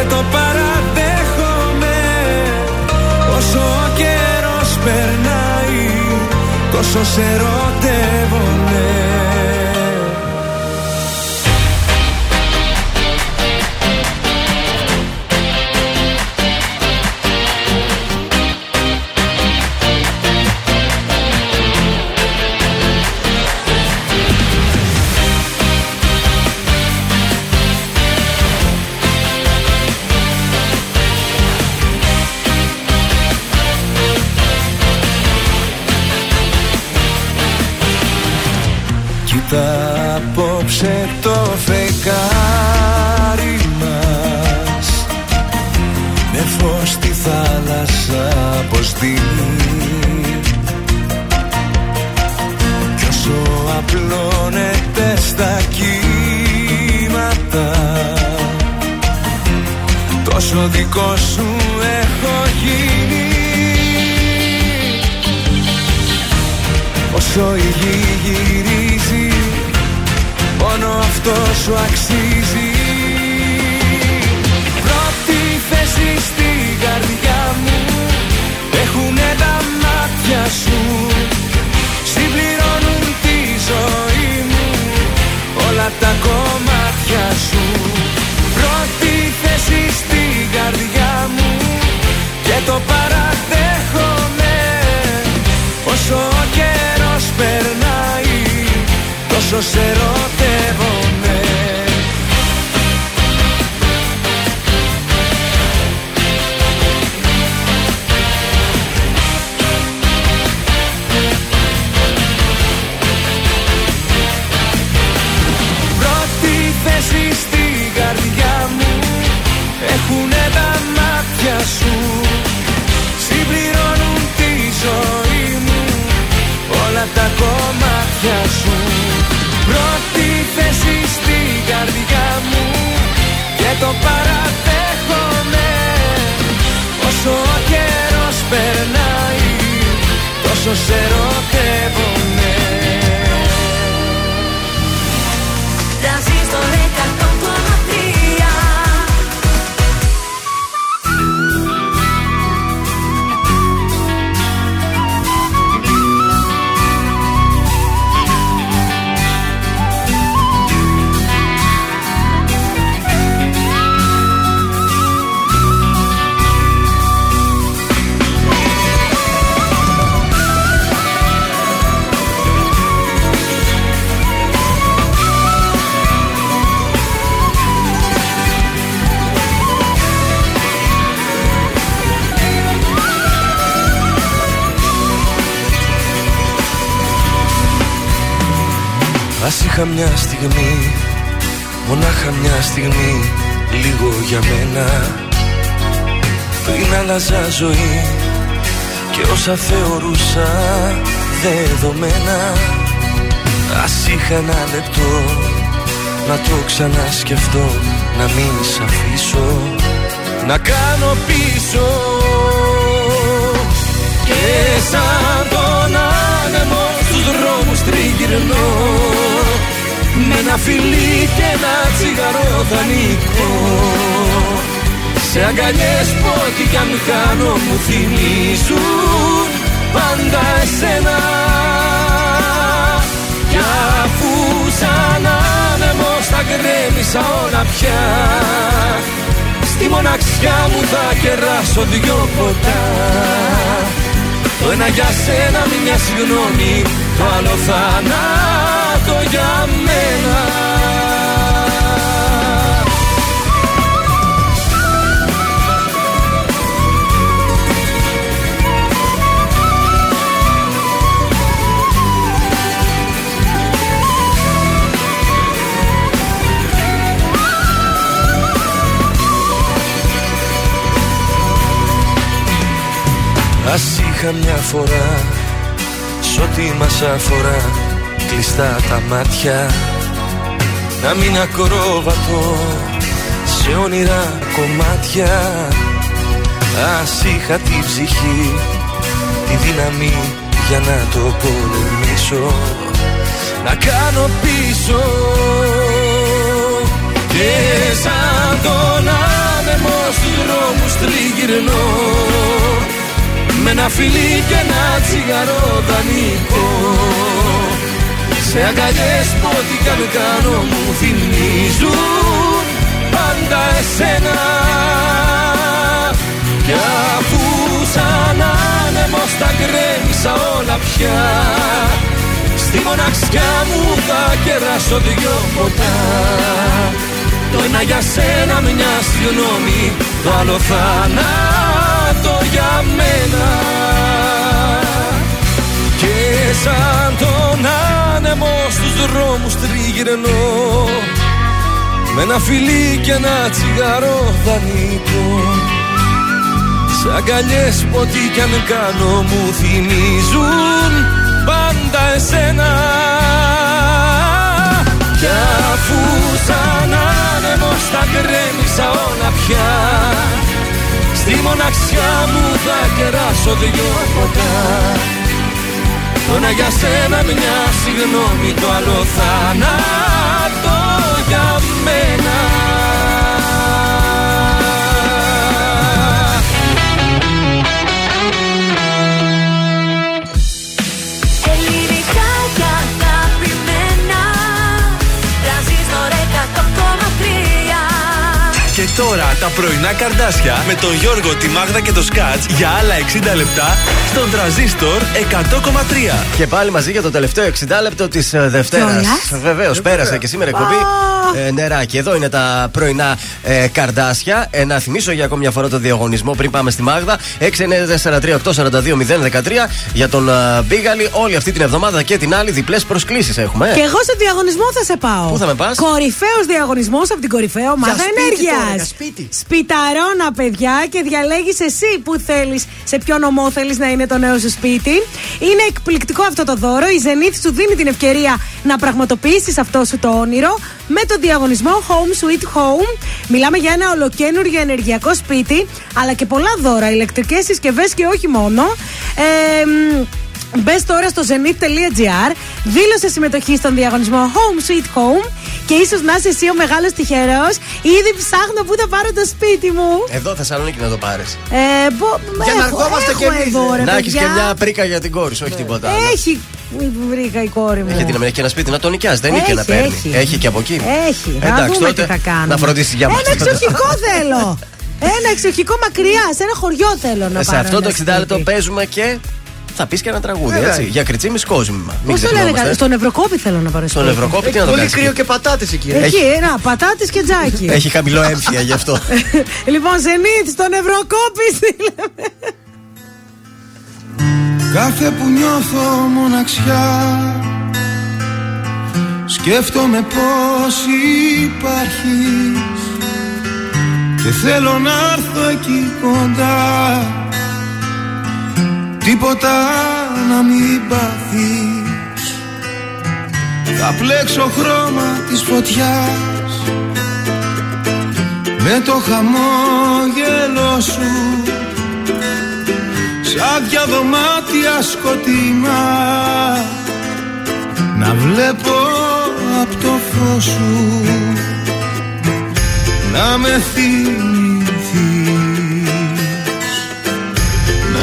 Και το παραδέχομαι. Όσο ο καιρός περνάει Τόσο σε ερωτεύομαι όσα θεωρούσα Δεδομένα. Ας είχα ένα λεπτό Να το ξανασκεφτώ Να μην σ' αφήσω Να κάνω πίσω. Και σαν τον άνεμο Στους δρόμους τριγυρνώ. Με ένα φιλί και ένα τσιγαρό θα νικώ Σε αγκαλιές που ό,τι κι αν κάνω μου θυμίζουν Πάντα εσένα. Κι αφού σαν άνεμος τα γκρέμισα όλα πια. Στη μοναξιά μου θα κεράσω δυο ποτά. Το ένα για σένα μια συγγνώμη Το άλλο θάνατο για μένα Ας είχα μια φορά Σ' ό,τι μας αφορά Κλειστά τα μάτια. Να μην ακρόβατο Σε όνειρα κομμάτια. Ας είχα τη ψυχή Τη δύναμη για να το πολεμήσω. Να κάνω πίσω Και σαν τον άνεμο στους δρόμους τριγυρνώ με ένα φιλί και ένα τσιγαρό δανεικό. Σε αγκαλιές που ό,τι κι αν κάνω μου θυμίζουν πάντα εσένα. Κι αφού σαν άνεμος τα γκρέμισα όλα πια Στη μοναξιά μου θα κεράσω δυο ποτά. Το ένα για σένα μια συγγνώμη Το άλλο θάνατο για μένα. Και σαν τον άνεμο στους δρόμους τριγυρνώ. Με ένα φιλί και ένα τσιγαρό δανεικό. Σ' αγκαλιές που ό,τι κι αν κάνω μου θυμίζουν πάντα εσένα. Κι αφού σαν άνεμος τα γκρέμισα όλα πια Στη μοναξιά μου θα κεράσω δυο ποτά. Το να για σένα μια συγγνώμη Το άλλο θάνατο για μένα τώρα τα πρωινά καρδάσια με τον Γιώργο, τη Μάγδα και το Σκάτς για άλλα 60 λεπτά στον τραζίστορ 100,3. Και πάλι μαζί για το τελευταίο 60 λεπτό της Δευτέρας. Κιόλας. Βεβαίως, πέρασε και σήμερα εκπομπή. Ε, νεράκι. Εδώ είναι τα πρωινά ε, καρδάσια. Ε, να θυμίσω για ακόμη μια φορά το διαγωνισμό πριν πάμε στη Μάγδα. 6943842 για τον ε, Μπίγαλη. Όλη αυτή την εβδομάδα και την άλλη διπλές προσκλήσεις έχουμε. ε. Και εγώ σε διαγωνισμό θα σε πάω. Πού θα με πας; Κορυφαίος διαγωνισμός από την κορυφαία ομάδα σπίτι τώρα, ενέργειας. Για σπίτι. Σπιταρώνα, παιδιά, και διαλέγεις εσύ που θέλεις, σε ποιο νομό θέλεις να είναι το νέο σου σπίτι. Είναι εκπληκτικό αυτό το δώρο. Η Zenith σου δίνει την ευκαιρία να πραγματοποιήσεις αυτό σου το όνειρο με το διαγωνισμό Home Sweet Home. Μιλάμε για ένα ολοκένουργιο ενεργειακό σπίτι, αλλά και πολλά δώρα, ηλεκτρικές συσκευές και όχι μόνο. Ε, μ, Μπε τώρα στο zenith.gr, δήλωσε συμμετοχή στον διαγωνισμό Home Sweet Home και ίσως να είσαι εσύ ο μεγάλος τυχερός. Ήδη ψάχνω πού θα πάρω το σπίτι μου. Εδώ Θεσσαλονίκη να το πάρεις. Ε, μπο, Για να έχω- ερχόμαστε κι έχω εμείς, εδώ, ρε Να έχεις παιδιά. και μια πρίκα για την κόρη σου, όχι τίποτα. άλλο. Έχει. Βρήκα η κόρη μου. Γιατί να μην έχει και ένα σπίτι να τον νοικιάζει. Δεν είναι και να Έχει, παίρνει. έχει. Έχει και από εκεί. Έχει. Θα Εντάξει, δούμε τότε τι θα κάνουμε. να φροντίσεις για μας. Ένα εξοχικό (laughs) θέλω. Ένα εξοχικό μακριά, σε ένα χωριό θέλω να Σε πάρω. αυτό το ένα 60 σπίτι. λεπτό παίζουμε και θα πεις και ένα τραγούδι, Βέβαια. έτσι. Για κριτσίμις κόσμημα. Μην Πώς το λένε, ξεχνόμαστε. στον Ευρωκόπη θέλω να πάρω Στον σπίτι. Ευρωκόπη τι να το Πολύ κάνεις. κρύο και πατάτες εκεί. Έχει- Εκεί, ένα πατάτες και τζάκι. Έχει χαμηλό έμφυα γι' αυτό. (laughs) λοιπόν, Ζενίτ, στον Ευρωκόπη στείλαμε. Κάθε που νιώθω μοναξιά Σκέφτομαι πως υπάρχεις Και θέλω να έρθω εκεί κοντά Τίποτα να μην πάθεις. Θα πλέξω χρώμα της φωτιάς. Με το χαμόγελο σου. Σαν δυο δωμάτια σκοτεινά. Να βλέπω από το φως σου. Να με θυμηθείς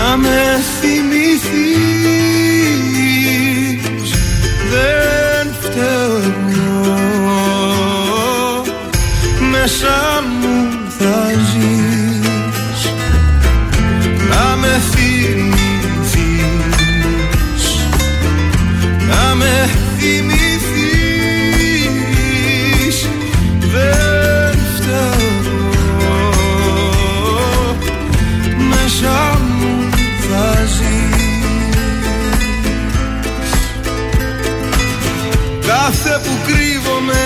Να με θυμηθείς. Δεν φταίω εγώ Μέσα μου θα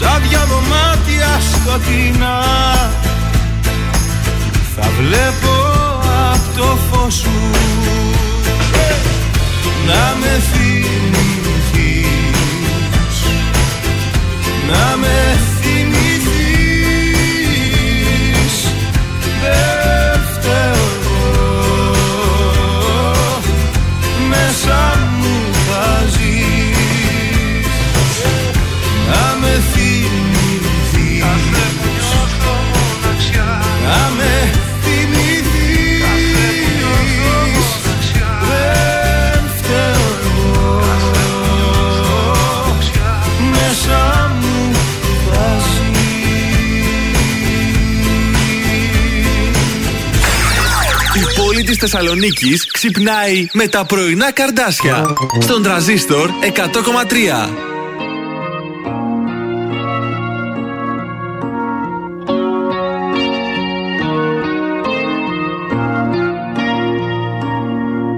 Σαν δυο δωμάτια σκοτεινά Θα βλέπω απ' το φως σου. Να με θυμηθείς. Να με θυμηθείς πόλη της Θεσσαλονίκης ξυπνάει με τα πρωινά καρδάσια. Στον τραζίστορ 100,3.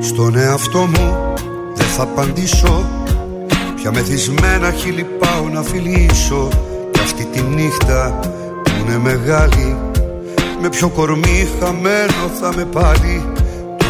Στον εαυτό μου δεν θα απαντήσω Πια μεθυσμένα χείλη πάω να φιλήσω Κι αυτή τη νύχτα που είναι μεγάλη Με ποιο κορμί χαμένο θα με πάλι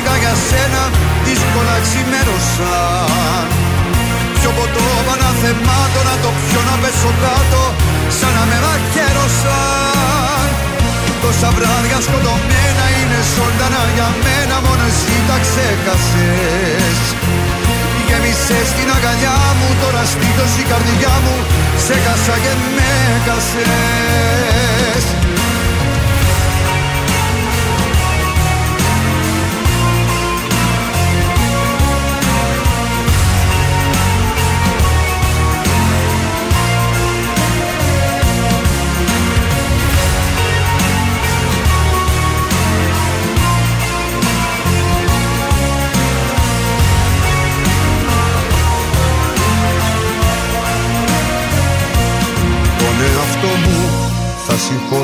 αποκλείστηκα για σένα δύσκολα ξημέρωσαν Πιο ποτό παναθεμάτω να το πιω να πέσω κάτω σαν να με μαχαίρωσαν Τόσα βράδια σκοτωμένα είναι ζωντανά για μένα Μόνο εσύ τα ξέχασες. Γέμισες την αγκαλιά μου Τώρα στήθος η καρδιά μου Σε χάσα και με χάσες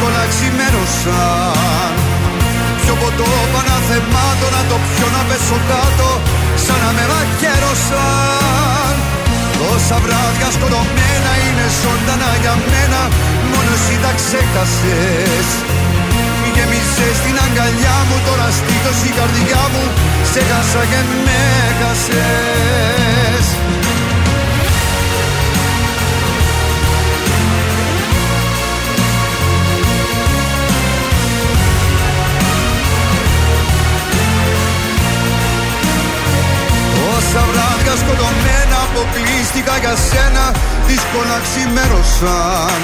Δύσκολα ξημέρωσαν Πιο ποτό παναθεμάτω να το πιω να πέσω κάτω Σαν να με μαχαίρωσαν Τόσα βράδια σκοτωμένα είναι ζωντανά για μένα Μόνο εσύ τα ξέχασες. Γέμισες την αγκαλιά μου Τώρα στήθος η καρδιά μου Σε χάσα και με χάσες αποκλείστηκα για σένα Δύσκολα ξημέρωσαν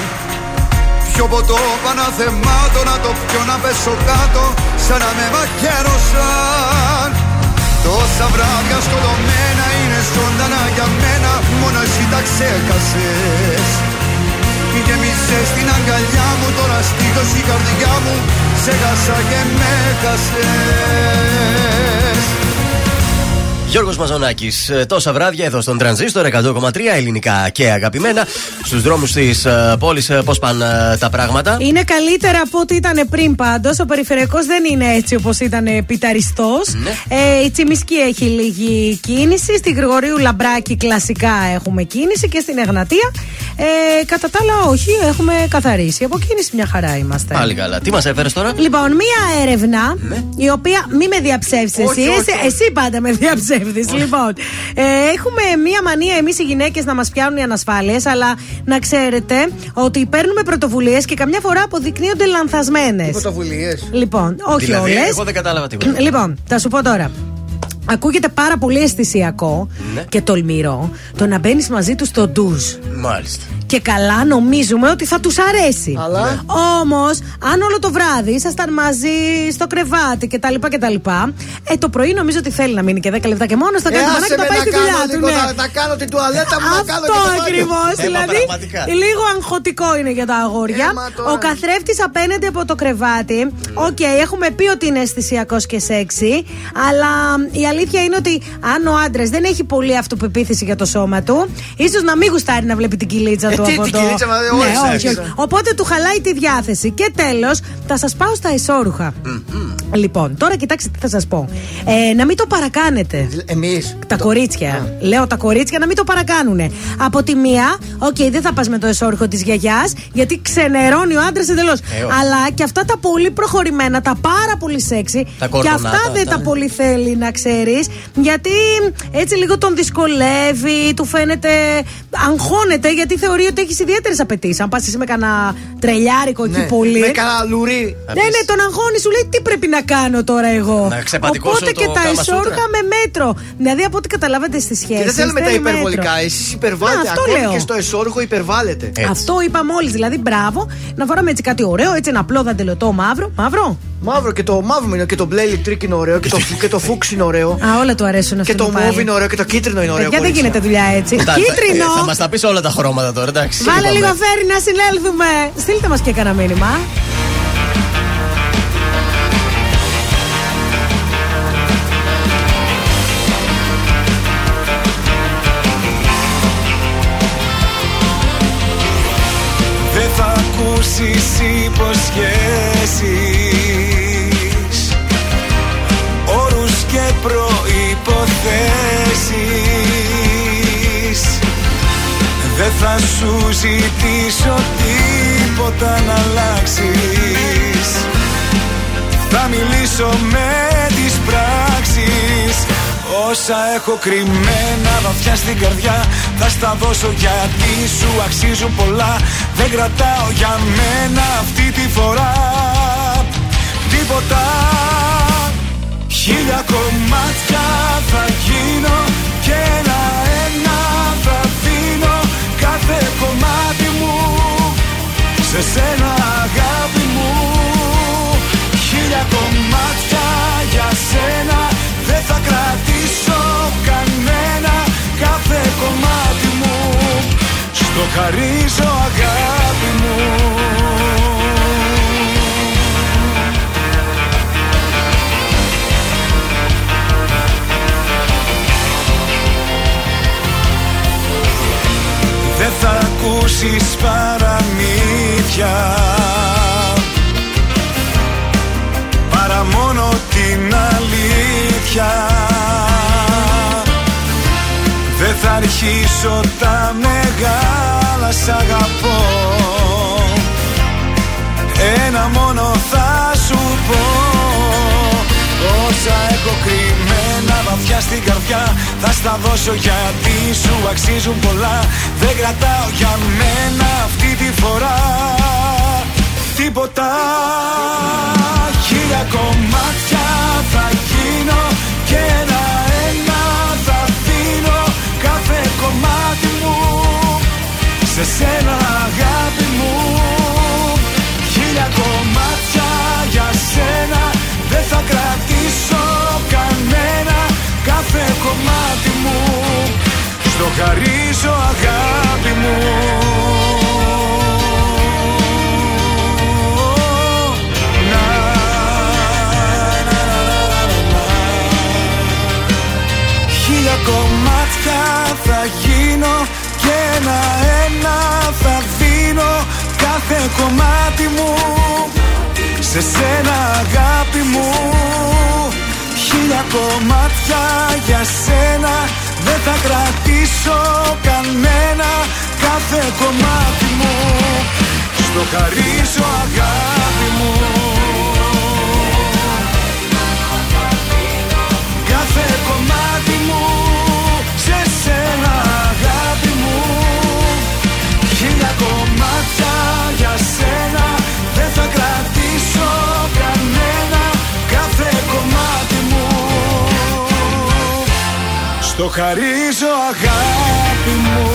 Πιο ποτό παναθεμάτω να το πιω να πέσω κάτω Σαν να με μαχαίρωσαν. Τόσα βράδια σκοτωμένα είναι ζωντανά για μένα Μόνο εσύ τα ξέχασες. Γέμισες στην αγκαλιά μου Τώρα στήθος η καρδιά μου Σε χάσα και με χάσες Γιώργος Μαζονάκης. Τόσα βράδια εδώ στον Τρανζίστορ 100,3 ελληνικά και αγαπημένα. Στους δρόμους της πόλης, πώς πάνε ε, τα πράγματα. Είναι καλύτερα από ό,τι ήταν πριν πάντως. Ο περιφερειακός δεν είναι έτσι όπως ήταν πιταριστός. Ναι. Ε, η Τσιμισκή έχει λίγη κίνηση. Στη Γρηγορίου Λαμπράκη κλασικά έχουμε κίνηση και στην Εγνατία. Ε, κατά τα άλλα, όχι, έχουμε καθαρίσει. Από κίνηση μια χαρά είμαστε. Πάλι καλά. Τι μας έφερες τώρα; Λοιπόν, μία έρευνα η οποία. Μη με διαψεύσεις Όχι, εσύ. όχι, εσύ, όχι. εσύ πάντα με διαψεύδει. Λοιπόν, ε, έχουμε μία μανία εμείς οι γυναίκες να μας πιάνουν οι ανασφάλειες, αλλά να ξέρετε ότι παίρνουμε πρωτοβουλίες και καμιά φορά αποδεικνύονται λανθασμένες. Πρωτοβουλίες; Λοιπόν, όχι δηλαδή, όλες. εγώ δεν κατάλαβα τίποτα. Λοιπόν, θα σου πω τώρα. Ακούγεται πάρα πολύ αισθησιακό Ναι. και τολμηρό το να μπαίνεις μαζί τους στο ντουζ. Μάλιστα. Και καλά νομίζουμε ότι θα τους αρέσει. Αλλά; Όμως, αν όλο το βράδυ ήσασταν μαζί στο κρεβάτι κτλ. κτλ ε, το πρωί νομίζω ότι θέλει να μείνει και 10 λεπτά και μόνος θα Ε, κάνει το άσε μανάκι με να πάει να στη κάνω δουλειά του. λίγο, ναι. να- να κάνω την τουαλέτα μου, να κάνω και Αυτό το μπάνιο. ακριβώς. Ε μα, Δηλαδή, πραγματικά. λίγο αγχωτικό είναι για τα αγόρια. Ε μα τώρα. Ο καθρέφτης απέναντι από το κρεβάτι. Οκ, έχουμε πει ότι είναι αισθησιακός και σεξy. Αλλά η αλήθεια είναι ότι αν ο άντρας δεν έχει πολύ αυτοπεποίθηση για το σώμα του, ίσως να μην γουστάρει να βλέπει την κοιλίτσα Ε, του τι, από την το. κοιλίτσα, μα, ναι, όχι, όχι, όχι. όχι. Οπότε του χαλάει τη διάθεση. Και τέλος, θα σας πάω στα εσώρουχα. Λοιπόν, τώρα κοιτάξτε τι θα σας πω. Ε, να μην το παρακάνετε. Εμείς. Τα κορίτσια. Λέω τα κορίτσια να μην το παρακάνουν. Από τη μία, οκ, δεν θα πας με το εσώρουχο της γιαγιάς, γιατί ξενερώνει ο άντρας εντελώς. Ε, όχι. Αλλά και αυτά τα πολύ προχωρημένα, τα πάρα πολύ σεξy, Τα και κορδονάτα, αυτά δεν αυτά, τα ναι. πολύ θέλει να ξέρει. Γιατί έτσι λίγο τον δυσκολεύει, του φαίνεται. Αγχώνεται γιατί θεωρεί ότι έχεις ιδιαίτερες απαιτήσεις. Αν πας εσύ με κανένα τρελιάρικο εκεί πολύ. Με κανένα λουρί. Ναι, ναι, τον αγχώνει, σου λέει τι πρέπει να κάνω τώρα εγώ; Να ξεπατικώσω Οπότε το και τα Κάμα Σούτρα. εσόρουχα με μέτρο. Δηλαδή από ό,τι καταλάβατε στι σχέσει. Και δεν θέλουμε τα υπερβολικά. Εσείς υπερβάλλετε. Να, αυτό Ακόμη λέω. και στο εσόρουχο υπερβάλλετε. Αυτό είπα μόλι. Δηλαδή, μπράβο, να φοράμε έτσι κάτι ωραίο, έτσι ένα απλό δαντελωτό μαύρο. Μαύρο. Μαύρο και το μαύρο είναι και το μπλε ηλεκτρικ είναι ωραίο και το, και το φούξ είναι ωραίο. Α, όλα του αρέσουν αυτό. Και το μόβ είναι ωραίο και το κίτρινο είναι ωραίο. Γιατί δεν κορίτσια. γίνεται δουλειά έτσι. Τα- Κίτρινο. ε, Θα μας τα πεις όλα τα χρώματα τώρα, εντάξει. Βάλε είπαμε. λίγο φέρι να συνέλθουμε. Στείλτε μας και κανένα μήνυμα. Δεν θα ακούσεις υποσχέσεις Δεν θα σου ζητήσω τίποτα να αλλάξεις. Θα μιλήσω με τις πράξεις. Όσα έχω κρυμμένα βαθιά στην καρδιά Θα στα δώσω γιατί σου αξίζουν πολλά. Δεν κρατάω για μένα αυτή τη φορά Τίποτα. Χίλια κομμάτια θα γίνω Σε σένα αγάπη μου Χίλια κομμάτια για σένα. Δεν θα κρατήσω κανένα Κάθε κομμάτι μου. Στο χαρίζω αγάπη μου. Δεν θα ακούσεις παραμύθια Παρά μόνο την αλήθεια. Δεν θα αρχίσω τα μεγάλα σ' αγαπώ. Ένα μόνο θα σου πω Όσα έχω κρυμμένα βαθιά στην καρδιά Θα στα δώσω γιατί σου αξίζουν πολλά. Δεν κρατάω για μένα αυτή τη φορά Τίποτα. Χίλια κομμάτια θα γίνω Και ένα-ένα θα δίνω Κάθε κομμάτι μου Σε σένα αγάπη μου. Χίλια κομμάτια για σένα Δεν θα κρατήσω. κανένα κάθε κομμάτι μου. Στο χαρίζω αγάπη μου. Χίλια κομμάτια θα γίνω και ένα ένα θα δίνω κάθε κομμάτι μου. Σε σένα αγάπη μου. Χίλια κομμάτια για σένα. Δεν θα κρατήσω κανένα κάθε κομμάτι μου. Στο χαρίζω αγάπη μου Στο χαρίζω αγάπη μου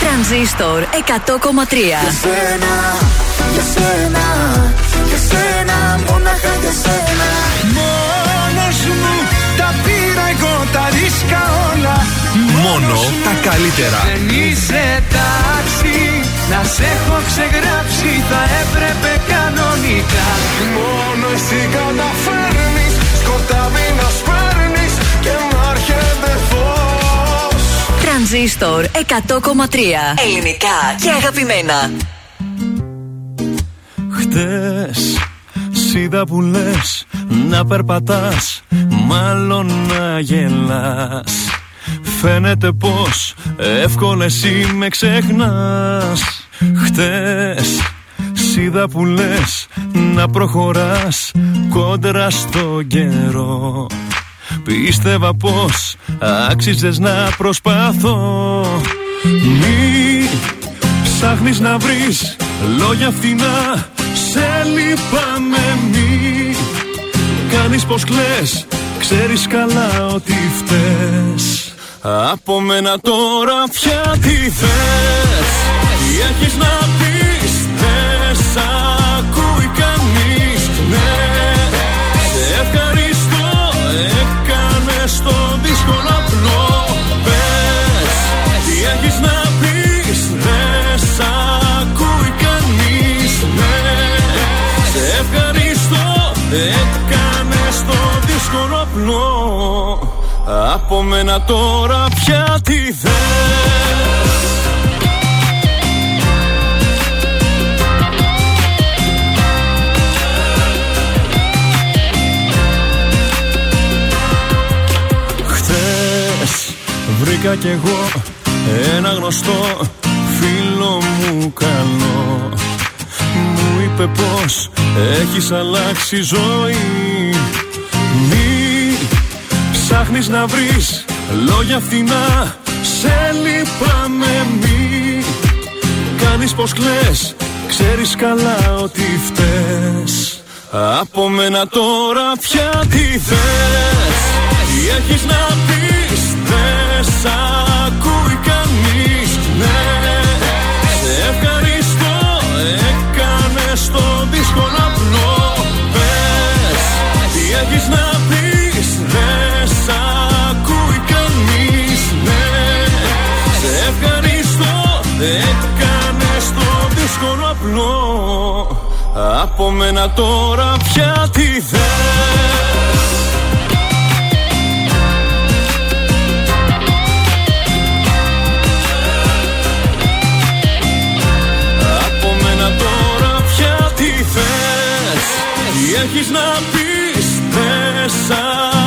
Τρανζίστορ 100,3. Για σένα, για σένα, για σένα, μόναχα για σένα. Μόνος μου τα πήρα εγώ τα ρίσκα όλα Μόνο τα καλύτερα. Δεν είσαι τάξη Να σε έχω ξεγράψει Θα έπρεπε κανονικά Μόνο εσύ καταφέρνεις Σκοτάδι να σπέρνεις Και να έρχεται φως Τρανζίστορ 100,3. Ελληνικά και αγαπημένα. Χτες σ' είδα που λες να περπατάς Μάλλον να γελάς Φαίνεται πως εύκολα εσύ με ξεχνάς Χτες σ' είδα που λες να προχωράς κόντρα στο καιρό. Πίστευα πως άξιζες να προσπάθω Μη ψάχνεις να βρεις λόγια φθηνά Σε λυπάμαι μη Κάνεις πως κλαις. Ξέρεις καλά ότι φταίς. Από μένα τώρα πια τι θες Τι έχεις να πεις Δεν σ' ακούει κανείς. Ναι Σε ευχαριστώ Έκανες το δύσκολο απλό. Πες Τι έχεις να πεις Δεν σ' ακούει κανείς. Ναι Σε ευχαριστώ Έκανες το δύσκολο απλό. Από μένα τώρα πια τι θες βρήκα κι εγώ ένα γνωστό φίλο μου καλό. Μου είπε πως έχεις αλλάξει ζωή. Μη ψάχνεις να βρεις λόγια φθηνά. Σε λυπάμαι μη Κάνεις πως κλαις. Ξέρεις καλά ότι φταίς. Από μένα τώρα πια τι θες. Τι έχεις να πεις; Δεν σ' ακούει κανείς. Ναι Σε ευχαριστώ. Έκανες το δύσκολο απλό. Πες Τι έχεις να πεις. Δεν σ' ακούει κανείς. Ναι Σε ευχαριστώ. Έκανες το δύσκολο απλό. Από μένα τώρα πια τι θες έχεις να πεις. Δεν σ'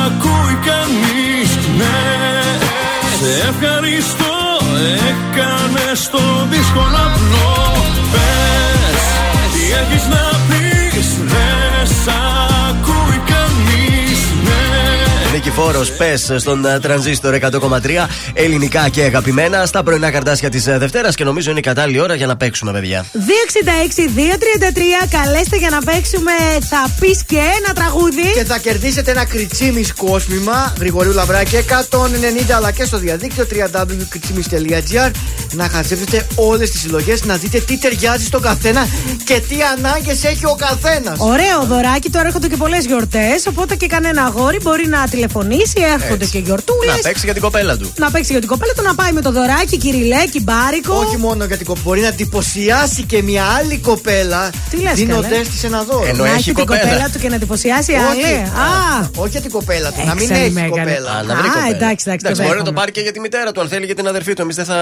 ακούει κανείς. Ναι. Σε ευχαριστώ. Έκανες το δύσκολο απλό. Πες Τι έχεις να Νικηφόρο, πες στον ε, τρανζίστορ 100,3 ελληνικά και αγαπημένα στα πρωινά καρτάσια της Δευτέρας και νομίζω είναι η κατάλληλη ώρα για να παίξουμε, παιδιά. 266-233, καλέστε για να παίξουμε. Θα πεις και ένα τραγούδι. Και θα κερδίσετε ένα κριτσίμις κόσμημα Γρηγορίου Λαβράκη 190 αλλά και στο διαδίκτυο www.κριτσίμι.gr να χαζεύετε όλες τις συλλογές, να δείτε τι ταιριάζει στον καθένα και τι ανάγκες έχει ο καθένας. Ωραίο δωράκι, τώρα έρχονται και πολλές γιορτές. Οπότε και κανένα αγόρι μπορεί να τηλεφωνήσει δολοφονήσει, έρχονται Έτσι. και γιορτούλες. Να παίξει για την κοπέλα του. Να παίξει για την κοπέλα του, να πάει με το δωράκι, κυριλέκι, μπάρικο. Όχι μόνο για την κοπέλα. Μπορεί να εντυπωσιάσει και μια άλλη κοπέλα. Τι λες, Δίνοντα καλέ; της ένα δώρο. Ενώ να έχει έχει την κοπέλα. κοπέλα του και να εντυπωσιάσει άλλη. Όχι. Α, Όχι για την κοπέλα του. Να μην Έξαλλη έχει μέγανε. κοπέλα. Α, να μην είναι Α, κοπέλα. εντάξει, εντάξει, το μπορεί να το δέχομαι. πάρει και για τη μητέρα του, αν θέλει για την αδερφή του. Εμείς δεν θα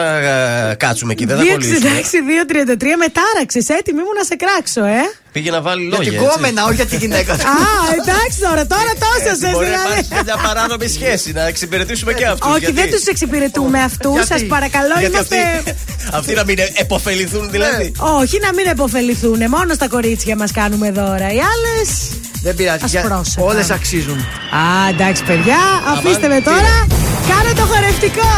ε, κάτσουμε εκεί, δεν θα 266-233 κολλήσουμε. με τάραξε. Έτοιμη μου να σε κράξω, ε. Πήγε να βάλει Για λόγια. την έτσι. κόμενα, όχι για την γυναίκα του. Α, εντάξει τώρα, τώρα τόσο Έτσι, σε Μπορεί να δηλαδή. υπάρχει και μια παράνομη σχέση, να εξυπηρετήσουμε και αυτούς. Όχι, δεν τους εξυπηρετούμε αυτούς. Γιατί; Σας παρακαλώ, Γιατί είμαστε. αυτοί, αυτοί να μην επωφεληθούν δηλαδή; Όχι, να μην επωφεληθούν. Μόνο στα κορίτσια μας κάνουμε δώρα. Οι άλλες. Δεν πειράζει. για- Ασπρόσεχα. Όλες αξίζουν. Α, εντάξει, παιδιά, αφήστε με τι τώρα. Κάνε το χορευτικό.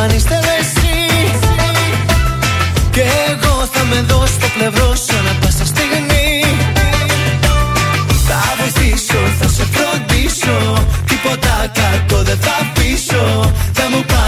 Δυνατή να φανείς θέλω εσύ Και εγώ θα με δω στο πλευρό σου ανά πάσα στιγμή. Θα βοηθήσω, θα σε φροντίσω Τίποτα κακό δεν θα πείσω. Θα μου πάθεις,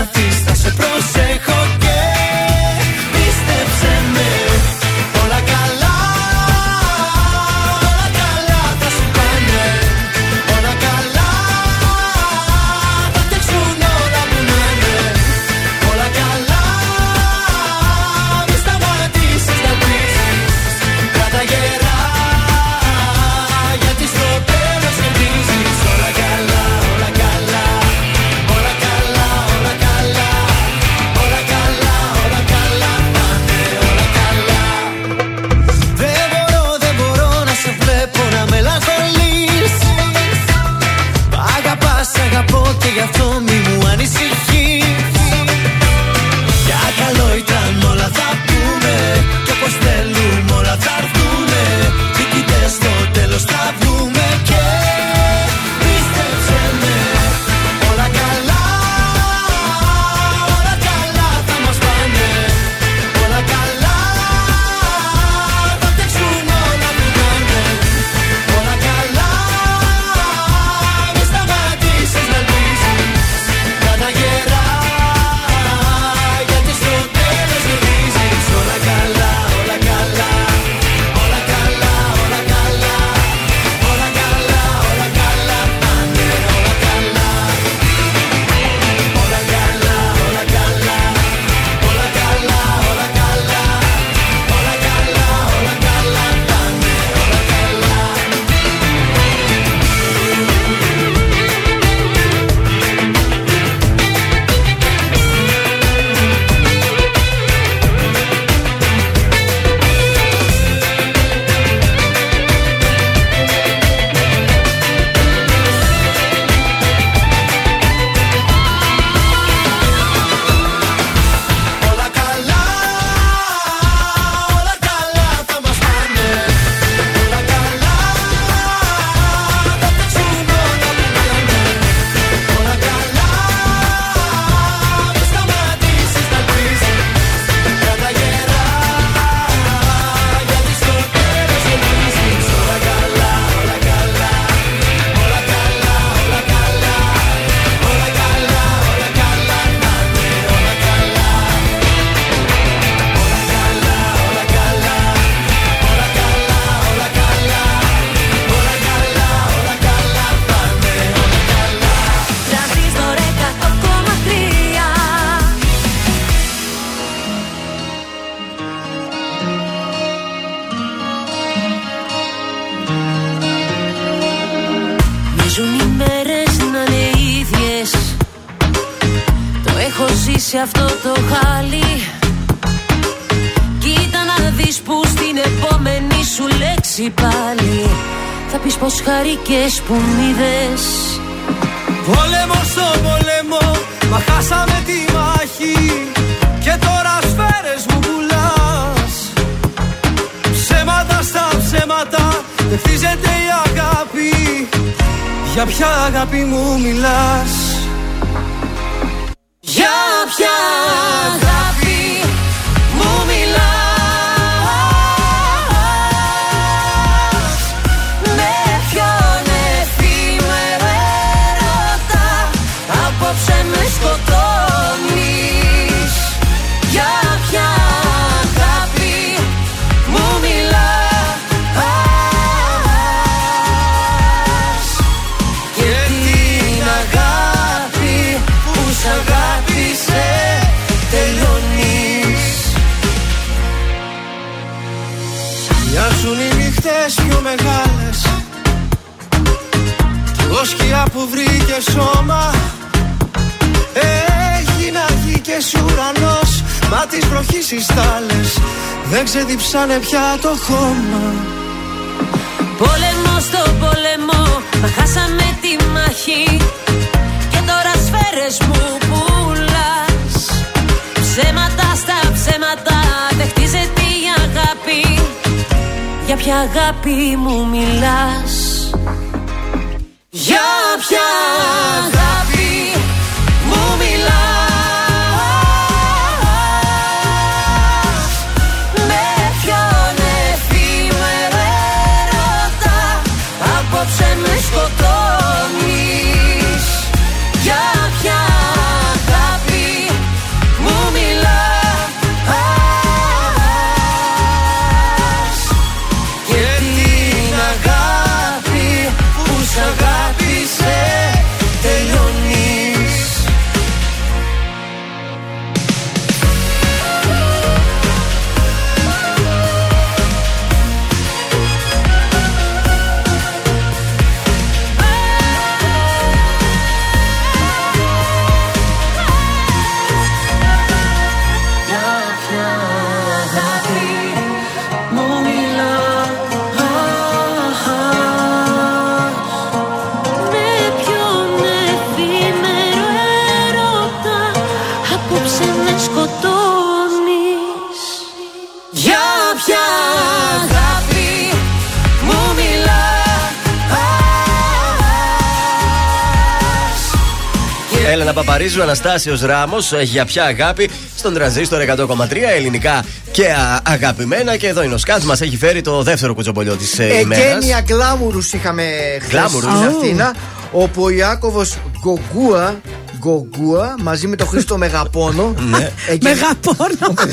Έλενα Παπαρίζου, Αναστάσιος Ράμος, για ποια αγάπη στον τραζίστορ 100,3 ελληνικά και α, αγαπημένα. Και εδώ είναι ο Σκάτς, μας έχει φέρει το δεύτερο κουτσομπολιό της ε, ημέρας. Εγγένεια γκλάμουρους είχαμε χθες Γκλάμουρους. στην Ω. Αθήνα όπου ο Ιάκωβος Γκογκούα Γκογκούα μαζί με τον Χρήστο Μεγαπόνο Ναι. (laughs) Εγγένεια- Μεγαπόνο. (laughs)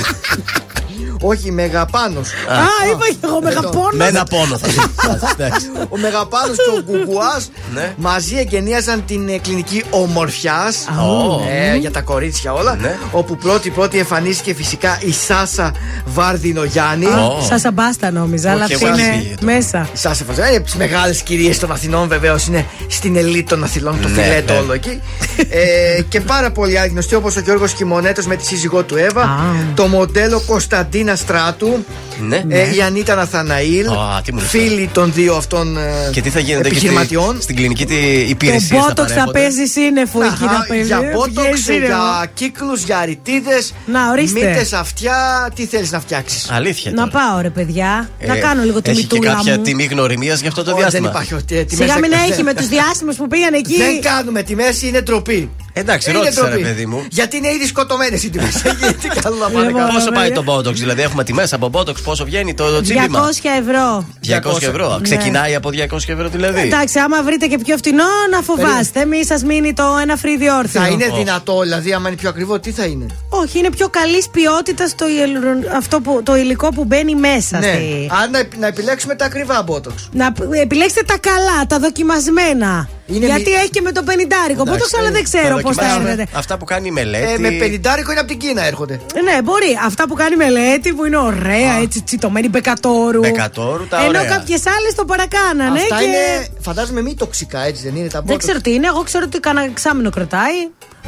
Όχι, Μεγαπάνος Α, είπα και εγώ μεγαπόνο. Με ένα πόνο θα πει. (laughs) Εντάξει. Ο Μεγαπάνος και ο Γκουγκουάς Ναι. μαζί εγκαινίαζαν την ε, κλινική ομορφιάς Ω. ε, για τα κορίτσια όλα. Ναι. Όπου πρώτη-πρώτη εμφανίστηκε φυσικά η Σάσα Βάρδινο Γιάννη. Ω. Σα μπάστα νόμιζα, αλλά Όχι, αυτή εγώ είναι έφυγε το. μέσα. Η Σάσα Βάρδινο είναι από τις μεγάλες κυρίες των Αθηνών, βεβαίως είναι στην ελίτ των Αθηνών, το Ναι, φιλέτο ναι. όλο εκεί. ε, και πάρα πολύ άλλοι γνωστοί όπως ο Γιώργος Κιμονέτος με τη σύζυγό του Εύα. Το μοντέλο Κωνσταντίνα inastrato Ναι. Ε, η Ανίτα Ναθαναήλ. Α, τι μου λες φίλοι των δύο αυτών ε, Και τι θα γίνεται και στη, επιχειρηματιών. στην κλινική τη Το υπηρεσία. μπότοξ θα παίζει σύννεφο εκεί Αχα, να παίζει. για ε, μπότοξ, βγαίνει σύννεφο. για κύκλους, για αριτίδες. Να, ορίστε. Μύτες αυτιά, τι θέλεις να φτιάξεις. Αλήθεια. Να τώρα. πάω ρε παιδιά, Ε, να κάνω λίγο τη Έχει και μητούλα κάποια μου. τιμή γνωριμίας για αυτό το Όχι, δεν διάστημα; υπάρχει ότι ε, τιμές Σιγά μην δεν- έχει με τους διάσημους που πήγαν εκεί. Δεν κάνουμε τιμέ, είναι ντροπή. Εντάξει, Είναι ρώτησα ρε ντροπή. παιδί μου. Γιατί είναι ήδη σκοτωμένες οι τιμές. (laughs) Τι καλό να πάνε Λοιπόν, καλά. Πόσο πάει βέβαια. το Botox, δηλαδή έχουμε τιμέ από Botox, πόσο βγαίνει το, το τσίπημα. 200 ευρώ. 200 ευρώ. Ναι. Ξεκινάει από 200 ευρώ δηλαδή; Εντάξει, άμα βρείτε και πιο φτηνό, να φοβάστε. Μη σας μείνει το ένα φρύδι όρθιο. Θα είναι δυνατό, δηλαδή, άμα είναι πιο ακριβό, τι θα είναι; Όχι, είναι πιο καλής ποιότητας το, ιελ- αυτό που, το υλικό που μπαίνει μέσα. Ναι. Στη... Αν να, να επιλέξουμε τα ακριβά μπότοξ. Να π- επιλέξετε τα καλά, τα δοκιμασμένα. Είναι Γιατί μη- έχει και με το πενιντάρικο. Εντάξει, Μπότοξ, αλλά δεν τα ξέρω πώς θα δοκιμάσαμε. έρθετε. Αυτά που κάνει η μελέτη. Ε, με πενιντάρικο είναι από την Κίνα έρχονται. Ναι, μπορεί. Αυτά που κάνει μελέτη που είναι ωραία, έτσι τσιτωμένη μπεκατόρου. Μπεκατόρου, τα Ενώ ωραία. κάποιες άλλες το παρακάνανε. Αυτά και... είναι, φαντάζομαι, μη τοξικά, έτσι δεν είναι τα Δεν μπότοξ. ξέρω τι είναι. Εγώ ξέρω ότι κανένα εξάμεινο κρατάει.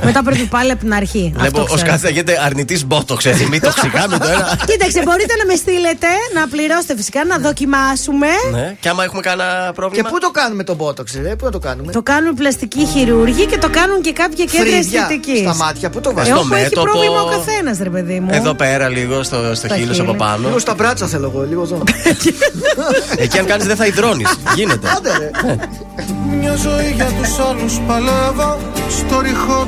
Μετά πρέπει πάλι από την αρχή. Βλέπω Αυτό ο ξέρω. Σκάτ θα γίνεται αρνητής Botox, έτσι. Μην το ξηγάμε το ένα. Κοίταξε, μπορείτε να με στείλετε, να πληρώσετε φυσικά, να δοκιμάσουμε. Ναι, και άμα έχουμε κανένα Και πρόβλημα. πού το κάνουμε το μπότοξ, ρε, πού να το κάνουμε; Το κάνουν πλαστικοί χειρούργοι και το κάνουν και κάποια κέντρα Φρύδια αισθητική. στα μάτια, πού το Ε, βάζουμε. Στο όπου έχει μέτωπο. πρόβλημα ο καθένας, ρε παιδί μου. Εδώ πέρα λίγο, στο, στο Στα χείλος χείλη. από πάνω. Λίγο στα μπράτσα θέλω εγώ, λίγο εδώ. (laughs) Εκεί αν κάνεις δεν θα υδρώνεις. Γίνεται. Άντε, ρε. Μια ζωή για τους άλλους παλεύω Στο ρηχό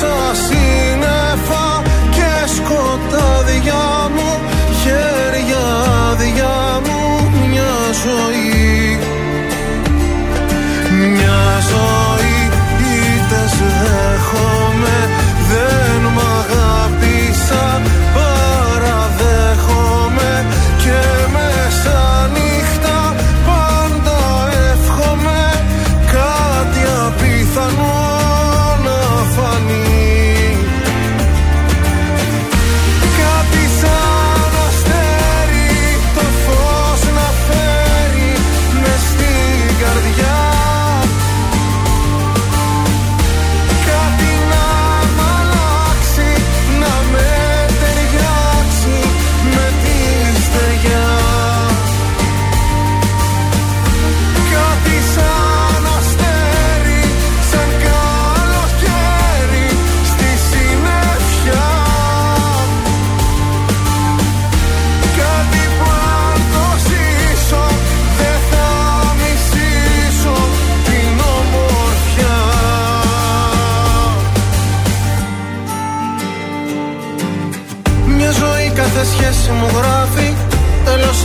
Σα σύννεφα και σκοτάδια μου Χέρια άδεια μου μια ζωή. Μια ζωή είτε σε δέχομαι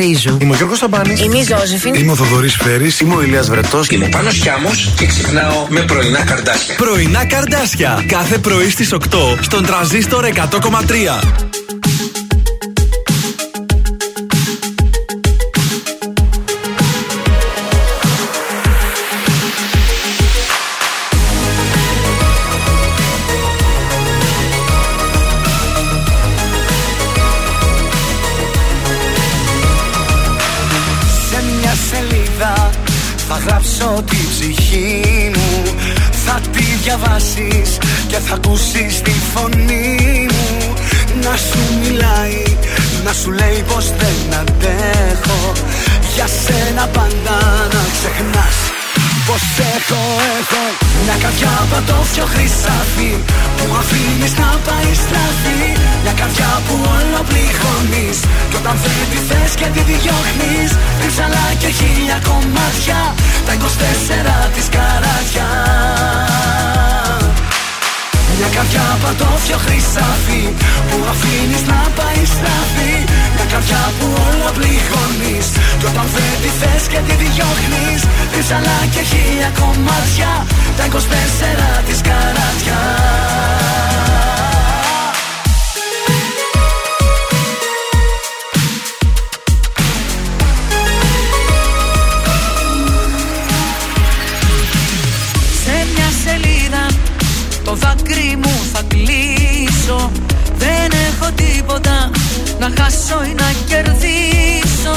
Είμαι ο Γιώργος Ταμπάνη. Είμαι η Ζώζεφιν. Είμαι ο Θοδωρής Φέρης. Είμαι ο Ηλίας Βρετός. Είμαι πάνω Χιάμος και ξυπνάω με πρωινά καρδάσια. Πρωινά καρδάσια. Κάθε πρωί στις 8 στον τραζίστορ 100,3. αφήνει να πάει στραφή. Μια καρδιά που όλα πληγώνεις. Κι όταν δεν τη θες και τη διώχνεις, τη αλλά και χίλια κομμάτια. Τα 24 της καράτια. χάσω να κερδίσω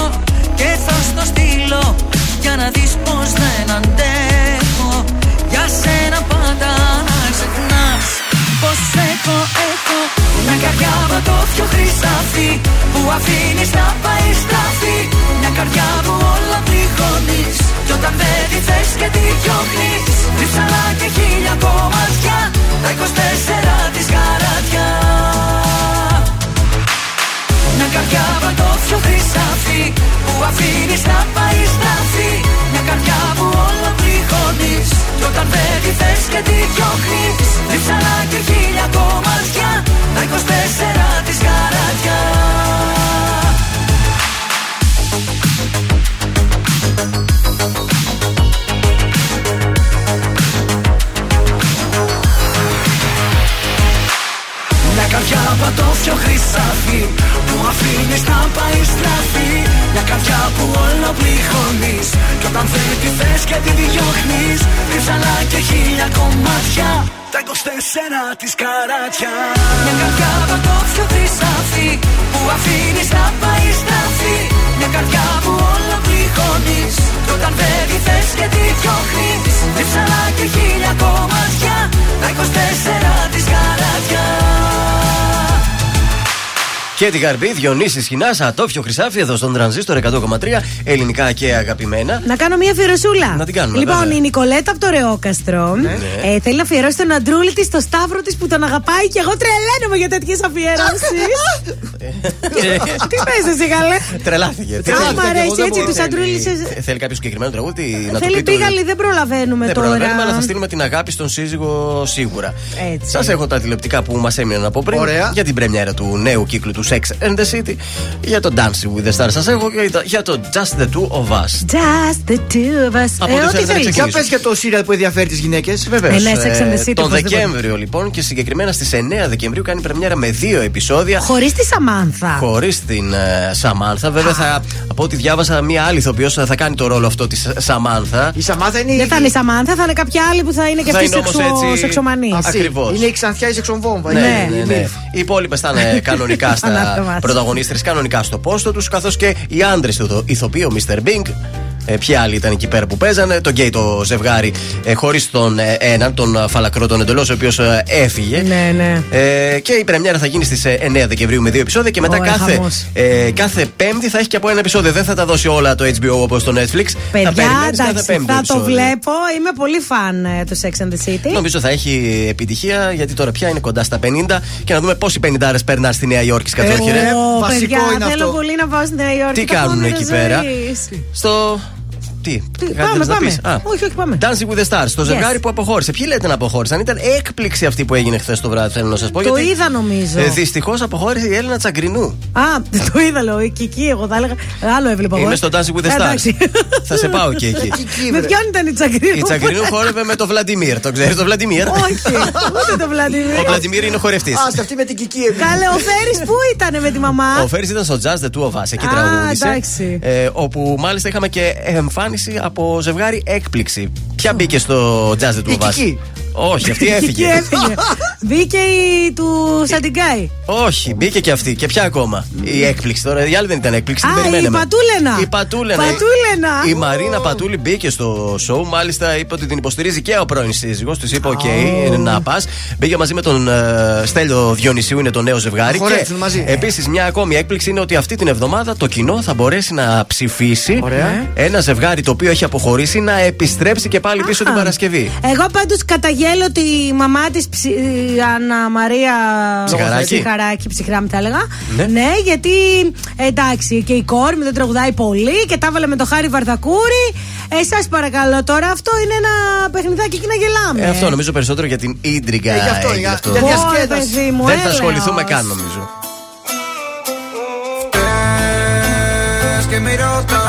Και θα στο στείλω για να δεις πως δεν αντέχω Για σένα πάντα να ξεχνάς πως έχω, έχω Μια καρδιά από πιο χρυσάφι Που αφήνεις να πάει στραφή. Μια καρδιά που όλα πληγώνεις Κι όταν με τη και τη διώχνεις. Ρίψαλα και χίλια κομμάτια Τα 24 της καράτια καρδιά πιο χρυσάφι Που αφήνεις να πάεις στραφή Μια καρδιά που όλα πληγώνεις Κι όταν δεν τη θες και τη διώχνεις Ρίψαλα και χίλια κομμάτια Τα 24 της καρατιάς πατώφιο χρυσάφι Που αφήνεις να πάει στραφή. Μια καρδιά που όλο πληγώνεις Κι όταν θέλει τη θες και τη διώχνεις Ρίψαλα και χίλια κομμάτια. Τα 24 της καράτια. Μια καρδιά πατώφιο χρυσάφι Που αφήνεις να πάει στραφή. Μια καρδιά που όλο πληγώνεις Κι όταν δεν τη θες και τη διώχνεις Ρίψαλα και χίλια κομμάτια. Τα 24 της καράτια Και την Γαρμπή, Διονύσης Σχοινά, Ατόφιο Χρυσάφι εδώ στον τρανζίστορ 100,3 ελληνικά και αγαπημένα. Να κάνω μια αφιερωσούλα. Να την κάνουμε, Λοιπόν, βέβαια. η Νικολέτα από το Ρεόκαστρο Ναι. ε, θέλει να αφιερώσει τον αντρούλη της στο σταύρο της που τον αγαπάει και εγώ τρελαίνομαι για τέτοιες αφιερώσει. (laughs) (laughs) Τι πες εσύ, καλέ; Τρελάθηκε. Τι Α, θέλει, μ' αρέσει έτσι, θέλει- τους αντρούλης- θέλει- Θέλει κάποιο συγκεκριμένο τραγούδι να το Θέλει πει. το- πήγαλη, δεν προλαβαίνουμε Δεν τώρα. προλαβαίνουμε, αλλά θα στείλουμε την αγάπη στον σύζυγο σίγουρα. Έτσι. Σας έχω τα τηλεοπτικά που μας έμειναν από πριν. Ωραία. Για την πρεμιέρα του νέου κύκλου του Sex and the City. Για το Dancing with the Stars. Σας έχω και τα- για το Just the Two of Us. Just the two of us. Από Ε, ό,τι ό,τι θέλετε να θέλεις. Για πες για το σύριαλ που ενδιαφέρει τις γυναίκες. Βεβαίως. Ε, ναι, Sex and the City, τον οπωσδήποτε. Δεκέμβριο λοιπόν και συγκεκριμένα στις 9 Δεκεμβρίου κάνει πρεμιέρα με δύο επεισόδια. Χωρίς τη Σαμάνθα. Χωρίς την ε, Σαμάνθα. Βέβαια, θα, από ό,τι διάβασα, μία άλλη ηθοποιός θα κάνει το ρόλο αυτό της Σαμάνθα. Η Σαμάθα είναι Δεν θα είναι η Σαμάνθα, θα είναι κάποια άλλη που θα είναι και Θα αυτή είναι όμως σεξο... έτσι- σεξομανής. Αυτή. Ακριβώς. Είναι η ξανθιά η σεξομβόμβα. Ναι, είναι ναι, η ναι. Μίλφ. Οι υπόλοιπες θα είναι (laughs) κανονικά στα Ανάθεμα. πρωταγωνίστρες, κανονικά στο πόστο τους, καθώς και οι άντρες του, το ηθοποιείο Mr. Bing. Ε, ποιοι άλλοι ήταν εκεί πέρα που παίζανε, το γκέι το ζευγάρι ε, χωρίς τον ε, έναν, τον ε, φαλακρό τον εντελώς, ο οποίος έφυγε. Ναι, ναι. Ε, και η πρεμιέρα θα γίνει στις 9 Δεκεμβρίου με δύο επεισόδια και μετά Ωραία, κάθε, χαμός. ε, κάθε Πέμπτη θα έχει και από ένα επεισόδιο. Δεν θα τα δώσει όλα το HBO όπως το Netflix. θα Παιδιά, περιμένεις κάθε εντάξει, Πέμπτη θα το επεισόδιο. βλέπω. Είμαι πολύ φαν ε, του Sex and the City. Νομίζω θα έχει επιτυχία γιατί τώρα πια είναι κοντά στα 50 και να δούμε πόσοι 50 περνά στη Νέα Υόρκη σκατζόχη, ρε. Ω, βασικό παιδιά, είναι θέλω αυτό. πολύ να πάω στη Νέα Υόρκη. Τι το κάνουν όνειρο εκεί πέρα. ζωής. Στο. Τι, Τι, κάτι πάμε, θες να πάμε. πεις; Α. Όχι, όχι, πάμε. Dancing with the Stars, το Yes. ζευγάρι που αποχώρησε. Ποιοι λέτε να αποχώρησαν, ήταν έκπληξη αυτή που έγινε χθες το βράδυ, θέλω να σας πω. Το είδα, νομίζω. Δυστυχώς αποχώρησε η Έλληνα Τσαγκρινού. Α, (laughs) το είδα, λέω. Η Κική, εγώ θα έλεγα. Άλλο έβλεπα εγώ. Είμαι στο Dancing with the Ε, Stars. εντάξει. (laughs) θα σε πάω και εκεί. Με ποιον ήταν η Τσαγκρίνου. Η Τσαγκρινού χόρευε με το Βλαντιμίρ. Το ξέρεις το Βλαντιμίρ; Όχι, ούτε το Βλαντιμίρ. Ο Βλαντιμίρ είναι ο χορευτής. Α, σε αυτή με την Κική. Καλέ, ο Φέρι πού ήταν με τη μαμά; Ο Φέρι ήταν στο Jazz the Two of Us, εκεί Α, τραγούδισε. εντάξει. Ε, όπου μάλιστα είχαμε και εμφάνιση από ζευγάρι έκπληξη. Ποια μπήκε στο Jazz the Two Η of Us. Κική. Όχι, αυτή Η Κική έφυγε. έφυγε. (laughs) Μπήκε η του Σαντιγκάη. Όχι, μπήκε και αυτή. Και ποια ακόμα; Η έκπληξη τώρα. Η άλλη δεν ήταν έκπληξη. Α, την η περιμέναμε. Πατούλενα. Η Πατούλενα. Πατούλενα. Η Μαρίνα Πατούλη μπήκε στο show. Μάλιστα είπε ότι την υποστηρίζει και ο πρώην σύζυγος. Της είπε: Οκ, να πας. Μπήκε μαζί με τον ε, Στέλιο Διονυσίου, είναι το νέο ζευγάρι. χορέψουν μαζί. Επίσης, μια ακόμη έκπληξη είναι ότι αυτή την εβδομάδα το κοινό θα μπορέσει να ψηφίσει Ωραία. ένα ζευγάρι το οποίο έχει αποχωρήσει να επιστρέψει και πάλι πίσω την Παρασκευή. Εγώ πάντως καταγγέλλω τη μαμά της Αννα Μαρία Ψυχαράκη. Ψυχαράκη, ψυχρά μου τα έλεγα. Ναι. γιατί εντάξει και η κόρη μου δεν τραγουδάει πολύ και τα έβαλε με το χάρι Βαρδακούρη. Ε, Σας παρακαλώ τώρα, αυτό είναι ένα παιχνιδάκι και να γελάμε. Ε, αυτό νομίζω περισσότερο για την ίντριγκα. Ε, γι' αυτό, έγινε για- αυτό. για Ω, διασκέδαση. παιδί μου, Δεν θα έλεος. ασχοληθούμε καν νομίζω. Πες και μη ρωτάς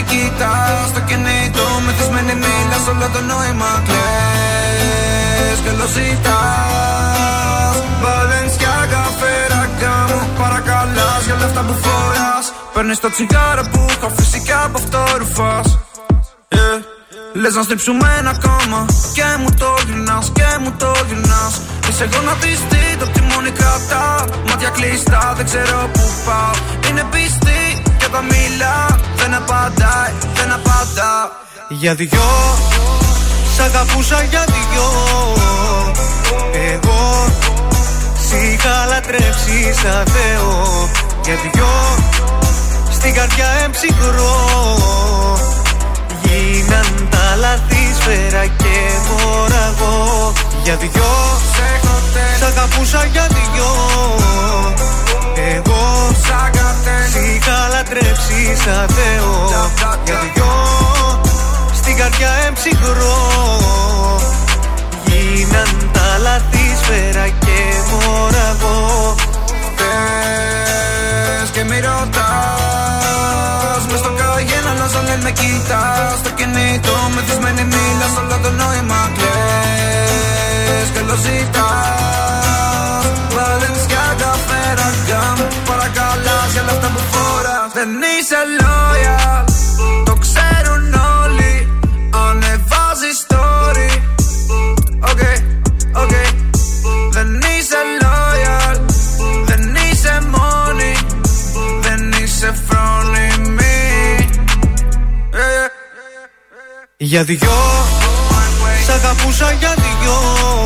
με κοίτας Στο κινητό μεθυσμένη μίλας όλο το νόημα κλαις Και lo ζητάς. Βαλένσια καφέρακα μου Παρακαλάς για όλα αυτά που φοράς. Παίρνεις το τσιγάρο που έχω φυσικά από αυτό ρουφάς. Yeah. Λες να στρίψουμε ένα κόμμα Και μου το γυρνάς και μου το γυρνάς. Είσαι γονατιστή το τιμόνι κρατά. Μάτια κλειστά δεν ξέρω που πάω. Είναι πιστή και όταν μιλά Δεν απαντάει, δεν απαντά Για δυο Σ' αγαπούσα για δυο. Εγώ σαν Θεό. Για δυο στην καρδιά εμψυχρό Γίναν τα λάθη σφαίρα και μοραγό. Για δυο Σ' αγαπούσα για δυο Εγώ Σ' είχα λατρέψει σαν Θεό. Για δυο Στην καρδιά εμψυχρό. Γίναν τα λάθη σφαίρα και μοραγό. Πες και μη ρωτάς Μες στο καγένα να δεν με κοιτάς. Στο κινητό μεθυσμένη μίλας Όλο το νόημα κλαις. Και lo ζητάς. Βαλένσια καφέρα γκάμ Παρακαλάς για όλα αυτά που φοράς. Δεν είσαι loyal Το ξέρουν όλοι. Ανεβάζεις story. Οκ, οκ Δεν είσαι loyal Δεν είσαι μόνη. Δεν είσαι φρόνιμη. Ε, Για δυο Σ' αγαπούσα για δυο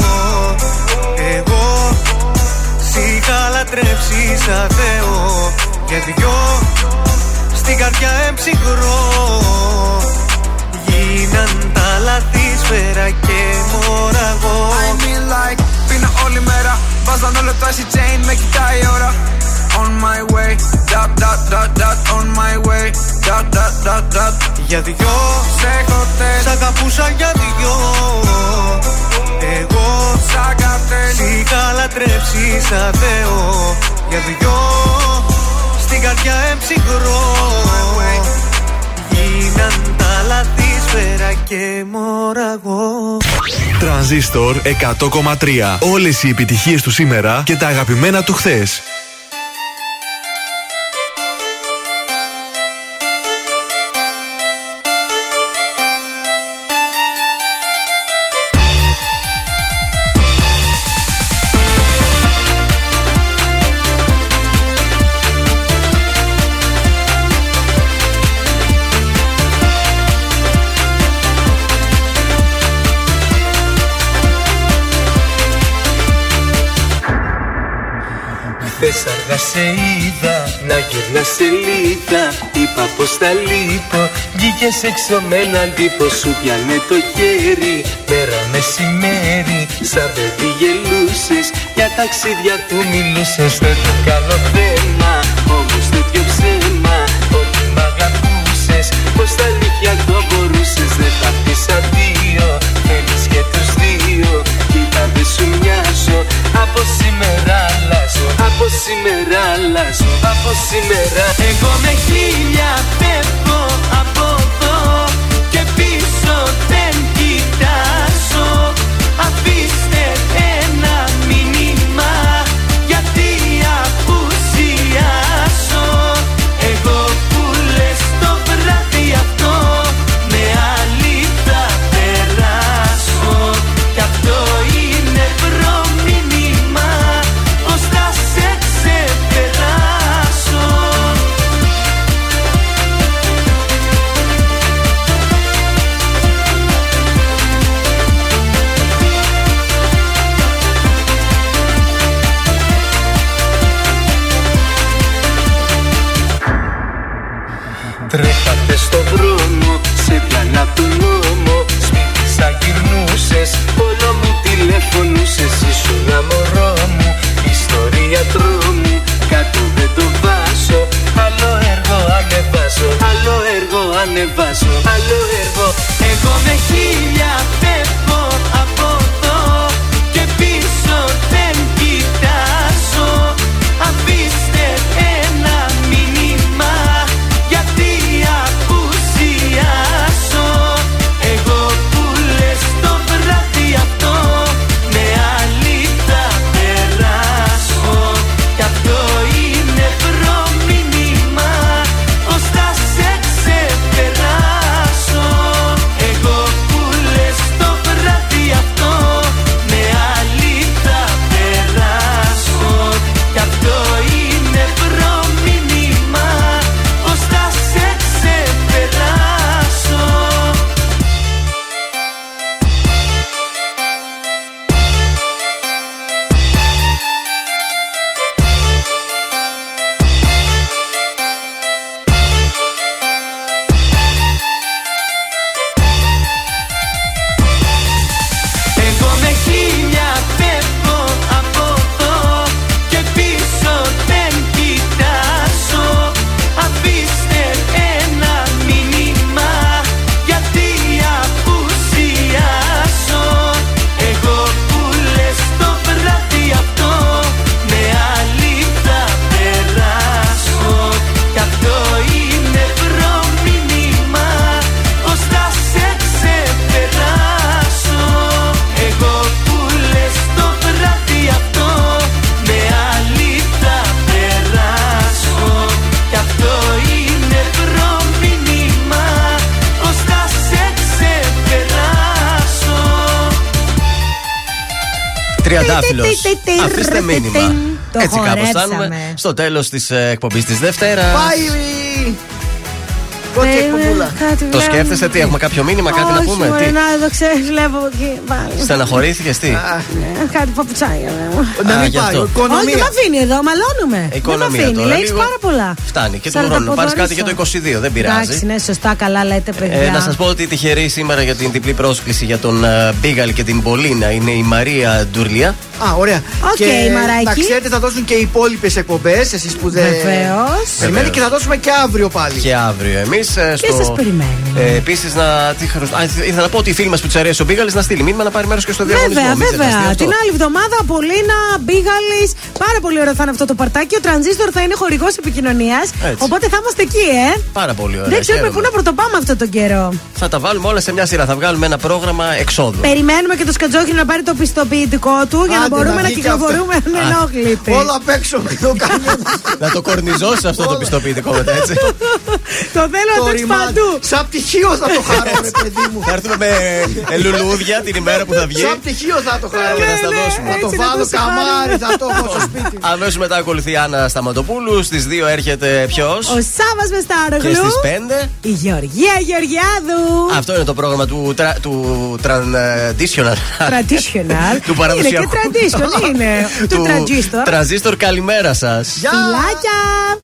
είχα λατρέψει σαν Θεό. Για δυο Στην καρδιά εμψυχρό. Γίναν τα λάθη σφαίρα και μοραγό. I mean like Πίνω όλη μέρα. Βάζαν όλο το icy chain Με κοιτάει η ώρα On my way. Dot dot dot dot On my way. Dot dot dot dot. Για δυο. Σε χωτέλ Σ' αγαπούσα για δυο. Εγώ. Σαν καρτέλ Σ' είχα λατρέψει σαν Θεό. Για δυο. Στην καρδιά εμψυχρό. Γίναν τα λάθη σφαίρα και μοραγό Τρανζίστορ 100,3. Όλες οι επιτυχίες του σήμερα και τα αγαπημένα του χθες. Χθες αργά σε είδα. Να γυρνάς σελίδα Είπα πως θα λείπω. Βγήκες έξω με έναν τύπο. Σου πιάνε το χέρι. Πέρα μεσημέρι. Σαν παιδί γελούσες. Για ταξίδια του μιλούσες. Δεν το κάνω θέμα. Όμως τέτοιο ψέμα. Ότι μ' αγαπούσες. Πως τα αλήθεια το μπορούσες. Δεν θα πεις Από σήμερα αλλάζω Από σήμερα. Εγώ με χίλια φεύγω από στο τέλος της εκπομπής της Δευτέρας. Πάει! Πρώτη εκπομπούλα. Κάτι Το βλέπω. σκέφτεσαι, τι έχουμε κάποιο μήνυμα, κάτι να Όχι, πούμε; μωρέ, Τι; να εδώ ξέρεις, βλέπω εκεί πάλι. Στεναχωρήθηκες, τι; Ναι, Κάτι παπουτσάκια βλέπω. Να μην Α, γι' πάει, αυτό. Όχι, δεν με αφήνει εδώ, μαλώνουμε. Δεν με Οικονομία αφήνει, τώρα, λέει λίγο. πάρα πολλά. Φτάνει και του Σαν να χρόνου. τα Πάρεις κάτι για αποδορίσω. το 22, δεν πειράζει. Εντάξει, ναι, σωστά, καλά λέτε, παιδιά. Ε, να σας πω ότι τυχερή σήμερα για την διπλή πρόσκληση για τον ε, Μπίγαλ και την Πολίνα είναι η Μαρία Ντουρλιά. Α, ωραία. Οκ, και Μαράκι. να ξέρετε, θα δώσουν και οι υπόλοιπες εκπομπές. Εσείς που δεν. Βεβαίως. Περιμένετε και θα δώσουμε και αύριο πάλι. Και αύριο εμείς. Και σας περιμένουμε. Ε, Επίσης, να. Τι χαρος- Α, ήθελα να πω ότι οι φίλοι μας που του αρέσει ο Μπίγαλης να στείλει μήνυμα να πάρει μέρος και στο διαγωνισμό. Βέβαια, Μην ξεχαστεί βέβαια. αυτό. Την άλλη εβδομάδα, Πολίνα, Μπίγαλης. Πάρα πολύ ωραίο θα είναι αυτό το παρτάκι. Ο Τρανζίστορ θα είναι χορηγός επικοινωνίας. Έτσι. Οπότε θα είμαστε εκεί, ε. Πάρα πολύ ωραία. Δεν ξέρουμε χαίρομαι. πού να πρωτοπάμε αυτό τον καιρό. Θα τα βάλουμε όλα σε μια σειρά. Θα βγάλουμε ένα πρόγραμμα εξόδου. Περιμένουμε και το σκατζόχι να πάρει το πιστοποιητικό του για να Άντε, μπορούμε να να βγει και αυτό. κυκλοφορούμε ανενόχλητοι. Όλα απ' έξω μην το κάνουμε. να το κορνιζώσει αυτό το πιστοποιητικό μετά, έτσι. Το θέλω να Το το έχεις ρημάδι. παντού. Σαν πτυχίο θα το χαρώ, ρε παιδί μου. Θα έρθουμε με ε, λουλούδια την ημέρα που θα βγει. Σαν πτυχίο θα το χαρώ. Και να στα δώσουμε. Θα το Έτσι να βάλω το σε χαρούμε. καμάρι, θα το έχω στο (laughs) σπίτι. Αμέσως μετά ακολουθεί η Άννα Σταματοπούλου. Στις 2 έρχεται ποιος; Ο Σάβα με Και στις Σταρογλού. 5. Η Γεωργία Γεωργιάδου. Αυτό είναι το πρόγραμμα του, τρα, του traditional. Traditional. (laughs) του παραδοσιακού. Είναι και tradition, είναι; Του transistor. Τρανζίστορ, καλημέρα σας. Γεια! Φιλάκια.